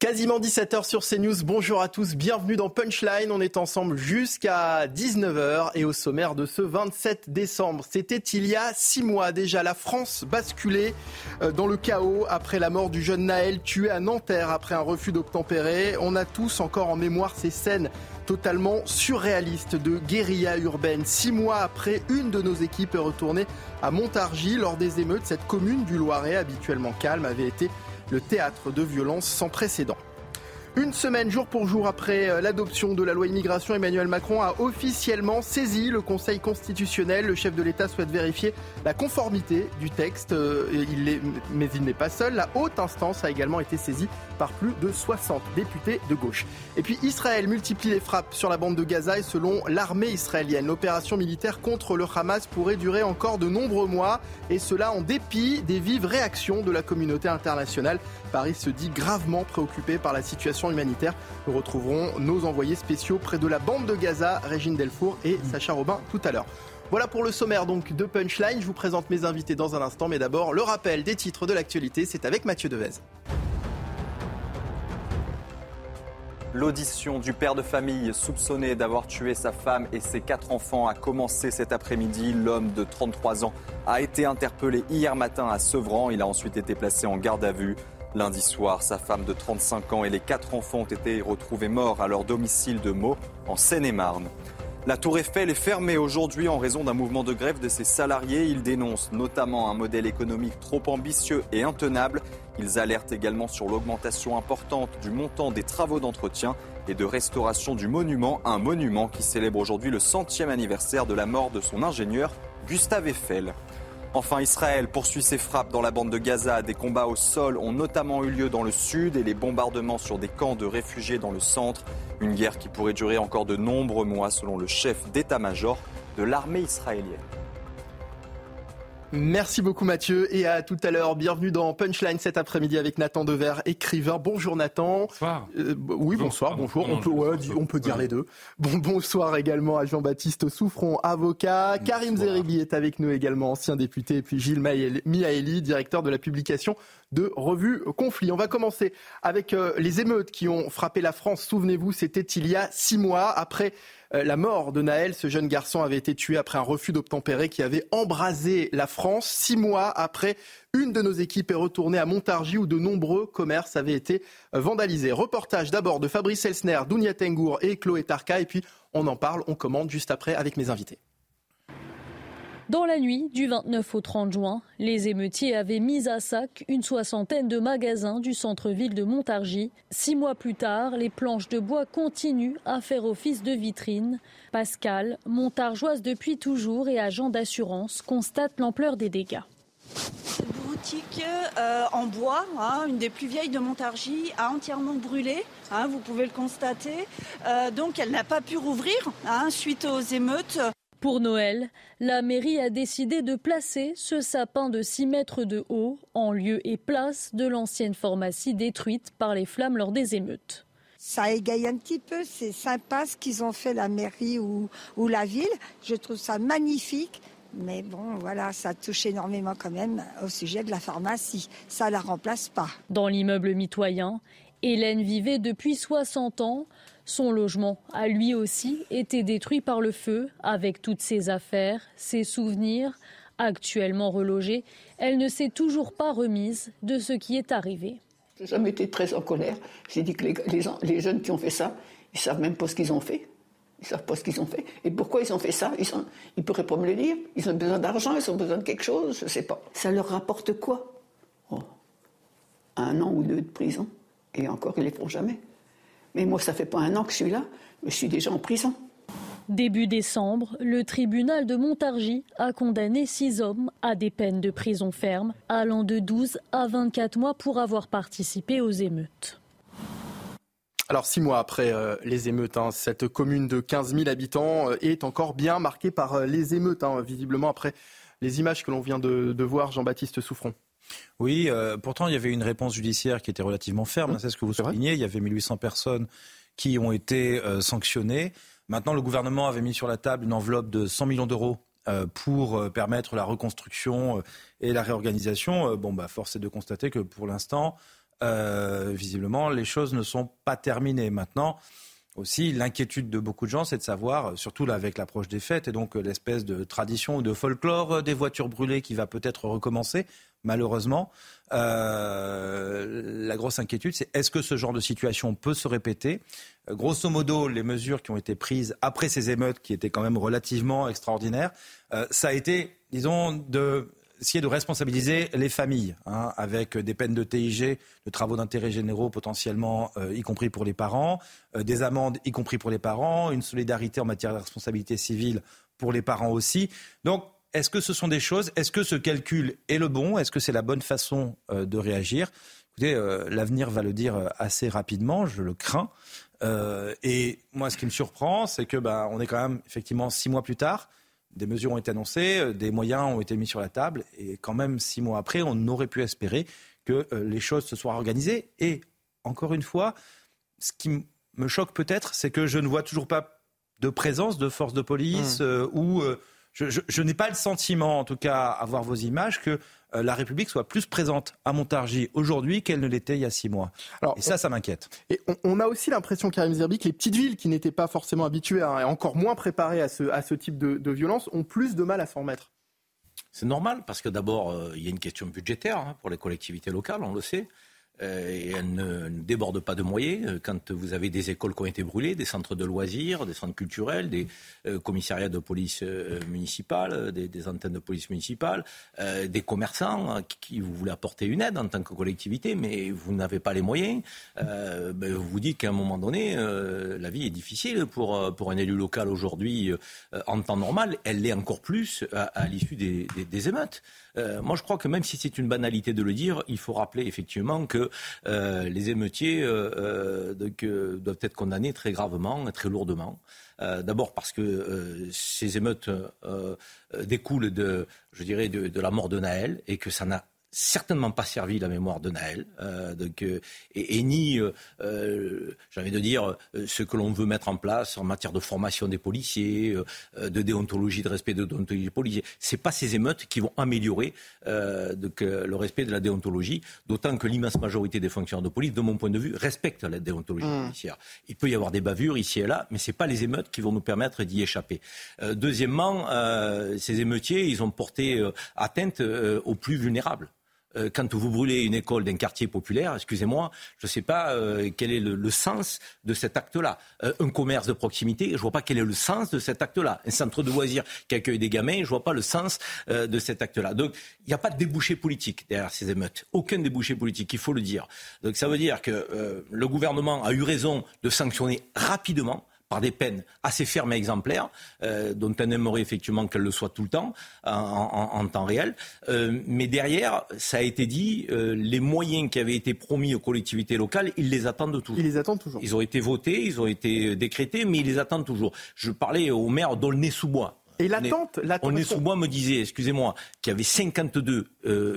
Quasiment 17h sur CNews. Bonjour à tous. Bienvenue dans Punchline. On est ensemble jusqu'à 19h et au sommaire de ce 27 décembre. C'était il y a six mois déjà. La France basculait euh, dans le chaos après la mort du jeune Naël tué à Nanterre après un refus d'obtempérer. On a tous encore en mémoire ces scènes totalement surréalistes de guérilla urbaine. Six mois après, une de nos équipes est retournée à Montargis lors des émeutes. Cette commune du Loiret, habituellement calme, avait été le théâtre de violences sans précédent. Une semaine jour pour jour après euh, l'adoption de la loi immigration, Emmanuel Macron a officiellement saisi le Conseil constitutionnel. Le chef de l'État souhaite vérifier la conformité du texte, euh, mais il n'est pas seul. La haute instance a également été saisie par plus de 60 députés de gauche. Et puis Israël multiplie les frappes sur la bande de Gaza et selon l'armée israélienne, l'opération militaire contre le Hamas pourrait durer encore de nombreux mois et cela en dépit des vives réactions de la communauté internationale. Paris se dit gravement préoccupé par la situation humanitaire. Nous retrouverons nos envoyés spéciaux près de la bande de Gaza, Régine Delfour et Sacha Robin tout à l'heure. Voilà pour le sommaire donc de Punchline. Je vous présente mes invités dans un instant, mais d'abord le rappel des titres de l'actualité, c'est avec Mathieu Devez. L'audition du père de famille soupçonné d'avoir tué sa femme et ses quatre enfants a commencé cet après-midi. L'homme de 33 ans a été interpellé hier matin à Sevran. Il a ensuite été placé en garde à vue. Lundi soir, sa femme de 35 ans et les quatre enfants ont été retrouvés morts à leur domicile de Meaux, en Seine-et-Marne. La Tour Eiffel est fermée aujourd'hui en raison d'un mouvement de grève de ses salariés. Ils dénoncent notamment un modèle économique trop ambitieux et intenable. Ils alertent également sur l'augmentation importante du montant des travaux d'entretien et de restauration du monument, un monument qui célèbre aujourd'hui le centième anniversaire de la mort de son ingénieur, Gustave Eiffel. Enfin, Israël poursuit ses frappes dans la bande de Gaza. Des combats au sol ont notamment eu lieu dans le sud et les bombardements sur des camps de réfugiés dans le centre. Une guerre qui pourrait durer encore de nombreux mois selon le chef d'état-major de l'armée israélienne. Merci beaucoup Mathieu et à tout à l'heure. Bienvenue dans Punchline cet après-midi avec Nathan Dever, écrivain. Bonjour Nathan. Bonsoir. Euh, oui, bonsoir, bonjour. On peut, ouais, on peut dire les deux. Bon, bonsoir également à Jean-Baptiste Souffron, avocat. Karim Zeribi est avec nous également, ancien député. Et puis Gilles Miaeli, directeur de la publication de Revue Conflit. On va commencer avec euh, les émeutes qui ont frappé la France. Souvenez-vous, c'était il y a six mois après la mort de Naël. Ce jeune garçon avait été tué après un refus d'obtempérer qui avait embrasé la France. Six mois après, une de nos équipes est retournée à Montargis où de nombreux commerces avaient été euh, vandalisés. Reportage d'abord de Fabrice Elsner, Dounia Tengour et Chloé Tarka. Et puis on en parle, on commande juste après avec mes invités. Dans la nuit du 29 au 30 juin, les émeutiers avaient mis à sac une soixantaine de magasins du centre-ville de Montargis. Six mois plus tard, les planches de bois continuent à faire office de vitrine. Pascal, montargeoise depuis toujours et agent d'assurance, constate l'ampleur des dégâts. Cette boutique euh, en bois, hein, une des plus vieilles de Montargis, a entièrement brûlé. Hein, vous pouvez le constater. Euh, donc elle n'a pas pu rouvrir hein, suite aux émeutes. Pour Noël, la mairie a décidé de placer ce sapin de 6 mètres de haut en lieu et place de l'ancienne pharmacie détruite par les flammes lors des émeutes. Ça égaye un petit peu, c'est sympa ce qu'ils ont fait la mairie ou, ou la ville. Je trouve ça magnifique. Mais bon, voilà, ça touche énormément quand même au sujet de la pharmacie. Ça ne la remplace pas. Dans l'immeuble mitoyen, Hélène vivait depuis 60 ans. Son logement a lui aussi été détruit par le feu, avec toutes ses affaires, ses souvenirs. Actuellement relogée, elle ne s'est toujours pas remise de ce qui est arrivé. J'ai jamais été très en colère. J'ai dit que les, jeunes qui ont fait ça, ils savent même pas ce qu'ils ont fait. Ils savent pas ce qu'ils ont fait. Et pourquoi ils ont fait ça? Ils, ils pourraient pas me le dire. Ils ont besoin d'argent, ils ont besoin de quelque chose, je sais pas. Ça leur rapporte quoi? Oh. Un an ou deux de prison. Et encore, ils les font jamais. Mais moi, ça fait pas un an que je suis là, mais je suis déjà en prison. Début décembre, le tribunal de Montargis a condamné six hommes à des peines de prison ferme allant de 12 à 24 mois pour avoir participé aux émeutes. Alors six mois après euh, les émeutes, hein, cette commune de 15 000 habitants euh, est encore bien marquée par euh, les émeutes, hein, visiblement après les images que l'on vient de, de voir, Jean-Baptiste Souffron. Oui, pourtant il y avait une réponse judiciaire qui était relativement ferme, c'est ce que vous soulignez, il y avait 1800 personnes qui ont été sanctionnées. Maintenant, le gouvernement avait mis sur la table une enveloppe de 100 millions d'euros euh, pour euh, permettre la reconstruction euh, et la réorganisation. Bon, bah, force est de constater que pour l'instant, visiblement, les choses ne sont pas terminées. Maintenant, aussi, l'inquiétude de beaucoup de gens, c'est de savoir, surtout là avec l'approche des fêtes et donc l'espèce de tradition ou de folklore des voitures brûlées qui va peut-être recommencer, malheureusement. la grosse inquiétude, c'est est-ce que ce genre de situation peut se répéter? Grosso modo, les mesures qui ont été prises après ces émeutes, qui étaient quand même relativement extraordinaires, euh, ça a été, disons, de essayer de responsabiliser les familles, hein, avec des peines de TIG, de travaux d'intérêt généraux potentiellement, euh, y compris pour les parents, euh, des amendes, y compris pour les parents, une solidarité en matière de responsabilité civile pour les parents aussi. Donc, est-ce que ce sont des choses Est-ce que ce calcul est le bon Est-ce que c'est la bonne façon de réagir? Écoutez, l'avenir va le dire assez rapidement, je le crains. Euh, et moi, ce qui me surprend, c'est que bah, on est quand même effectivement six mois plus tard. Des mesures ont été annoncées, euh, des moyens ont été mis sur la table, et quand même six mois après, on aurait pu espérer que euh, les choses se soient organisées. Et encore une fois, ce qui me choque peut-être, c'est que je ne vois toujours pas de présence de forces de police mmh. ou je, n'ai pas le sentiment, en tout cas, à voir vos images, que euh, la République soit plus présente à Montargis aujourd'hui qu'elle ne l'était il y a six mois. et ça, ça m'inquiète. Et on, a aussi l'impression, Karim Zerbi, que les petites villes qui n'étaient pas forcément habituées et encore moins préparées à ce, type de, violence ont plus de mal à s'en remettre. C'est normal, parce que d'abord, euh, il y a une question budgétaire hein, pour les collectivités locales, on le sait. Euh, et elle ne, déborde pas de moyens. Euh, quand vous avez des écoles qui ont été brûlées, des centres de loisirs, des centres culturels, des euh, commissariats de police municipale, des, antennes de police municipale, des commerçants qui, vous voulez apporter une aide en tant que collectivité, mais vous n'avez pas les moyens, ben, vous vous dites qu'à un moment donné, la vie est difficile pour, un élu local aujourd'hui en temps normal. Elle l'est encore plus à, l'issue des émeutes. Euh, moi, je crois que même si c'est une banalité de le dire, il faut rappeler effectivement que euh, les émeutiers euh, doivent être condamnés très gravement, très lourdement. D'abord parce que ces émeutes découlent de, de, la mort de Naël et que ça n'a certainement pas servi la mémoire de Naël, euh, donc, euh, et, ni, euh, euh, j'ai envie de dire, ce que l'on veut mettre en place en matière de formation des policiers, de déontologie, de respect de déontologie des policiers. C'est pas ces émeutes qui vont améliorer donc, le respect de la déontologie, d'autant que l'immense majorité des fonctionnaires de police, de mon point de vue, respectent la déontologie mmh. policière. Il peut y avoir des bavures ici et là, mais c'est pas les émeutes qui vont nous permettre d'y échapper. deuxièmement, ces émeutiers, ils ont porté atteinte aux plus vulnérables. Euh, quand vous brûlez une école d'un quartier populaire, excusez-moi, je ne sais pas euh, quel est le, sens de cet acte-là. Euh, un commerce de proximité, je ne vois pas quel est le sens de cet acte-là. Un centre de loisirs qui accueille des gamins, je ne vois pas le sens de cet acte-là. Donc, il n'y a pas de débouché politique derrière ces émeutes. Aucun débouché politique, il faut le dire. Donc, ça veut dire que le gouvernement a eu raison de sanctionner rapidement par des peines assez fermes et exemplaires, euh, dont on aimerait effectivement qu'elles le soient tout le temps, en, temps réel. Euh, mais derrière, ça a été dit, euh, les moyens qui avaient été promis aux collectivités locales, ils les attendent toujours. Ils les attendent toujours. Ils ont été votés, ils ont été décrétés, mais ils les attendent toujours. Je parlais au maire d'Aulnay-sous-Bois. Et l'attente, l'attente. Aulnay-sous-Bois me disait, excusez-moi, qu'il y avait 52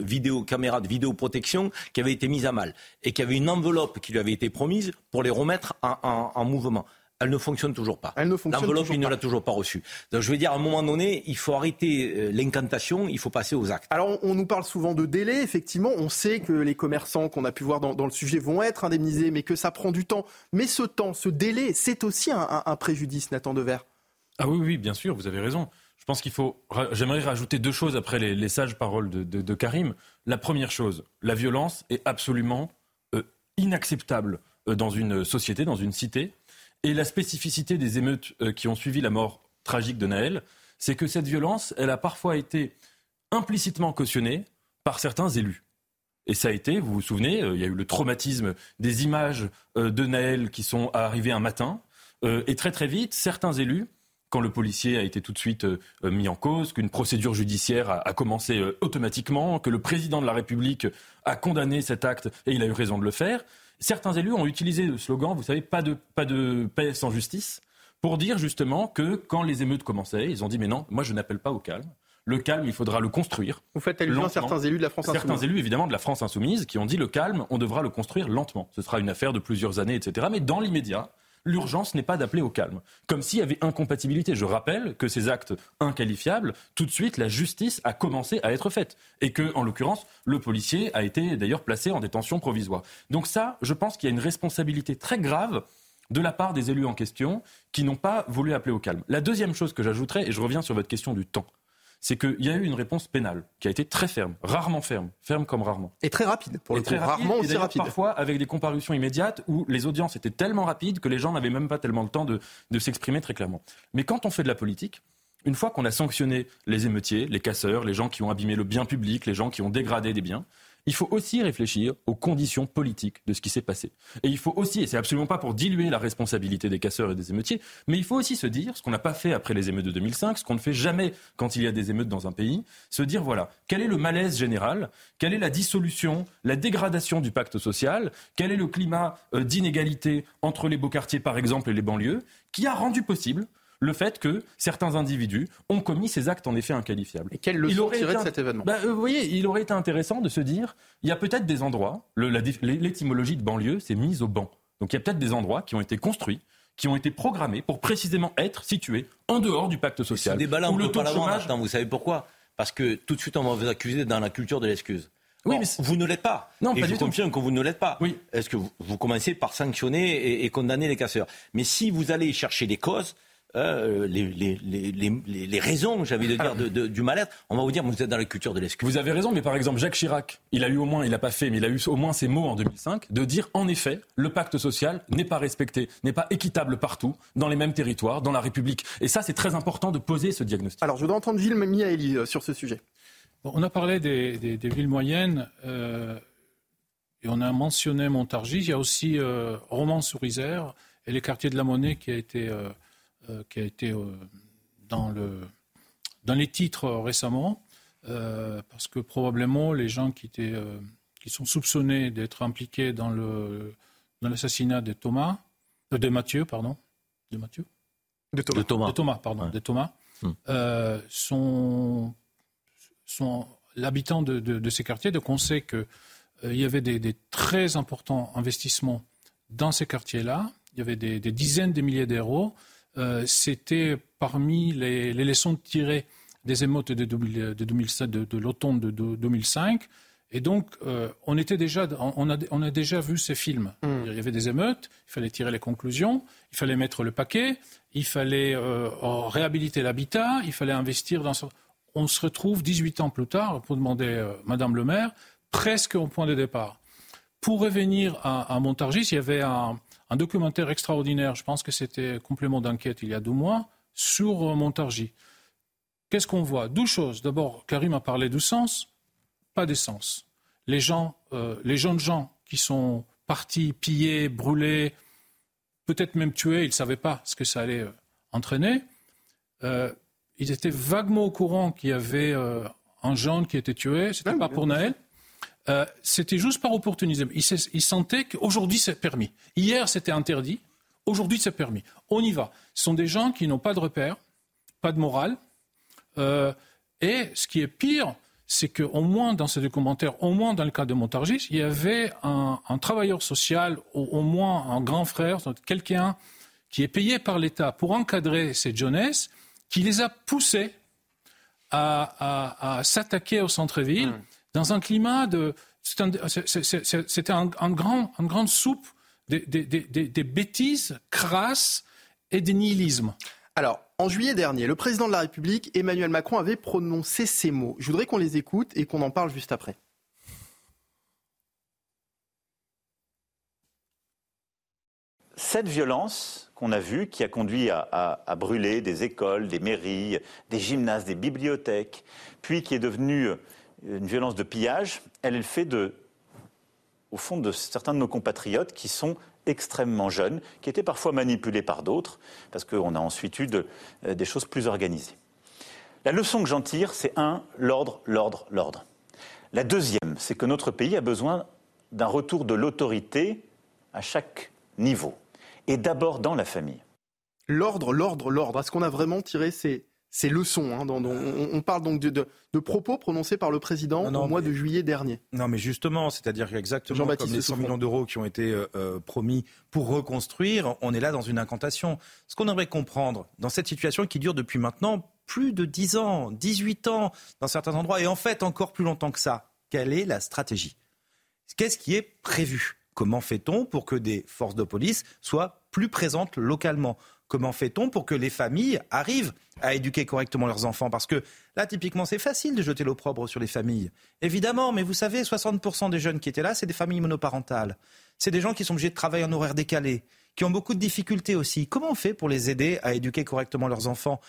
vidéos, caméras de vidéoprotection qui avaient été mises à mal et qu'il y avait une enveloppe qui lui avait été promise pour les remettre en mouvement elle ne fonctionne toujours pas. L'enveloppe, il ne l'a toujours pas reçue. Donc je veux dire, à un moment donné, il faut arrêter euh, l'incantation, il faut passer aux actes. Alors on, nous parle souvent de délai, effectivement, on sait que les commerçants qu'on a pu voir dans, le sujet vont être indemnisés, mais que ça prend du temps. Mais ce temps, ce délai, c'est aussi un, préjudice, Nathan Dever. Ah oui, oui, bien sûr, vous avez raison. Je pense qu'il faut. J'aimerais rajouter deux choses après les, sages paroles de, Karim. La première chose, la violence est absolument euh, inacceptable euh, dans une société, dans une cité. Et la spécificité des émeutes euh, qui ont suivi la mort tragique de Naël, c'est que cette violence, elle a parfois été implicitement cautionnée par certains élus. Et ça a été, vous vous souvenez, euh, il y a eu le traumatisme des images euh, de Naël qui sont arrivées un matin. et très très vite, certains élus quand le policier a été tout de suite mis en cause, qu'une procédure judiciaire a, commencé automatiquement, que le président de la République a condamné cet acte et il a eu raison de le faire. Certains élus ont utilisé le slogan, vous savez, pas de, pas de paix sans justice, pour dire justement que quand les émeutes commençaient, ils ont dit mais non, moi je n'appelle pas au calme. Le calme, il faudra le construire. Vous faites allusion à certains élus de la France Certains insoumise. élus, évidemment, de la France insoumise, qui ont dit le calme, on devra le construire lentement. Ce sera une affaire de plusieurs années, etc. Mais dans l'immédiat, l'urgence n'est pas d'appeler au calme. Comme s'il y avait incompatibilité. Je rappelle que ces actes inqualifiables, tout de suite, la justice a commencé à être faite. Et que, en l'occurrence, le policier a été d'ailleurs placé en détention provisoire. Donc ça, je pense qu'il y a une responsabilité très grave de la part des élus en question qui n'ont pas voulu appeler au calme. La deuxième chose que j'ajouterais, et je reviens sur votre question du temps, c'est qu'il y a eu une réponse pénale qui a été très ferme, rarement ferme, ferme comme rarement. Et très rapide, pour le Et coup. très rapide, Rarement et aussi rapide. Parfois avec des comparutions immédiates où les audiences étaient tellement rapides que les gens n'avaient même pas tellement le temps de, de s'exprimer très clairement. Mais quand on fait de la politique, une fois qu'on a sanctionné les émeutiers, les casseurs, les gens qui ont abîmé le bien public, les gens qui ont dégradé des biens, il faut aussi réfléchir aux conditions politiques de ce qui s'est passé. Et il faut aussi, et c'est absolument pas pour diluer la responsabilité des casseurs et des émeutiers, mais il faut aussi se dire, ce qu'on n'a pas fait après les émeutes de 2005, ce qu'on ne fait jamais quand il y a des émeutes dans un pays, se dire voilà, quel est le malaise général, quelle est la dissolution, la dégradation du pacte social, quel est le climat euh, d'inégalité entre les beaux quartiers par exemple et les banlieues, qui a rendu possible le fait que certains individus ont commis ces actes en effet inqualifiables. Et quelle leçon tirer de cet événement Bah, euh, Vous voyez, il aurait été intéressant de se dire, il y a peut-être des endroits, l'étymologie de banlieue, c'est mise au banc. Donc il y a peut-être des endroits qui ont été construits, qui ont été programmés pour précisément être situés en dehors du pacte Ce social. débat-là, on ne peut pas l'avoir maintenant. Vous savez pourquoi? Parce que tout de suite, on va vous accuser dans la culture de l'excuse. Oui, Or, mais c'est- vous ne l'êtes pas. Non, et pas je du tout. confirme que vous ne l'êtes pas. Oui. Est-ce que vous, vous commencez par sanctionner et, et condamner les casseurs? Mais si vous allez chercher les causes, euh, les, les, les, les- les raisons, j'avais de dire, de- de- du mal-être, on va vous dire, vous êtes dans la culture de l'excuse. Vous avez raison, mais par exemple, Jacques Chirac, il a eu au moins, il n'a pas fait, mais il a eu au moins ces mots en 2005, de dire en effet, le pacte social n'est pas respecté, n'est pas équitable partout, dans les mêmes territoires, dans la République. Et ça, c'est très important de poser ce diagnostic. Alors, je voudrais entendre Gilles Miaeli euh, sur ce sujet. Bon, on a parlé des, des- des villes moyennes euh, et on a mentionné Montargis. Il y a aussi euh, Romans-sur-Isère et les quartiers de la Monnaie qui a été, euh, qui a été euh, dans, le, dans les titres récemment. euh, parce que probablement les gens qui, étaient, euh, qui sont soupçonnés d'être impliqués dans, le, dans l'assassinat de Thomas, euh, de Mathieu, pardon, de Mathieu, De Thomas. De Thomas. de Thomas, pardon, Ouais. de Thomas, Hmm. euh, sont, sont l'habitant de, de- de ces quartiers. Donc on sait qu'il y avait des, des très importants investissements dans ces quartiers-là. Il y avait des, des dizaines de milliers d'euros. Euh, C'était parmi les, les leçons tirées des émeutes de, 2000 de 2007, de, de l'automne de, de 2005. Et donc, euh, on, était déjà, on, a, on a déjà vu ces films. Hmm. Il y avait des émeutes, il fallait tirer les conclusions, il fallait mettre le paquet, il fallait euh, réhabiliter l'habitat, il fallait investir dans... ce- On se retrouve 18 ans plus tard, pour demander euh, Madame le maire, presque au point de départ. Pour revenir à, à Montargis, il y avait un, un documentaire extraordinaire, je pense que c'était complément d'enquête il y a deux mois, sur euh, Montargis. Qu'est-ce qu'on voit? Deux choses. D'abord, Karim a parlé du sens, pas d'essence. Les gens, euh, les jeunes gens qui sont partis piller, brûler, peut-être même tuer, ils ne savaient pas ce que ça allait euh, entraîner. Euh, ils étaient vaguement au courant qu'il y avait un jeune qui était tué, c'était pas pour Naël. Euh, c'était juste par opportunisme. Ils, se- ils sentaient qu'aujourd'hui c'est permis. Hier c'était interdit, aujourd'hui c'est permis. On y va. Ce sont des gens qui n'ont pas de repères, pas de morale. Euh, et ce qui est pire, c'est qu'au moins dans ce documentaire, au moins dans le cas de Montargis, il y avait un, travailleur social, au, au moins un grand frère, quelqu'un qui est payé par l'État pour encadrer cette jeunesse, qui les a poussés à, s'attaquer au centre-ville dans un climat de. C'était un, un grand, une grande soupe des, des- des- des- des bêtises crasses et des nihilismes. Alors, en juillet dernier, le président de la République, Emmanuel Macron, avait prononcé ces mots. Je voudrais qu'on les écoute et qu'on en parle juste après. Cette violence qu'on a vue, qui a conduit à, à- à brûler des écoles, des mairies, des gymnases, des bibliothèques, puis qui est devenue une violence de pillage, elle est le fait de, au fond, de certains de nos compatriotes qui sont extrêmement jeunes, qui étaient parfois manipulés par d'autres, parce qu'on a ensuite eu euh, des choses plus organisées. La leçon que j'en tire, c'est un, l'ordre, l'ordre, l'ordre. La deuxième, c'est que notre pays a besoin d'un retour de l'autorité à chaque niveau, et d'abord dans la famille. L'ordre, l'ordre, l'ordre. Est-ce qu'on a vraiment tiré ces, ces leçons hein, dans, dans- on, on parle donc de, de- de propos prononcés par le président Non, non, au mois mais- de juillet dernier. Non, mais justement, c'est-à-dire Jean-Baptiste comme les 100 Souffron. millions d'euros qui ont été euh, euh, promis pour reconstruire, on est là dans une incantation. Ce qu'on aimerait comprendre dans cette situation qui dure depuis maintenant plus de 10 ans, 18 ans dans certains endroits, et en fait encore plus longtemps que ça, quelle est la stratégie? Qu'est-ce qui est prévu? Comment fait-on pour que des forces de police soient plus présentes localement? Comment fait-on pour que les familles arrivent à éduquer correctement leurs enfants? Parce que là, typiquement, c'est facile de jeter l'opprobre sur les familles. Évidemment, mais vous savez, 60% des jeunes qui étaient là, c'est des familles monoparentales. C'est des gens qui sont obligés de travailler en horaire décalé, qui ont beaucoup de difficultés aussi. Comment on fait pour les aider à éduquer correctement leurs enfants?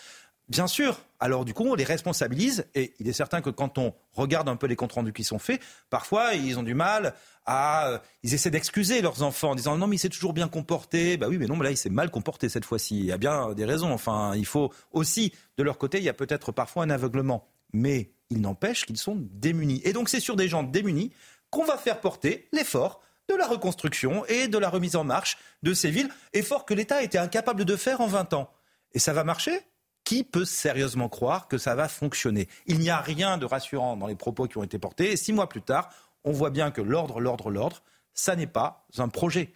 Bien sûr. Alors du coup, on les responsabilise et il est certain que quand on regarde un peu les comptes rendus qui sont faits, parfois ils ont du mal à, euh, ils essaient d'excuser leurs enfants en disant non mais il s'est toujours bien comporté. Bah oui, mais non, mais là il s'est mal comporté cette fois-ci. Il y a bien des raisons. Enfin, il faut aussi de leur côté, il y a peut-être parfois un aveuglement, mais il n'empêche qu'ils sont démunis. Et donc c'est sur des gens démunis qu'on va faire porter l'effort de la reconstruction et de la remise en marche de ces villes, effort que l'État était incapable de faire en 20 ans. Et ça va marcher? Qui peut sérieusement croire que ça va fonctionner? Il n'y a rien de rassurant dans les propos qui ont été portés. Et six mois plus tard, on voit bien que l'ordre, l'ordre, l'ordre, ça n'est pas un projet.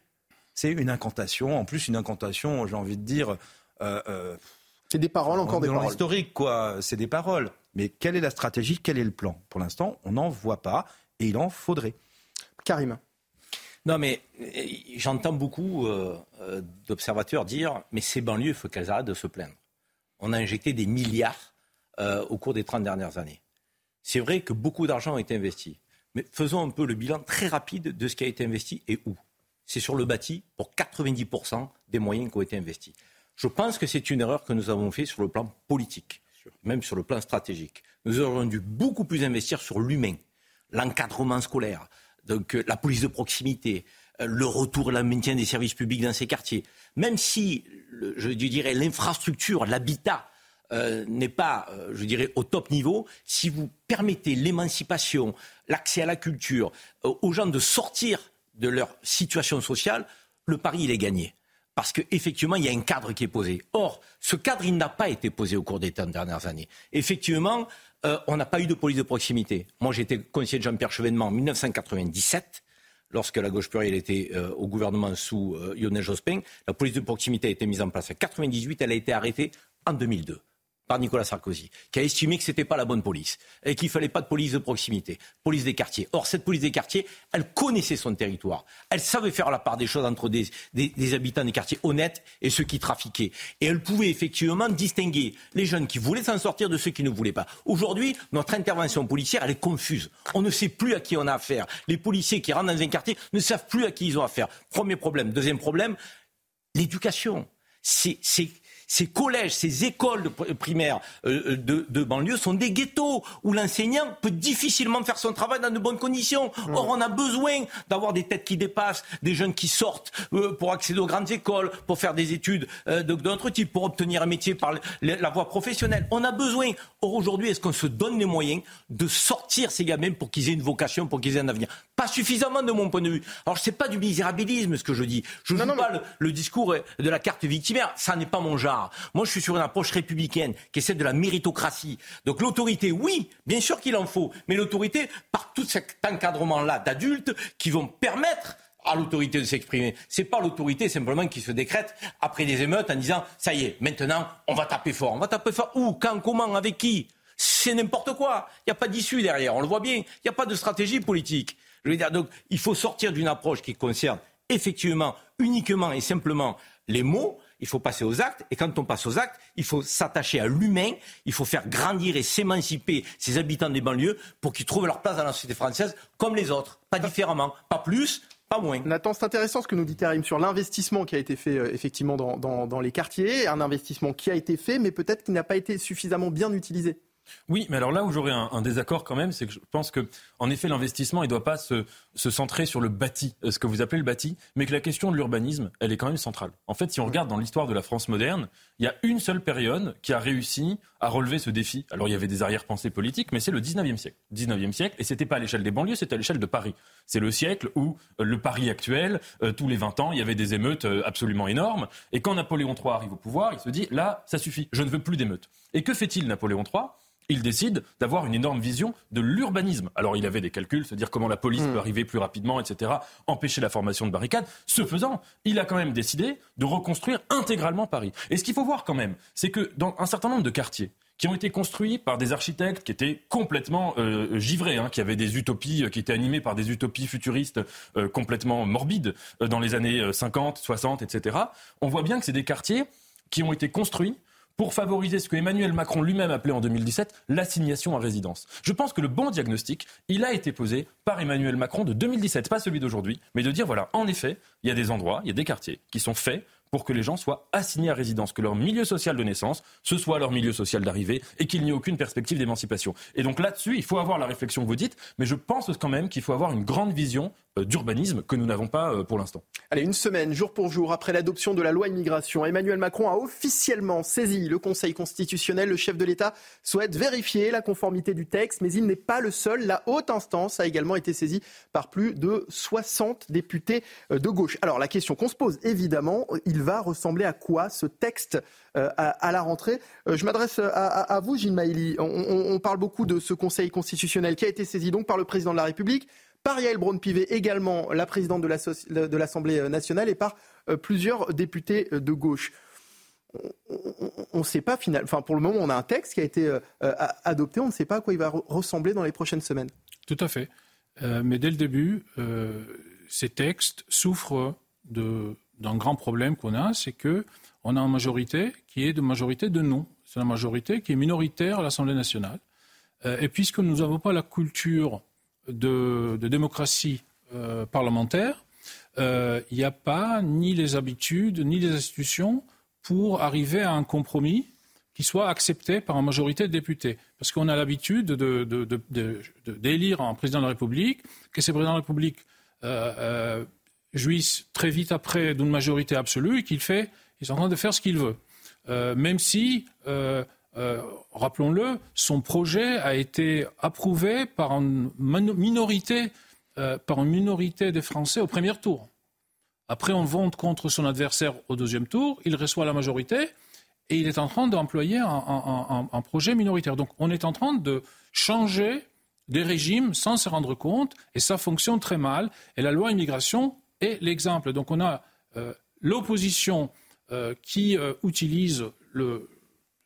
C'est une incantation. En plus, une incantation, j'ai envie de dire. euh, euh, c'est des paroles, encore des paroles. l'historique, quoi. C'est des paroles. Mais quelle est la stratégie? Quel est le plan? Pour l'instant, on n'en voit pas. Et il en faudrait. Karim. Non, mais euh, j'entends beaucoup euh, d'observateurs dire mais ces banlieues, il faut qu'elles arrêtent de se plaindre. On a injecté des milliards euh, au cours des 30 dernières années. C'est vrai que beaucoup d'argent a été investi. Mais faisons un peu le bilan très rapide de ce qui a été investi et où. C'est sur le bâti pour 90% des moyens qui ont été investis. Je pense que c'est une erreur que nous avons fait sur le plan politique, même sur le plan stratégique. Nous aurions dû beaucoup plus investir sur l'humain, l'encadrement scolaire, donc euh, la police de proximité, le retour et le maintien des services publics dans ces quartiers. Même si, je dirais, l'infrastructure, l'habitat euh, n'est pas, euh, je dirais, au top niveau, si vous permettez l'émancipation, l'accès à la culture, euh, aux gens de sortir de leur situation sociale, le pari, il est gagné. Parce qu'effectivement, il y a un cadre qui est posé. Or, ce cadre, il n'a pas été posé au cours des 30 dernières années. Effectivement, euh, on n'a pas eu de police de proximité. Moi, j'étais conseiller de Jean-Pierre Chevènement en 1997 lorsque la gauche plurielle était euh, au gouvernement sous euh, Lionel Jospin, la police de proximité a été mise en place en 98, elle a été arrêtée en 2002 par Nicolas Sarkozy, qui a estimé que ce n'était pas la bonne police et qu'il ne fallait pas de police de proximité, police des quartiers. Or, cette police des quartiers, elle connaissait son territoire. Elle savait faire la part des choses entre des, des- habitants des quartiers honnêtes et ceux qui trafiquaient. Et elle pouvait effectivement distinguer les jeunes qui voulaient s'en sortir de ceux qui ne voulaient pas. Aujourd'hui, notre intervention policière, elle est confuse. On ne sait plus à qui on a affaire. Les policiers qui rentrent dans un quartier ne savent plus à qui ils ont affaire. Premier problème. Deuxième problème, l'éducation. Ces, ces- collèges, ces écoles primaires euh, de, de banlieue sont des ghettos où l'enseignant peut difficilement faire son travail dans de bonnes conditions. Or, on a besoin d'avoir des têtes qui dépassent, des jeunes qui sortent euh, pour accéder aux grandes écoles, pour faire des études euh, de- d'autres types, pour obtenir un métier par la, voie professionnelle. On a besoin. Or, aujourd'hui, est-ce qu'on se donne les moyens de sortir ces gamins pour qu'ils aient une vocation, pour qu'ils aient un avenir? Pas suffisamment de mon point de vue. Alors, c'est pas du misérabilisme ce que je dis. Je ne joue pas le, le discours de la carte victimaire. Ça n'est pas mon genre. Moi, je suis sur une approche républicaine qui est celle de la méritocratie. Donc, l'autorité, oui, bien sûr qu'il en faut. Mais l'autorité, par tout cet encadrement-là d'adultes qui vont permettre à l'autorité de s'exprimer. C'est pas l'autorité simplement qui se décrète après des émeutes en disant ça y est, maintenant on va taper fort. On va taper fort où, quand, comment, avec qui? C'est n'importe quoi. Il n'y a pas d'issue derrière. On le voit bien. Il n'y a pas de stratégie politique. Je veux dire, donc il faut sortir d'une approche qui concerne effectivement uniquement et simplement les mots. Il faut passer aux actes. Et quand on passe aux actes, il faut s'attacher à l'humain. Il faut faire grandir et s'émanciper ces habitants des banlieues pour qu'ils trouvent leur place dans la société française comme les autres. Pas différemment. Pas plus, pas moins. Nathan, c'est intéressant ce que nous dit Karim sur l'investissement qui a été fait euh, effectivement dans, les quartiers, un investissement qui a été fait, mais peut-être qui n'a pas été suffisamment bien utilisé. Oui, mais alors là où j'aurais un, désaccord quand même, c'est que je pense que, en effet, l'investissement, il ne doit pas se, se, centrer sur le bâti, euh, ce que vous appelez le bâti, mais que la question de l'urbanisme, elle est quand même centrale. En fait, si on regarde dans l'histoire de la France moderne, il y a une seule période qui a réussi à relever ce défi. Alors il y avait des arrière-pensées politiques, mais c'est le 19e siècle. 19e siècle, et c'était pas à l'échelle des banlieues, c'était à l'échelle de Paris. C'est le siècle où euh, le Paris actuel, euh, tous les 20 ans, il y avait des émeutes absolument énormes. Et quand Napoléon III arrive au pouvoir, il se dit là, ça suffit, je ne veux plus d'émeutes. Et que fait-il Napoléon III il décide d'avoir une énorme vision de l'urbanisme. Alors il avait des calculs, se dire comment la police hmm. peut arriver plus rapidement, etc., empêcher la formation de barricades. Ce faisant, il a quand même décidé de reconstruire intégralement Paris. Et ce qu'il faut voir quand même, c'est que dans un certain nombre de quartiers, qui ont été construits par des architectes qui étaient complètement euh, givrés, hein, qui avaient des utopies, euh, qui étaient animés par des utopies futuristes euh, complètement morbides dans les années 50, 60, etc. On voit bien que c'est des quartiers qui ont été construits pour favoriser ce que Emmanuel Macron lui-même appelait en 2017 l'assignation à résidence. Je pense que le bon diagnostic, il a été posé par Emmanuel Macron de 2017, pas celui d'aujourd'hui, mais de dire voilà, en effet, il y a des endroits, il y a des quartiers qui sont faits pour que les gens soient assignés à résidence, que leur milieu social de naissance, ce soit leur milieu social d'arrivée, et qu'il n'y ait aucune perspective d'émancipation. Et donc là-dessus, il faut avoir la réflexion que vous dites, mais je pense quand même qu'il faut avoir une grande vision d'urbanisme que nous n'avons pas euh, pour l'instant. Allez, une semaine, jour pour jour, après l'adoption de la loi immigration, Emmanuel Macron a officiellement saisi le Conseil constitutionnel. Le chef de l'État souhaite vérifier la conformité du texte, mais il n'est pas le seul. La haute instance a également été saisie par plus de 60 députés euh, de gauche. Alors la question qu'on se pose, évidemment, il va ressembler à quoi ce texte à, la rentrée? Je m'adresse à, vous, Gilles Maïli. On parle beaucoup de ce Conseil constitutionnel qui a été saisi donc par le président de la République par Yael Braun-Pivet, également la présidente de l'Assemblée nationale, et par euh, plusieurs députés euh, de gauche. On ne sait pas finalement. Enfin, pour le moment, on a un texte qui a été euh, adopté. On ne sait pas à quoi il va ressembler dans les prochaines semaines. Tout à fait. mais dès le début, ces textes souffrent d'un grand problème qu'on a, c'est que on a une majorité qui est de majorité de non. C'est une majorité qui est minoritaire à l'Assemblée nationale. et puisque nous n'avons pas la culture de, démocratie euh, parlementaire, euh, il n'y a pas ni les habitudes ni les institutions pour arriver à un compromis qui soit accepté par une majorité de députés. Parce qu'on a l'habitude d'élire un président de la République, que ces présidents de la République euh, jouissent très vite après d'une majorité absolue et qu'il fait, en train de faire ce qu'il veut. même si euh, rappelons-le, son projet a été approuvé par une minorité, euh, par une minorité des Français au premier tour. Après, on vote contre son adversaire au deuxième tour, il reçoit la majorité et il est en train d'employer un, projet minoritaire. Donc, on est en train de changer des régimes sans se rendre compte et ça fonctionne très mal. Et la loi immigration est l'exemple. Donc, on a euh, l'opposition qui utilise le,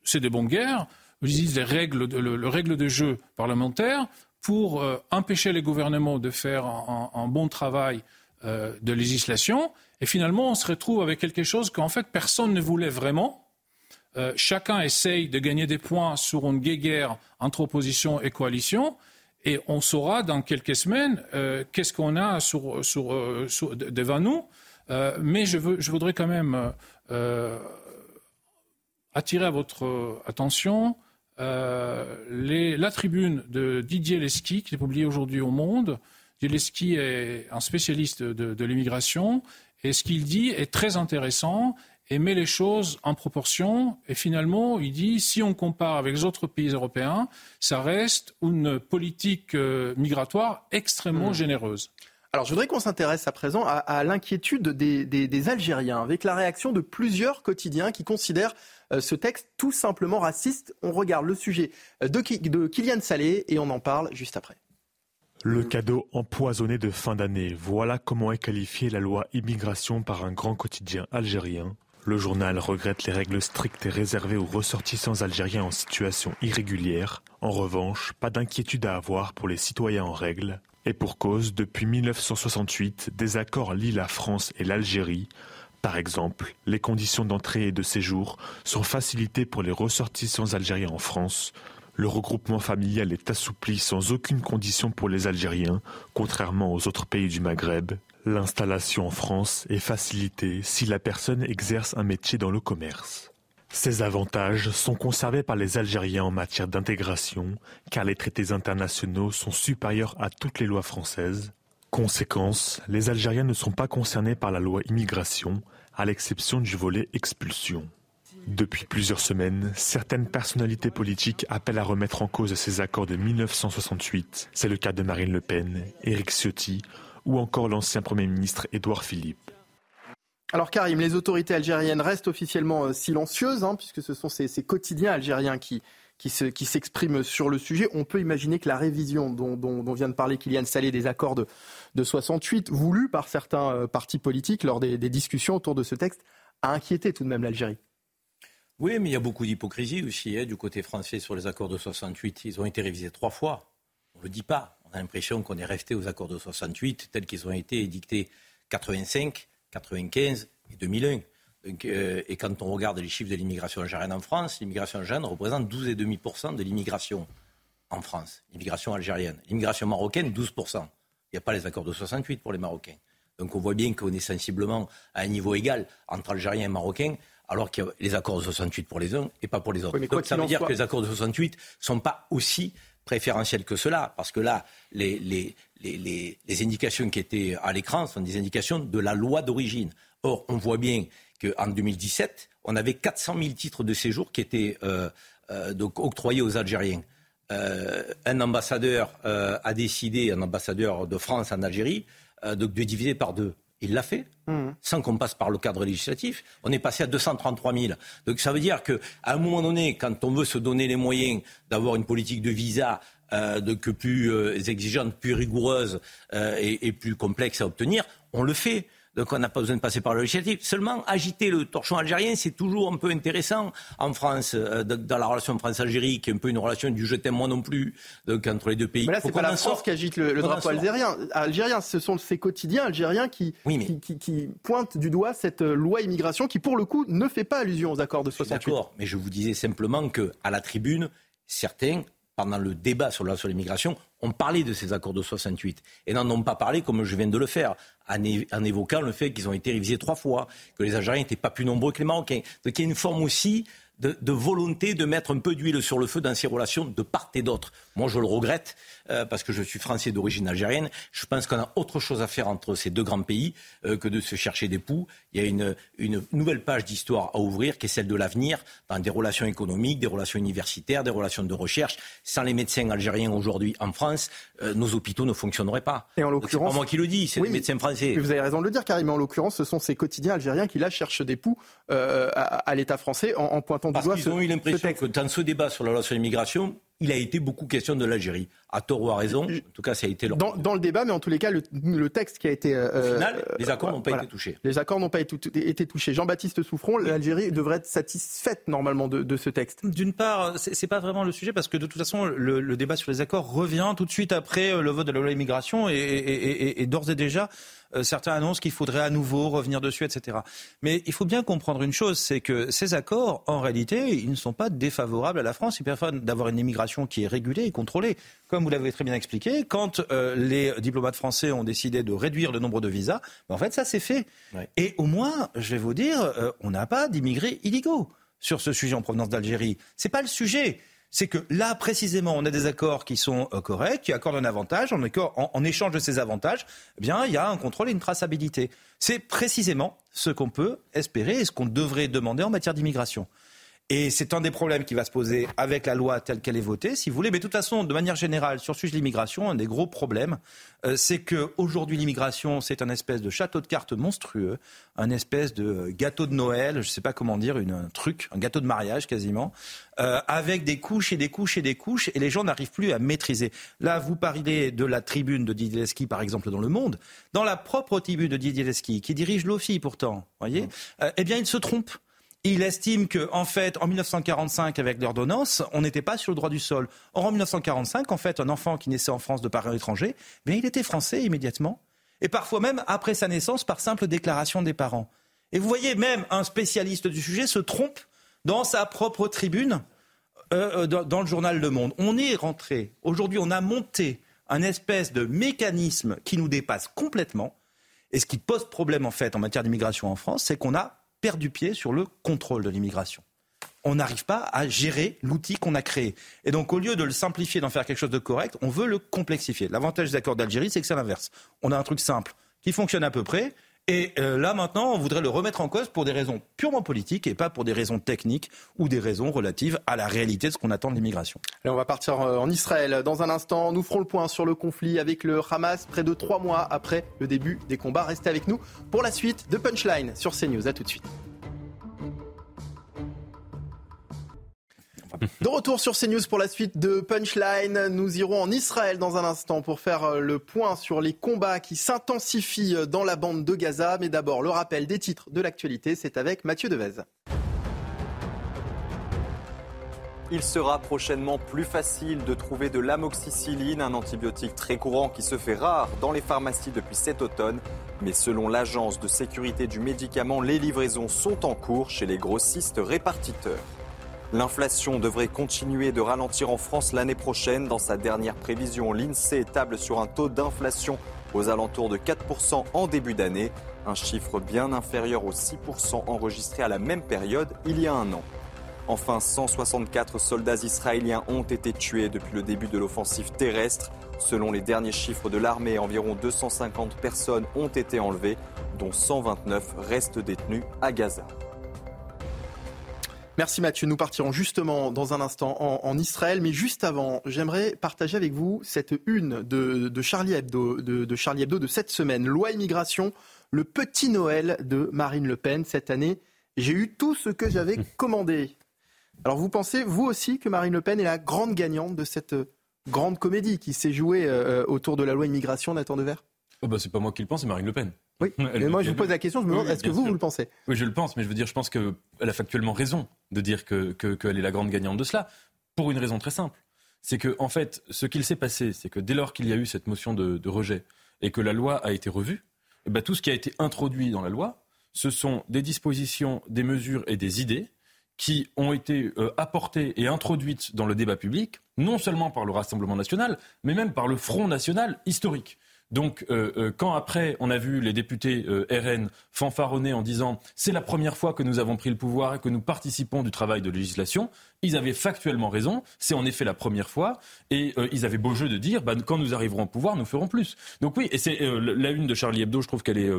c'est des bonnes guerres, utilisent les règles de, le, règle de jeu parlementaire pour euh, empêcher les gouvernements de faire un, bon travail euh, de législation. Et finalement, on se retrouve avec quelque chose qu'en fait personne ne voulait vraiment. Euh, chacun essaye de gagner des points sur une guerre entre opposition et coalition. Et on saura dans quelques semaines qu'est-ce qu'on a sur, devant nous. mais je, voudrais quand même attirer à votre attention euh, la tribune de Didier Lesky, qui est publiée aujourd'hui au Monde. Didier Lesky est un spécialiste de, l'immigration et ce qu'il dit est très intéressant et met les choses en proportion. Et finalement, il dit, si on compare avec les autres pays européens, ça reste une politique euh, migratoire extrêmement hmm. généreuse. Alors, je voudrais qu'on s'intéresse à présent à, l'inquiétude des, Algériens, avec la réaction de plusieurs quotidiens qui considèrent ce texte tout simplement raciste. On regarde le sujet de, de Kylian Salé et on en parle juste après. Le cadeau empoisonné de fin d'année, voilà comment est qualifiée la loi immigration par un grand quotidien algérien. Le journal regrette les règles strictes et réservées aux ressortissants algériens en situation irrégulière. En revanche, pas d'inquiétude à avoir pour les citoyens en règle. Et pour cause, depuis 1968, des accords lient la France et l'Algérie. Par exemple, les conditions d'entrée et de séjour sont facilitées pour les ressortissants algériens en France. Le regroupement familial est assoupli sans aucune condition pour les Algériens, contrairement aux autres pays du Maghreb. L'installation en France est facilitée si la personne exerce un métier dans le commerce. Ces avantages sont conservés par les Algériens en matière d'intégration, car les traités internationaux sont supérieurs à toutes les lois françaises. Conséquence, les Algériens ne sont pas concernés par la loi immigration, à l'exception du volet expulsion. Depuis plusieurs semaines, certaines personnalités politiques appellent à remettre en cause ces accords de 1968. C'est le cas de Marine Le Pen, Éric Ciotti ou encore l'ancien Premier ministre Édouard Philippe. Alors Karim, les autorités algériennes restent officiellement euh, silencieuses, hein, puisque ce sont ces, quotidiens algériens qui, qui, s'expriment sur le sujet. On peut imaginer que la révision dont, vient de parler Kylian Salé des accords de, 68, voulus par certains euh, partis politiques lors des, discussions autour de ce texte, a inquiété tout de même l'Algérie. Oui, mais il y a beaucoup d'hypocrisie aussi hein, du côté français sur les accords de 68. Ils ont été révisés trois fois. On ne le dit pas. On a l'impression qu'on est resté aux accords de 68 tels qu'ils ont été édictés 85, 95 et 2001. Euh, et quand on regarde les chiffres de l'immigration algérienne en France, l'immigration algérienne représente 12,5% de l'immigration en France, l'immigration algérienne. L'immigration marocaine, 12%. Il n'y a pas les accords de 68 pour les Marocains. Donc on voit bien qu'on est sensiblement à un niveau égal entre Algériens et Marocains, alors qu'il y a les accords de 68 pour les uns et pas pour les autres. Donc ça veut dire que les accords de 68 ne sont pas aussi préférentiels que cela, parce que là, les, les, les, indications qui étaient à l'écran sont des indications de la loi d'origine. Or, on voit bien qu'en 2017, on avait 400 000 titres de séjour qui étaient euh, euh, donc octroyés aux Algériens. Euh, un ambassadeur a décidé, un ambassadeur de France en Algérie, de, diviser par deux. Il l'a fait, mmh. sans qu'on passe par le cadre législatif. On est passé à 233 000. Donc ça veut dire qu'à un moment donné, quand on veut se donner les moyens d'avoir une politique de visa euh, de, que plus euh, exigeante, plus rigoureuse euh, et, plus complexe à obtenir, on le fait. Donc on n'a pas besoin de passer par le législatif. Seulement, agiter le torchon algérien, c'est toujours un peu intéressant en France, dans la relation France-Algérie, qui est un peu une relation du je t'aime moi non plus, donc entre les deux pays. Mais là, c'est pas la France qui agite le, drapeau algérien. algérien. Ce sont ces quotidiens algériens qui, qui, qui, pointent du doigt cette loi immigration qui, pour le coup, ne fait pas allusion aux accords de 68. D'accord, mais je vous disais simplement que à la tribune, certains pendant le débat sur la sur l'immigration, on parlait de ces accords de 68 et n'en ont pas parlé comme je viens de le faire, en, évoquant le fait qu'ils ont été révisés trois fois, que les Algériens n'étaient pas plus nombreux que les Marocains. Donc il y a une forme aussi de, volonté de mettre un peu d'huile sur le feu dans ces relations de part et d'autre. Moi, je le regrette euh, parce que je suis français d'origine algérienne. Je pense qu'on a autre chose à faire entre ces deux grands pays euh, que de se chercher des poux. Il y a une, une nouvelle page d'histoire à ouvrir qui est celle de l'avenir dans des relations économiques, des relations universitaires, des relations de recherche. Sans les médecins algériens aujourd'hui en France, euh, nos hôpitaux ne fonctionneraient pas. Et en l'occurrence, pas moi qui le dis, c'est les médecins français. Vous avez raison de le dire, Karim. Mais en l'occurrence, ce sont ces quotidiens algériens qui là cherchent des poux à, l'État français en, en pointant parce qu'ils ont eu l'impression que dans ce débat sur la loi sur l'immigration, il a été beaucoup question de l'Algérie. À tort ou à raison, en tout cas, ça a été leur... dans, le débat, mais en tous les cas, le, texte qui a été. Euh, Au final, les accords n'ont pas été touchés. Les accords n'ont pas été touchés. Jean-Baptiste Souffron, l'Algérie devrait être satisfaite normalement de, ce texte. D'une part, c'est pas vraiment le sujet parce que de toute façon, le, débat sur les accords revient tout de suite après euh, le vote de la loi immigration et d'ores et déjà. Euh, certains annoncent qu'il faudrait à nouveau revenir dessus, etc. Mais il faut bien comprendre une chose, c'est que ces accords, en réalité, ils ne sont pas défavorables à la France. Ils permettent d'avoir une immigration qui est régulée et contrôlée. Comme vous l'avez très bien expliqué, quand euh, les diplomates français ont décidé de réduire le nombre de visas, ben, en fait, ça s'est fait. Et au moins, je vais vous dire, euh, on n'a pas d'immigrés illégaux sur ce sujet en provenance d'Algérie. C'est pas le sujet c'est que là, précisément, on a des accords qui sont euh, corrects, qui accordent un avantage. En, en, échange de ces avantages, eh bien, il y a un contrôle et une traçabilité. C'est précisément ce qu'on peut espérer et ce qu'on devrait demander en matière d'immigration. Et c'est un des problèmes qui va se poser avec la loi telle qu'elle est votée, si vous voulez. Mais de toute façon, de manière générale, sur le sujet de l'immigration, un des gros problèmes, euh, c'est qu'aujourd'hui, l'immigration, c'est un espèce de château de cartes monstrueux, un espèce de gâteau de Noël, je ne sais pas comment dire, une, un truc, un gâteau de mariage quasiment, euh, avec des couches et des couches et des couches, et les gens n'arrivent plus à maîtriser. Là, vous parlez de la tribune de Didier Lesky, par exemple, dans Le Monde. Dans la propre tribune de Didier Lesky, qui dirige l'OFI pourtant, voyez, mmh. euh, eh bien, il se trompe. Il estime que, en fait, en 1945, avec l'ordonnance, on n'était pas sur le droit du sol. Or, en 1945, en fait, un enfant qui naissait en France de parents étrangers, bien, il était français immédiatement. Et parfois même après sa naissance par simple déclaration des parents. Et vous voyez, même un spécialiste du sujet se trompe dans sa propre tribune euh, euh, dans, le journal Le Monde. On est rentré, aujourd'hui, on a monté un espèce de mécanisme qui nous dépasse complètement. Et ce qui pose problème, en fait, en matière d'immigration en France, c'est qu'on a perdu pied sur le contrôle de l'immigration. on n'arrive pas à gérer l'outil qu'on a créé. Et donc, au lieu de le simplifier, d'en faire quelque chose de correct, on veut le complexifier. L'avantage des accords d'Algérie, c'est que c'est l'inverse. On a un truc simple qui fonctionne à peu près. Et euh, là, maintenant, on voudrait le remettre en cause pour des raisons purement politiques et pas pour des raisons techniques ou des raisons relatives à la réalité de ce qu'on attend de l'immigration. on va partir euh, en Israël. Dans un instant, nous ferons le point sur le conflit avec le Hamas près de trois mois après le début des combats. Restez avec nous pour la suite de Punchline sur CNews. À tout de suite. De retour sur CNews pour la suite de Punchline. Nous irons en Israël dans un instant pour faire euh, le point sur les combats qui s'intensifient euh, dans la bande de Gaza. Mais d'abord, le rappel des titres de l'actualité, c'est avec Mathieu Devez. Il sera prochainement plus facile de trouver de l'amoxicilline, un antibiotique très courant qui se fait rare dans les pharmacies depuis cet automne. Mais selon l'Agence de sécurité du médicament, les livraisons sont en cours chez les grossistes répartiteurs. L'inflation devrait continuer de ralentir en France l'année prochaine. Dans sa dernière prévision, l'INSEE table sur un taux d'inflation aux alentours de 4% en début d'année, un chiffre bien inférieur aux 6% enregistrés à la même période il y a un an. Enfin, 164 soldats israéliens ont été tués depuis le début de l'offensive terrestre. Selon les derniers chiffres de l'armée, environ 250 personnes ont été enlevées, dont 129 restent détenues à Gaza. Merci Mathieu. Nous partirons justement dans un instant en, Israël, mais juste avant, j'aimerais partager avec vous cette une de, Charlie Hebdo, de, Charlie Hebdo de cette semaine. Loi immigration, le petit Noël de Marine Le Pen cette année. J'ai eu tout ce que j'avais commandé. Alors vous pensez, vous aussi, que Marine Le Pen est la grande gagnante de cette grande comédie qui s'est jouée euh, autour de la loi immigration, Nathan Devers? Oh bah, C'est pas moi qui le pense, c'est Marine Le Pen. Oui, mais moi je vous pose la question, je me demande, est-ce que vous, vous le pensez? Oui, je le pense, mais je veux dire, je pense qu'elle a factuellement raison de dire qu'elle que, est la grande gagnante de cela, pour une raison très simple. C'est que, en fait, ce qu'il s'est passé, c'est que dès lors qu'il y a eu cette motion de, rejet et que la loi a été revue, eh ben, tout ce qui a été introduit dans la loi, ce sont des dispositions, des mesures et des idées qui ont été euh, apportées et introduites dans le débat public, non seulement par le Rassemblement national, mais même par le Front national historique. Donc, euh, euh, quand après, on a vu les députés euh, RN fanfaronner en disant c'est la première fois que nous avons pris le pouvoir et que nous participons du travail de législation, ils avaient factuellement raison. C'est en effet la première fois. Et ils avaient beau jeu de dire bah, quand nous arriverons au pouvoir, nous ferons plus. Donc, oui, et c'est la une de Charlie Hebdo, je trouve qu'elle est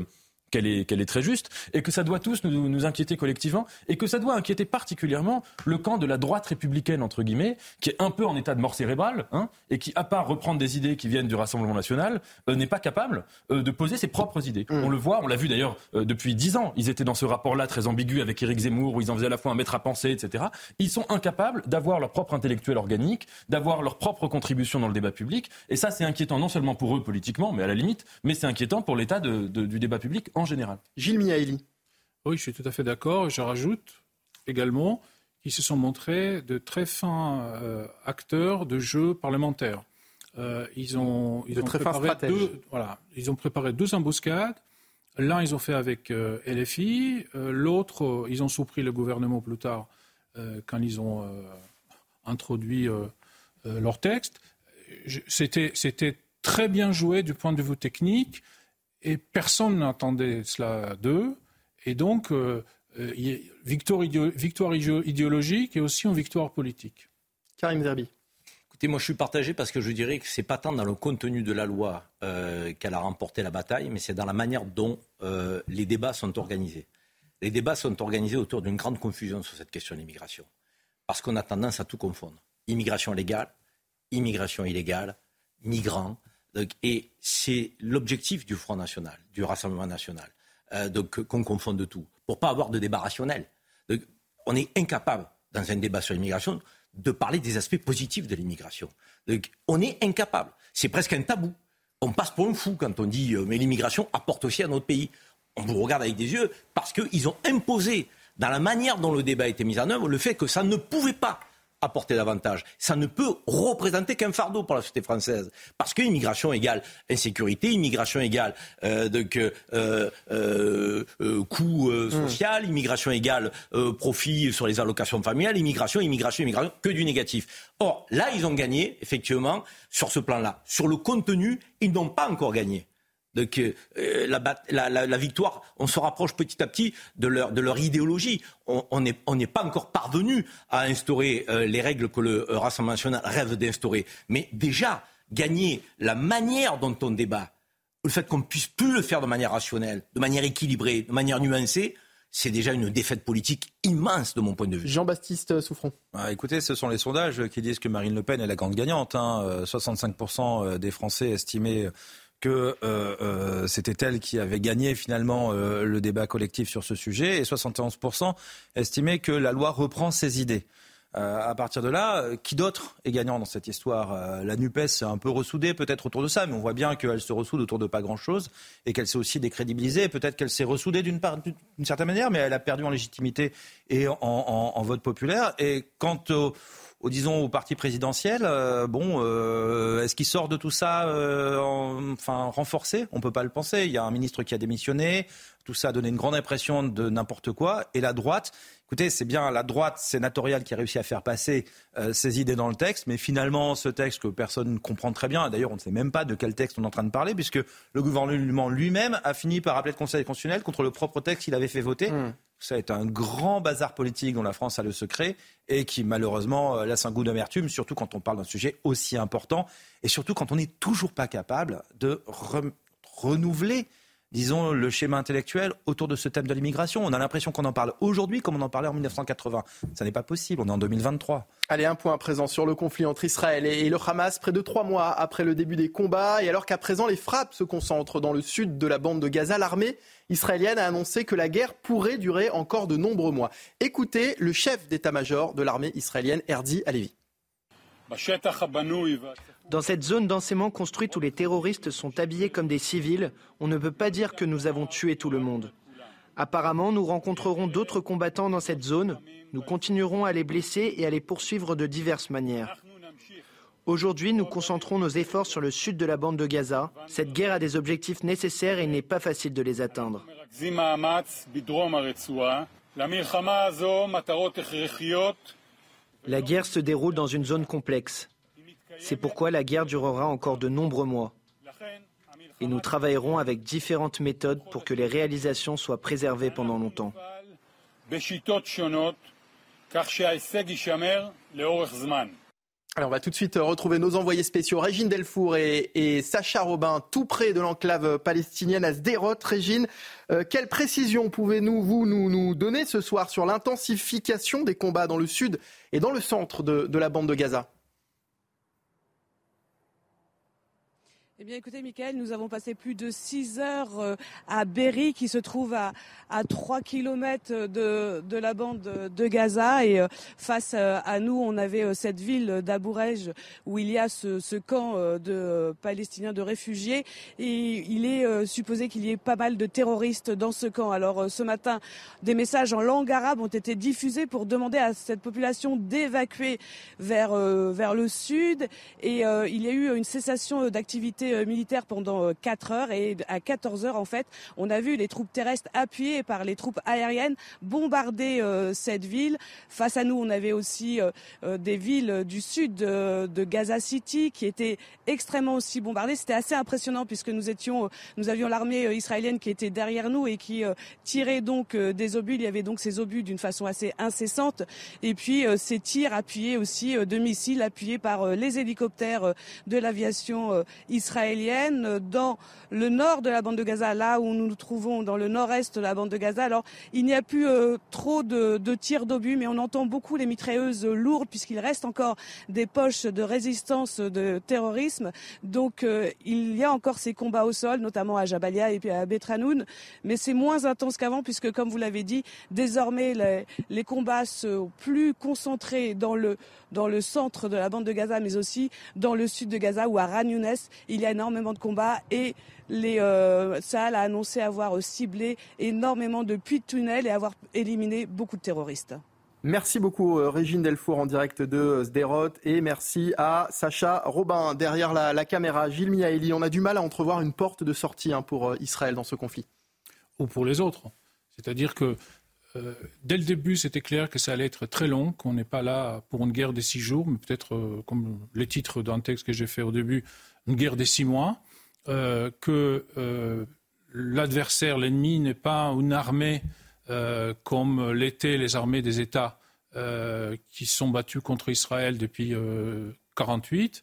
qu'elle est, qu'elle est très juste, et que ça doit tous nous, nous, inquiéter collectivement, et que ça doit inquiéter particulièrement le camp de la droite républicaine, entre guillemets, qui est un peu en état de mort cérébrale, hein, et qui, à part reprendre des idées qui viennent du Rassemblement national, euh, n'est pas capable euh, de poser ses propres idées. Mm. On le voit, on l'a vu d'ailleurs euh, depuis dix ans, ils étaient dans ce rapport-là très ambigu avec Éric Zemmour, où ils en faisaient à la fois un maître à penser, etc. Ils sont incapables d'avoir leur propre intellectuel organique, d'avoir leur propre contribution dans le débat public, et ça c'est inquiétant non seulement pour eux politiquement, mais à la limite, mais c'est inquiétant pour l'état de, du débat public en général. Gilles Miaili. Oui, je suis tout à fait d'accord. Je rajoute également qu'ils se sont montrés de très fins euh, acteurs de jeux parlementaires. Euh, ils ont, ils ont préparé deux, voilà, ils ont préparé deux embuscades. L'un, ils ont fait avec euh, LFI. L'autre, ils ont surpris le gouvernement plus tard quand ils ont introduit leur texte. C'était très bien joué du point de vue technique et personne n'attendait cela d'eux. Et donc, euh, euh, victoire, victoire, idéologique et aussi une victoire politique. Karim Zerbi. Écoutez, moi je suis partagé parce que je dirais que ce n'est pas tant dans le contenu de la loi euh, qu'elle a remporté la bataille, mais c'est dans la manière dont les débats sont organisés. Les débats sont organisés autour d'une grande confusion sur cette question de l'immigration. Parce qu'on a tendance à tout confondre. Immigration légale, immigration illégale, migrants, et c'est l'objectif du Front National, du Rassemblement National, euh, donc qu'on confonde tout, pour pas avoir de débat rationnel. on est incapable, dans un débat sur l'immigration, de parler des aspects positifs de l'immigration. On est incapable. C'est presque un tabou. On passe pour un fou quand on dit euh, mais l'immigration apporte aussi à notre pays. On vous regarde avec des yeux parce qu'ils ont imposé, dans la manière dont le débat a été mis en œuvre, le fait que ça ne pouvait pas apporter davantage. Ça ne peut représenter qu'un fardeau pour la société française. Parce que immigration égale insécurité, immigration égale euh, euh, euh, euh coût mm. social, immigration égale profit sur les allocations familiales, immigration, immigration, immigration, que du négatif. Or, là, ils ont gagné, effectivement, sur ce plan-là. Sur le contenu, ils n'ont pas encore gagné. Donc euh, la, la, la, victoire, on se rapproche petit à petit de leur, de leur idéologie. On n'est on pas encore parvenu à instaurer euh, les règles que le euh, Rassemblement national rêve d'instaurer. Mais déjà, gagner la manière dont on débat, le fait qu'on ne puisse plus le faire de manière rationnelle, de manière équilibrée, de manière nuancée, c'est déjà une défaite politique immense de mon point de vue. Jean-Baptiste Souffron. Ah, écoutez, ce sont les sondages qui disent que Marine Le Pen est la grande gagnante. Hein. 65% des Français estimaient que euh, euh, c'était elle qui avait gagné finalement euh, le débat collectif sur ce sujet, et 71% estimaient que la loi reprend ses idées. à partir de là, qui d'autre est gagnant dans cette histoire La NUPES s'est un peu ressoudée peut-être autour de ça, mais on voit bien qu'elle se ressoude autour de pas grand-chose et qu'elle s'est aussi décrédibilisée. Peut-être qu'elle s'est ressoudée d'une certaine manière, mais elle a perdu en légitimité et en, en vote populaire. Et quant au disons, au parti présidentiel. Euh, bon, euh, est-ce qu'il sort de tout ça euh, enfin, renforcé? On peut pas le penser. Il y a un ministre qui a démissionné. Tout ça a donné une grande impression de n'importe quoi. Et la droite, écoutez, c'est bien la droite sénatoriale qui a réussi à faire passer ses idées dans le texte, mais finalement, ce texte que personne ne comprend très bien, d'ailleurs, on ne sait même pas de quel texte on est en train de parler, puisque le gouvernement lui-même a fini par appeler le Conseil constitutionnel contre le propre texte qu'il avait fait voter. Mmh. Ça est un grand bazar politique dont la France a le secret et qui malheureusement euh, laisse un goût d'amertume, surtout quand on parle d'un sujet aussi important et surtout quand on n'est toujours pas capable de renouveler disons, le schéma intellectuel autour de ce thème de l'immigration. On a l'impression qu'on en parle aujourd'hui comme on en parlait en 1980. Ça n'est pas possible, on est en 2023. Allez, un point à présent sur le conflit entre Israël et le Hamas, près de trois mois après le début des combats, et alors qu'à présent les frappes se concentrent dans le sud de la bande de Gaza, l'armée israélienne a annoncé que la guerre pourrait durer encore de nombreux mois. Écoutez le chef d'état-major de l'armée israélienne, Erdi Alevi. Dans cette zone densément construite où les terroristes sont habillés comme des civils, on ne peut pas dire que nous avons tué tout le monde. Apparemment, nous rencontrerons d'autres combattants dans cette zone. Nous continuerons à les blesser et à les poursuivre de diverses manières. Aujourd'hui, nous concentrons nos efforts sur le sud de la bande de Gaza. Cette guerre a des objectifs nécessaires et il n'est pas facile de les atteindre. La guerre se déroule dans une zone complexe. C'est pourquoi la guerre durera encore de nombreux mois. Et nous travaillerons avec différentes méthodes pour que les réalisations soient préservées pendant longtemps. Alors on va tout de suite retrouver nos envoyés spéciaux Régine Delfour et, Sacha Robin, tout près de l'enclave palestinienne à Sderot. Régine, euh, quelle précision pouvez-nous vous nous, donner ce soir sur l'intensification des combats dans le sud et dans le centre de la bande de Gaza? Eh bien, écoutez, Michael, nous avons passé plus de 6 heures euh, à Berry, qui se trouve à, à 3 kilomètres de, de la bande de Gaza. Et euh, face euh, à nous, on avait cette ville d'Abourej où il y a ce, ce, camp de Palestiniens, de réfugiés. Et il est supposé qu'il y ait pas mal de terroristes dans ce camp. Alors, ce matin, des messages en langue arabe ont été diffusés pour demander à cette population d'évacuer vers, vers le sud. Et il y a eu une cessation d'activité euh, militaire pendant 4 euh, heures et à 14 heures en fait, on a vu les troupes terrestres appuyées par les troupes aériennes bombarder euh, cette ville. Face à nous, on avait aussi des villes du sud de, Gaza City qui étaient extrêmement aussi bombardées. C'était assez impressionnant puisque nous étions, nous avions l'armée israélienne qui était derrière nous et qui tirait donc des obus. Il y avait donc ces obus d'une façon assez incessante et puis ces tirs appuyés aussi de missiles appuyés par les hélicoptères de l'aviation israélienne israélienne dans le nord de la bande de Gaza, là où nous nous trouvons dans le nord-est de la bande de Gaza. Alors, il n'y a plus euh, trop de, tirs d'obus, mais on entend beaucoup les mitrailleuses lourdes puisqu'il reste encore des poches de résistance de terrorisme. Donc, euh, il y a encore ces combats au sol, notamment à Jabalia et à Betranoun, mais c'est moins intense qu'avant puisque, comme vous l'avez dit, désormais les, combats sont plus concentrés dans le dans le centre de la bande de Gaza, mais aussi dans le sud de Gaza ou à Ran Il y a énormément de combats et les, euh, a annoncé avoir ciblé énormément de puits de tunnels et avoir éliminé beaucoup de terroristes. Merci beaucoup euh, Régine Delfour en direct de Sderot et merci à Sacha Robin derrière la, caméra. Gilles Miaeli, on a du mal à entrevoir une porte de sortie hein, pour euh, Israël dans ce conflit. Ou pour les autres. C'est-à-dire que euh, dès le début, c'était clair que ça allait être très long, qu'on n'est pas là pour une guerre des six jours, mais peut-être, euh, comme les titres d'un texte que j'ai fait au début, une guerre des six mois. euh, que euh, l'adversaire, l'ennemi, n'est pas une armée euh, comme l'étaient les armées des États qui sont battus contre Israël depuis 1948.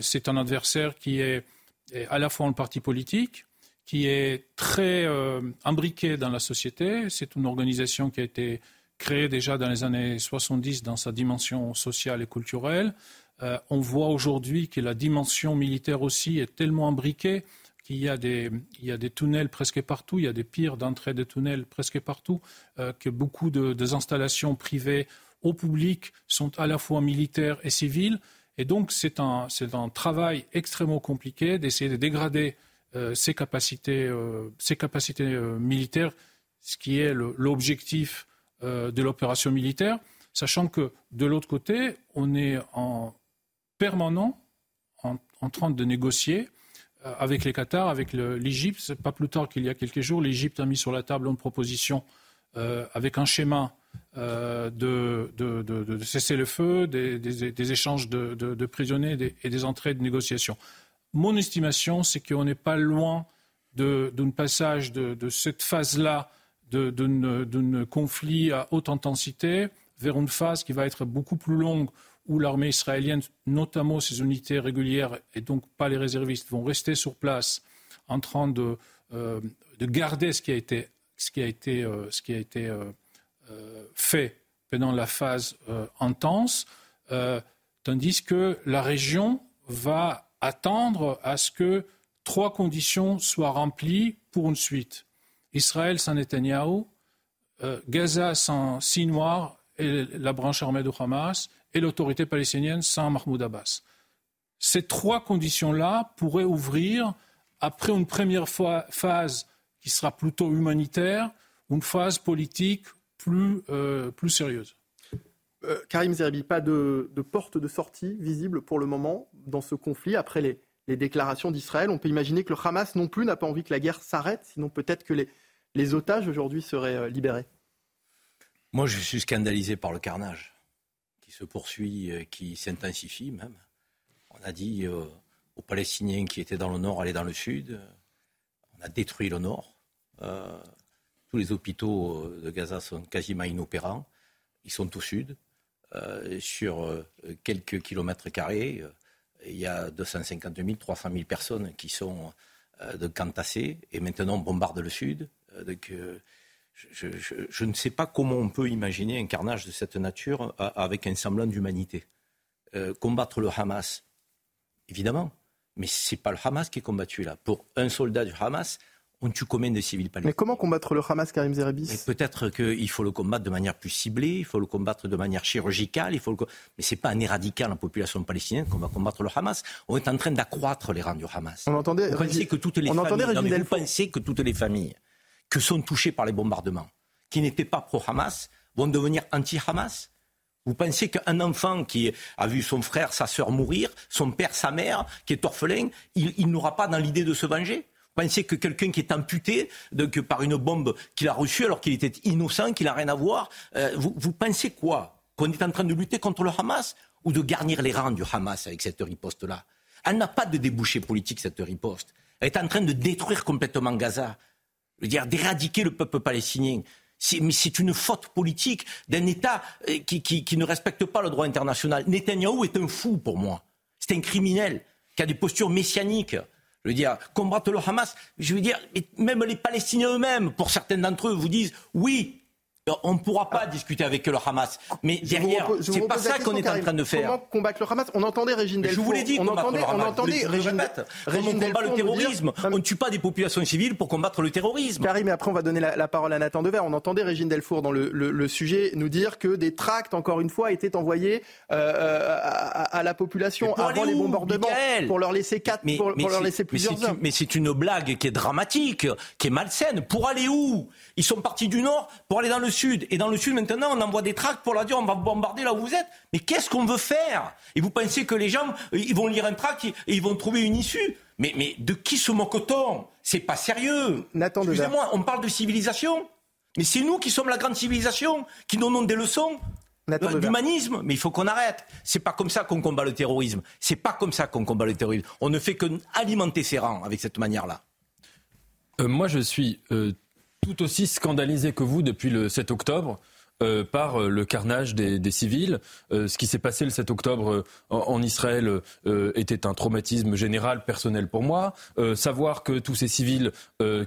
C'est un adversaire qui est, est, à la fois un parti politique, qui est très imbriqué dans la société. C'est une organisation qui a été créée déjà dans les années 70 dans sa dimension sociale et culturelle. Euh, on voit aujourd'hui que la dimension militaire aussi est tellement imbriquée qu'il y, a des, tunnels presque partout, il y a des pires d'entrée de tunnels presque partout, euh, que beaucoup de, des installations privées au public sont à la fois militaires et civiles. Et donc, c'est un, travail extrêmement compliqué d'essayer de dégrader euh, ces capacités, euh, militaires, ce qui est l'objectif de l'opération militaire, sachant que de l'autre côté, on est en permanent en, train de négocier euh, avec les Qatars, avec l'Égypte. Pas plus tard qu'il y a quelques jours, l'Égypte a mis sur la table une proposition euh, avec un schéma euh, de, cesser le feu, des, échanges de, prisonniers et des entrées de négociations. Mon estimation, c'est qu'on n'est pas loin d'un passage de, cette phase-là d'un conflit à haute intensité vers une phase qui va être beaucoup plus longue, où l'armée israélienne, notamment ses unités régulières et donc pas les réservistes, vont rester sur place en train de, euh, de garder ce qui a été, euh, euh, fait pendant la phase intense, tandis que la région va attendre à ce que trois conditions soient remplies pour une suite. Israël sans Netanyahou, Gaza sans Sinoir et la branche armée de Hamas, et l'autorité palestinienne sans Mahmoud Abbas. Ces trois conditions-là pourraient ouvrir, après une première phase qui sera plutôt humanitaire, une phase politique plus, euh, plus sérieuse. Euh, Karim Zerbi, pas de, porte de sortie visible pour le moment dans ce conflit après les, les déclarations d'Israël. On peut imaginer que le Hamas non plus n'a pas envie que la guerre s'arrête, sinon peut-être que les, les otages aujourd'hui seraient euh, libérés. Moi, je suis scandalisé par le carnage se poursuit, euh, qui s'intensifie même. On a dit euh, aux Palestiniens qui étaient dans le nord, allez dans le sud. On a détruit le nord. Euh, tous les hôpitaux de Gaza sont quasiment inopérants. Ils sont au sud. sur quelques kilomètres carrés, il y a 250 000, 300 000 personnes qui sont de Cantassé et maintenant on bombarde le sud. Je, ne sais pas comment on peut imaginer un carnage de cette nature avec un semblant d'humanité. Euh, combattre le Hamas, évidemment, mais ce n'est pas le Hamas qui est combattu là. Pour un soldat du Hamas, on tue combien de civils palestiniens? Mais comment combattre le Hamas, Karim Zerabis Peut-être qu'il faut le combattre de manière plus ciblée, il faut le combattre de manière chirurgicale, il faut le... mais ce n'est pas en éradiquant la population palestinienne qu'on va combattre le Hamas. On est en train d'accroître les rangs du Hamas. On entendait, vous pensez que toutes les on familles, pensez que toutes les familles que sont touchés par les bombardements, qui n'étaient pas pro-Hamas, vont devenir anti-Hamas. Vous pensez qu'un enfant qui a vu son frère, sa sœur mourir, son père, sa mère, qui est orphelin, il, n'aura pas dans l'idée de se venger? Vous pensez que quelqu'un qui est amputé par une bombe qu'il a reçue alors qu'il était innocent, qu'il n'a rien à voir, euh, vous, vous pensez quoi? Qu'on est en train de lutter contre le Hamas ou de garnir les rangs du Hamas avec cette riposte-là? Elle n'a pas de débouché politique, cette riposte. Elle est en train de détruire complètement Gaza dire, d'éradiquer le peuple palestinien. Mais c'est une faute politique d'un État euh, qui, qui, ne respecte pas le droit international. Netanyahou est un fou pour moi. C'est un criminel qui a des postures messianiques. Je veux dire, combattre le Hamas, je veux dire, même les Palestiniens eux-mêmes, pour certains d'entre eux, vous disent oui, on ne pourra pas discuter avec le Hamas. Mais derrière, c'est pas ça qu'on est en train de faire. Comment combattre le Hamas? On entendait Régine Delfour. Je vous l'ai dit, on entendait, on entendait Régine, Régine on combat le terrorisme? On ne tue pas des populations civiles pour combattre le terrorisme. Karim, mais après on va donner la, parole à Nathan Dever. On entendait Régine Delfour dans le, sujet nous dire que des tracts, encore une fois, étaient envoyés euh, euh, à, la population avant les bombardements pour leur laisser quatre, pour, leur laisser plusieurs heures. Mais c'est une blague qui est dramatique, qui est malsaine. Pour aller où? Ils sont partis du nord pour aller dans le sud. Et dans le sud, maintenant, on envoie des tracts pour leur dire on va bombarder là où vous êtes. Mais qu'est-ce qu'on veut faire? Et vous pensez que les gens, euh, ils vont lire un tract et ils vont trouver une issue? Mais, mais de qui se moque-t-on? C'est pas sérieux. Excusez-moi, on parle de civilisation. Mais c'est nous qui sommes la grande civilisation, qui donnons des leçons. Euh, d'humanisme, mais il faut qu'on arrête. C'est pas comme ça qu'on combat le terrorisme. C'est pas comme ça qu'on combat le terrorisme. On ne fait que alimenter ses rangs avec cette manière-là. Euh, moi, je suis euh, tout aussi scandalisé que vous depuis le 7 octobre. euh, par euh, le carnage des, civils. Euh, ce qui s'est passé le 7 octobre euh, en, Israël euh, était un traumatisme général, personnel pour moi. Savoir que tous ces civils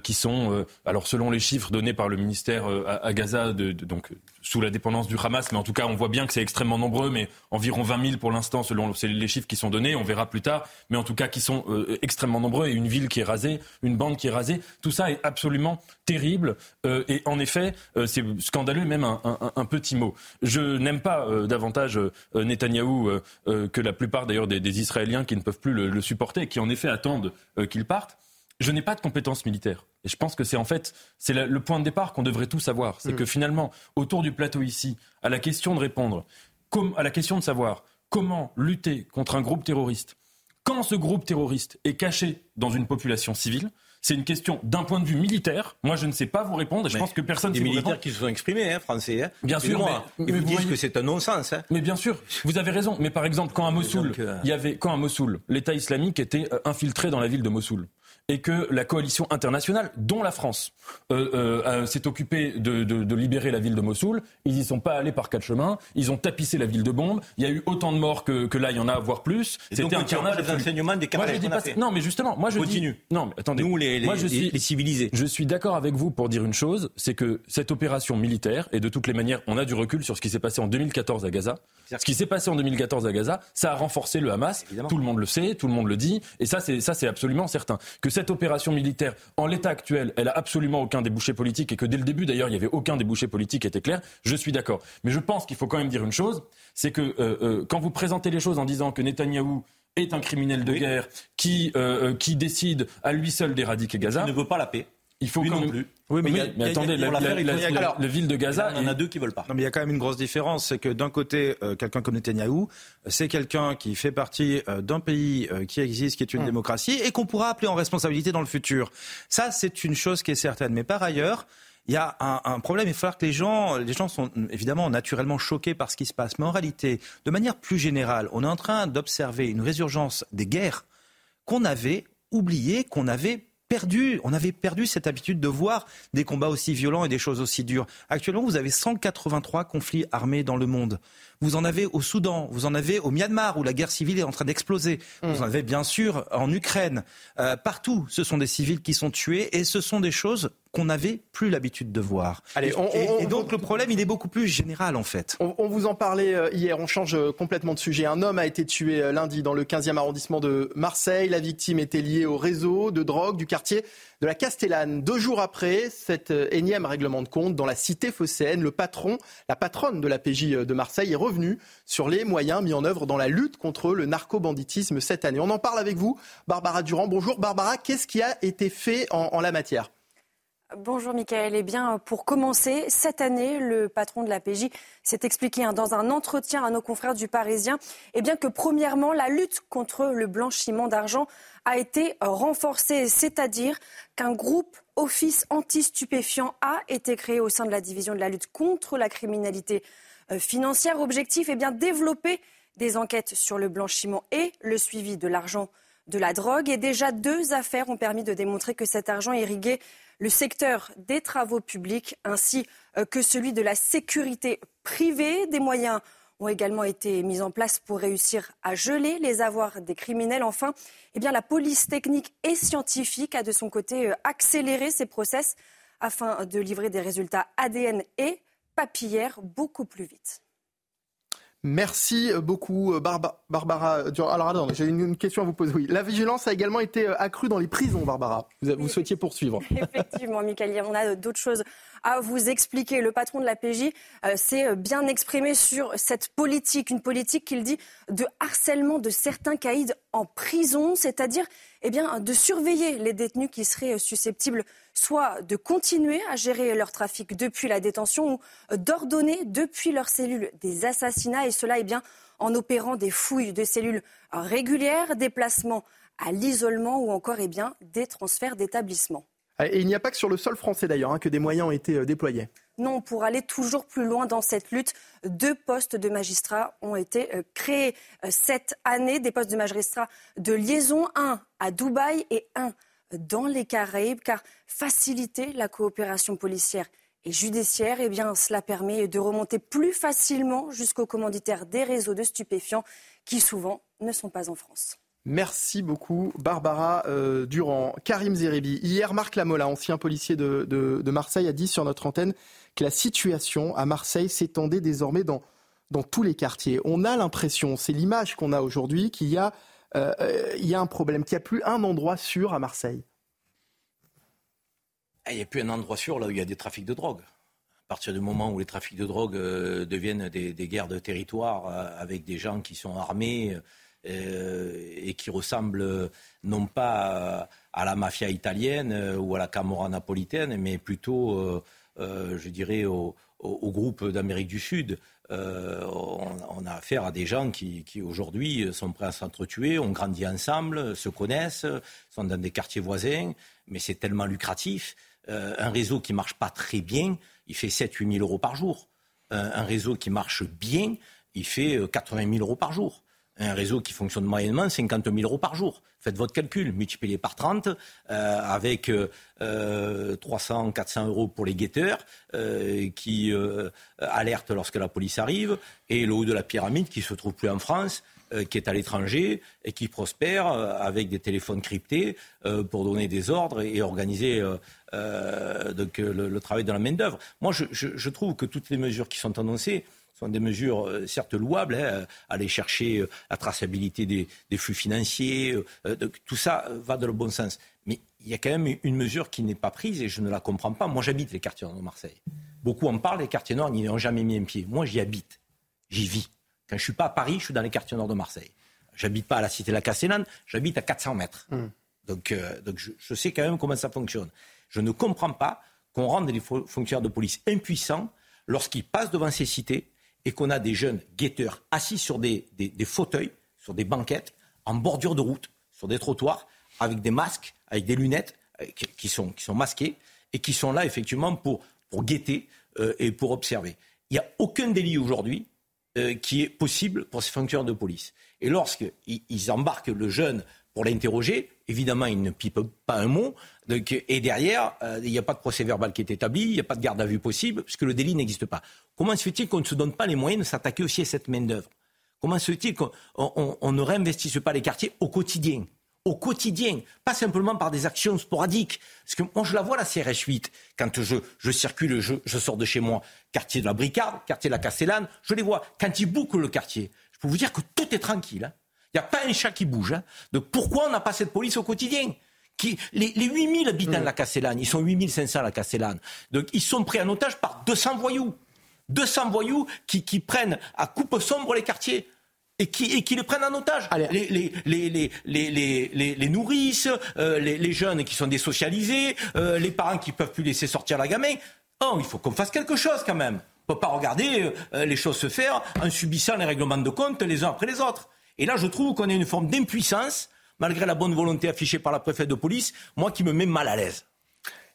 qui sont, alors selon les chiffres donnés par le ministère à, à Gaza, de, de- donc sous la dépendance du Hamas, mais en tout cas on voit bien que c'est extrêmement nombreux, mais environ 20 000 pour l'instant selon les chiffres qui sont donnés, on verra plus tard, mais en tout cas qui sont euh, extrêmement nombreux et une ville qui est rasée, une bande qui est rasée, tout ça est absolument terrible euh, et en effet euh, c'est scandaleux même un, petit mot. Je n'aime pas euh, davantage euh, Netanyahou que la plupart d'ailleurs des, Israéliens qui ne peuvent plus le, le supporter et qui en effet attendent qu'il parte. Je n'ai pas de compétences militaires. Et je pense que c'est en fait c'est le point de départ qu'on devrait tous savoir. C'est Mm. que finalement, autour du plateau ici, à la question de répondre, comme, à la question de savoir comment lutter contre un groupe terroriste, quand ce groupe terroriste est caché dans une population civile, c'est une question d'un point de vue militaire. Moi, je ne sais pas vous répondre. Et je Mais pense que personne vous militaires répondre. qui se sont exprimés, hein, français. hein. Bien sûr, Excusez-moi, mais- ils mais vous disent voyez- que c'est un non-sens. hein. Mais bien sûr, vous avez raison. Mais par exemple, quand à Mossoul, donc, euh, il y avait quand à Mossoul, l'État islamique était euh, infiltré dans la ville de Mossoul et que la coalition internationale, dont la France, euh, euh, euh, s'est occupée de, de- de libérer la ville de Mossoul, ils y sont pas allés par quatre chemins, ils ont tapissé la ville de bombes. Il y a eu autant de morts que, que là, il y en a, voire plus. Tire pas les absolu. enseignements des Moi, je dis pas. Non, mais justement, moi je Continue. dis. Non, mais attendez. Nous, les- les- moi, je suis les civilisés. Je suis d'accord avec vous pour dire une chose, c'est que cette opération militaire, et de toutes les manières, on a du recul sur ce qui s'est passé en 2014 à Gaza. Ce qui s'est passé en 2014 à Gaza, ça a renforcé le Hamas. Tout le monde le sait, tout le monde le dit, et ça, c'est ça, c'est absolument certain. Que cette opération militaire, en l'état actuel, elle a absolument aucun débouché politique, et que dès le début, d'ailleurs, il y avait aucun débouché politique, était clair. Je suis d'accord. Mais je pense qu'il faut quand même dire une chose, c'est que euh, euh, quand vous présentez les choses en disant que Netanyahou est un criminel de guerre qui, euh, qui décide à lui seul d'éradiquer Gaza. Il ne veut pas la paix. Il faut Lui quand non même- plus. Oui, mais, Oui, mais il y a- attendez, il y a- la, Alors, la ville de Gaza. il y en a deux qui veulent pas. Non, mais il y a quand même une grosse différence, c'est que d'un côté, euh, quelqu'un comme Netanyahou, euh, c'est quelqu'un qui fait partie euh, d'un pays euh, qui existe, qui est une démocratie, et qu'on pourra appeler en responsabilité dans le futur. Ça, c'est une chose qui est certaine. Mais par ailleurs, il y a un, un problème. Il va falloir que les gens, les gens sont mm, évidemment naturellement choqués par ce qui se passe. Mais en réalité, de manière plus générale, on est en train d'observer une résurgence des guerres qu'on avait oublié, qu'on avait perdu. On avait perdu cette habitude de voir des combats aussi violents et des choses aussi dures. Actuellement, vous avez 183 conflits armés dans le monde. Vous en avez au Soudan, vous en avez au Myanmar où la guerre civile est en train d'exploser. Vous en avez bien sûr en Ukraine. Euh, partout, ce sont des civils qui sont tués et ce sont des choses qu'on n'avait plus l'habitude de voir. Allez, et, on- et- on- et donc le problème, il est beaucoup plus général en fait. On, vous en parlait euh, hier, on change euh, complètement de sujet. Un homme a été tué euh, lundi dans le 15e arrondissement de Marseille. La victime était liée au réseau de drogue du quartier de la Castellane. Deux jours après cet énième règlement de compte dans la cité phocéenne, le patron, la patronne de la PJ de Marseille est revenue sur les moyens mis en œuvre dans la lutte contre le narco-banditisme cette année. On en parle avec vous, Barbara Durand. Bonjour Barbara, qu'est-ce qui a été fait en, en la matière? Bonjour Michael. Eh bien, pour commencer, cette année, le patron de la PJ s'est expliqué hein, dans un entretien à nos confrères du Parisien eh bien, que premièrement, la lutte contre le blanchiment d'argent a été renforcée, c'est-à-dire qu'un groupe Office anti-stupéfiant a été créé au sein de la division de la lutte contre la criminalité euh, financière. Objectif, eh bien, développer des enquêtes sur le blanchiment et le suivi de l'argent de la drogue. Et déjà deux affaires ont permis de démontrer que cet argent irriguait le secteur des travaux publics ainsi euh, que celui de la sécurité privée. Des moyens ont également été mis en place pour réussir à geler les avoirs des criminels. Enfin, eh la police technique et scientifique a de son côté euh, accéléré ses process afin de livrer des résultats ADN et papillaires beaucoup plus vite. Merci beaucoup, euh, Barba- Barbara. Durand. Alors, attendez, j'ai une, une question à vous poser. Oui, la vigilance a également été euh, accrue dans les prisons, Barbara. Vous, vous souhaitiez poursuivre. Effectivement, Michael, on a d'autres choses à vous expliquer. Le patron de la PJ euh, s'est bien exprimé sur cette politique, une politique qu'il dit de harcèlement de certains caïds en prison, c'est-à-dire eh bien, de surveiller les détenus qui seraient susceptibles soit de continuer à gérer leur trafic depuis la détention ou euh, d'ordonner depuis leur cellule des assassinats, et cela eh bien, en opérant des fouilles de cellules régulières, des placements à l'isolement ou encore eh bien, des transferts d'établissements. Et il n'y a pas que sur le sol français d'ailleurs hein, que des moyens ont été déployés. Non, pour aller toujours plus loin dans cette lutte, deux postes de magistrats ont été créés cette année, des postes de magistrats de liaison, un à Dubaï et un dans les Caraïbes, car faciliter la coopération policière et judiciaire, eh bien, cela permet de remonter plus facilement jusqu'aux commanditaires des réseaux de stupéfiants qui souvent ne sont pas en France. Merci beaucoup, Barbara euh, Durand. Karim Zeribi. Hier, Marc Lamola, ancien policier de, Marseille, a dit sur notre antenne que la situation à Marseille s'étendait désormais dans, dans tous les quartiers. On a l'impression, c'est l'image qu'on a aujourd'hui, qu'il y a euh, il y a un problème, qu'il n'y a plus un endroit sûr à Marseille. Ah, il n'y a plus un endroit sûr là où il y a des trafics de drogue. À partir du moment où les trafics de drogue euh, deviennent des, guerres de territoire euh, avec des gens qui sont armés et qui ressemblent non pas à la mafia italienne ou à la Camorra napolitaine, mais plutôt, je dirais, au, groupe d'Amérique du Sud. Euh, on, a affaire à des gens qui, aujourd'hui sont prêts à s'entretuer, ont grandi ensemble, se connaissent, sont dans des quartiers voisins, mais c'est tellement lucratif. Euh, un réseau qui marche pas très bien, il fait 7-8 000 euros par jour. un réseau qui marche bien, il fait 80 euh, 000 euros par jour un réseau qui fonctionne moyennement 50 000 euros par jour. Faites votre calcul, multipliez par 30, euh, avec euh, 300, 400 euros pour les guetteurs euh, qui euh, alertent lorsque la police arrive, et le haut de la pyramide qui se trouve plus en France, qui est à l'étranger et qui prospère avec des téléphones cryptés pour donner des ordres et, organiser donc, le, travail de la main-d'œuvre. Moi, je trouve que toutes les mesures qui sont annoncées, sont des mesures euh, certes louables, hein, aller chercher euh, la traçabilité des, flux financiers, euh, tout ça va dans le bon sens. Mais il y a quand même une mesure qui n'est pas prise et je ne la comprends pas. Moi, j'habite les quartiers nord de Marseille. Beaucoup en parlent, les quartiers nord n'y ont jamais mis un pied. Moi, j'y habite, j'y vis. Quand je suis pas à Paris, je suis dans les quartiers nord de Marseille. J'habite pas à la cité de la Castellane, j'habite à 400 mètres. Mmh. Donc, donc je, je, sais quand même comment ça fonctionne. Je ne comprends pas qu'on rende les fonctionnaires de police impuissants lorsqu'ils passent devant ces cités et qu'on a des jeunes guetteurs assis sur des, fauteuils, sur des banquettes, en bordure de route, sur des trottoirs, avec des masques, avec des lunettes euh, qui, sont, qui masquées et qui sont là effectivement pour, guetter euh, et pour observer. Il n'y a aucun délit aujourd'hui euh, qui est possible pour ces fonctionnaires de police. Et lorsqu'ils ils embarquent le jeune pour l'interroger, évidemment, il ne pipe pas un mot. et derrière, il n'y a pas de procès verbal qui est établi, il n'y a pas de garde à vue possible, puisque le délit n'existe pas. Comment se fait-il qu'on ne se donne pas les moyens de s'attaquer aussi à cette main-d'œuvre? Comment se fait-il qu'on ne réinvestisse pas les quartiers au quotidien? Au quotidien, pas simplement par des actions sporadiques. Parce que moi, je la vois, la CRS 8, quand je, circule, je, je, sors de chez moi, quartier de la Bricarde, quartier de la Castellane, je les vois. Quand ils bouclent le quartier, je peux vous dire que tout est tranquille. Hein. Il n'y a pas un chat qui bouge. Hein. Donc pourquoi on n'a pas cette police au quotidien qui, les, les 8000 habitants de la Castellane, ils sont 8500 à la Castellane. Donc ils sont pris en otage par 200 voyous. 200 voyous qui, prennent à coupe sombre les quartiers. Et qui, et qui les prennent en otage. Les, les, les, les, les, nourrices, euh, les, jeunes qui sont désocialisés, euh, les parents qui peuvent plus laisser sortir la gamin. Oh, il faut qu'on fasse quelque chose quand même. On ne peut pas regarder euh, les choses se faire en subissant les règlements de compte les uns après les autres. Et là, je trouve qu'on a une forme d'impuissance, malgré la bonne volonté affichée par la préfète de police, moi qui me met mal à l'aise.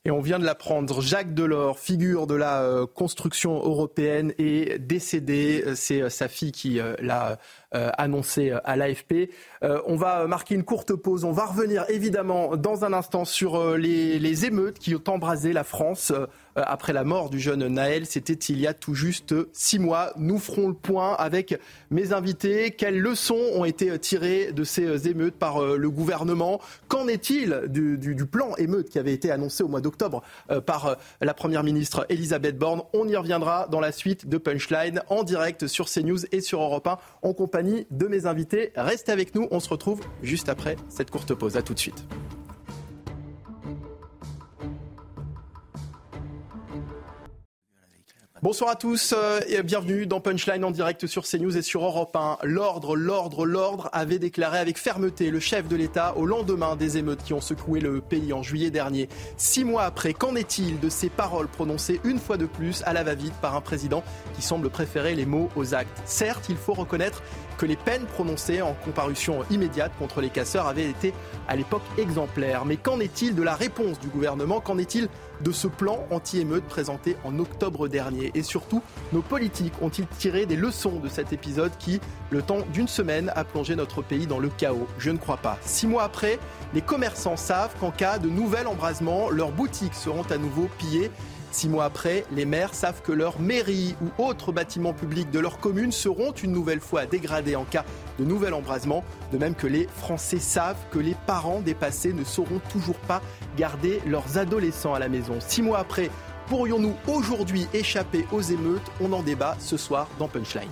Et on vient de l'apprendre, Jacques Delors, figure de la euh, construction européenne, est décédé. C'est euh, sa fille qui euh, l'a annoncé à l'AFP. On va marquer une courte pause. On va revenir évidemment dans un instant sur les, émeutes qui ont embrasé la France euh, après la mort du jeune Naël. C'était il y a tout juste six mois. Nous ferons le point avec mes invités. Quelles leçons ont été tirées de ces émeutes par euh, le gouvernement? Qu'en est-il du, plan émeute qui avait été annoncé au mois d'octobre euh, par la Première ministre Elisabeth Borne? On y reviendra dans la suite de Punchline en direct sur CNews et sur Europe 1 en compagnie de mes invités. Restez avec nous, on se retrouve juste après cette courte pause. A tout de suite. Bonsoir à tous euh, et bienvenue dans Punchline en direct sur CNews et sur Europe 1. L'ordre, l'ordre, l'ordre avait déclaré avec fermeté le chef de l'État au lendemain des émeutes qui ont secoué le pays en juillet dernier. Six mois après, qu'en est-il de ces paroles prononcées une fois de plus à la va-vite par un président qui semble préférer les mots aux actes? Certes, il faut reconnaître que les peines prononcées en comparution immédiate contre les casseurs avaient été à l'époque exemplaires. Mais qu'en est-il de la réponse du gouvernement? Qu'en est-il de ce plan anti-émeute présenté en octobre dernier? Et surtout, nos politiques ont-ils tiré des leçons de cet épisode qui, le temps d'une semaine, a plongé notre pays dans le chaos? Je ne crois pas. Six mois après, les commerçants savent qu'en cas de nouvel embrasement, leurs boutiques seront à nouveau pillées Six mois après, les maires savent que leurs mairies ou autres bâtiments publics de leur commune seront une nouvelle fois dégradés en cas de nouvel embrasement, de même que les Français savent que les parents dépassés ne sauront toujours pas garder leurs adolescents à la maison. Six mois après, pourrions-nous aujourd'hui échapper aux émeutes? On en débat ce soir dans Punchline.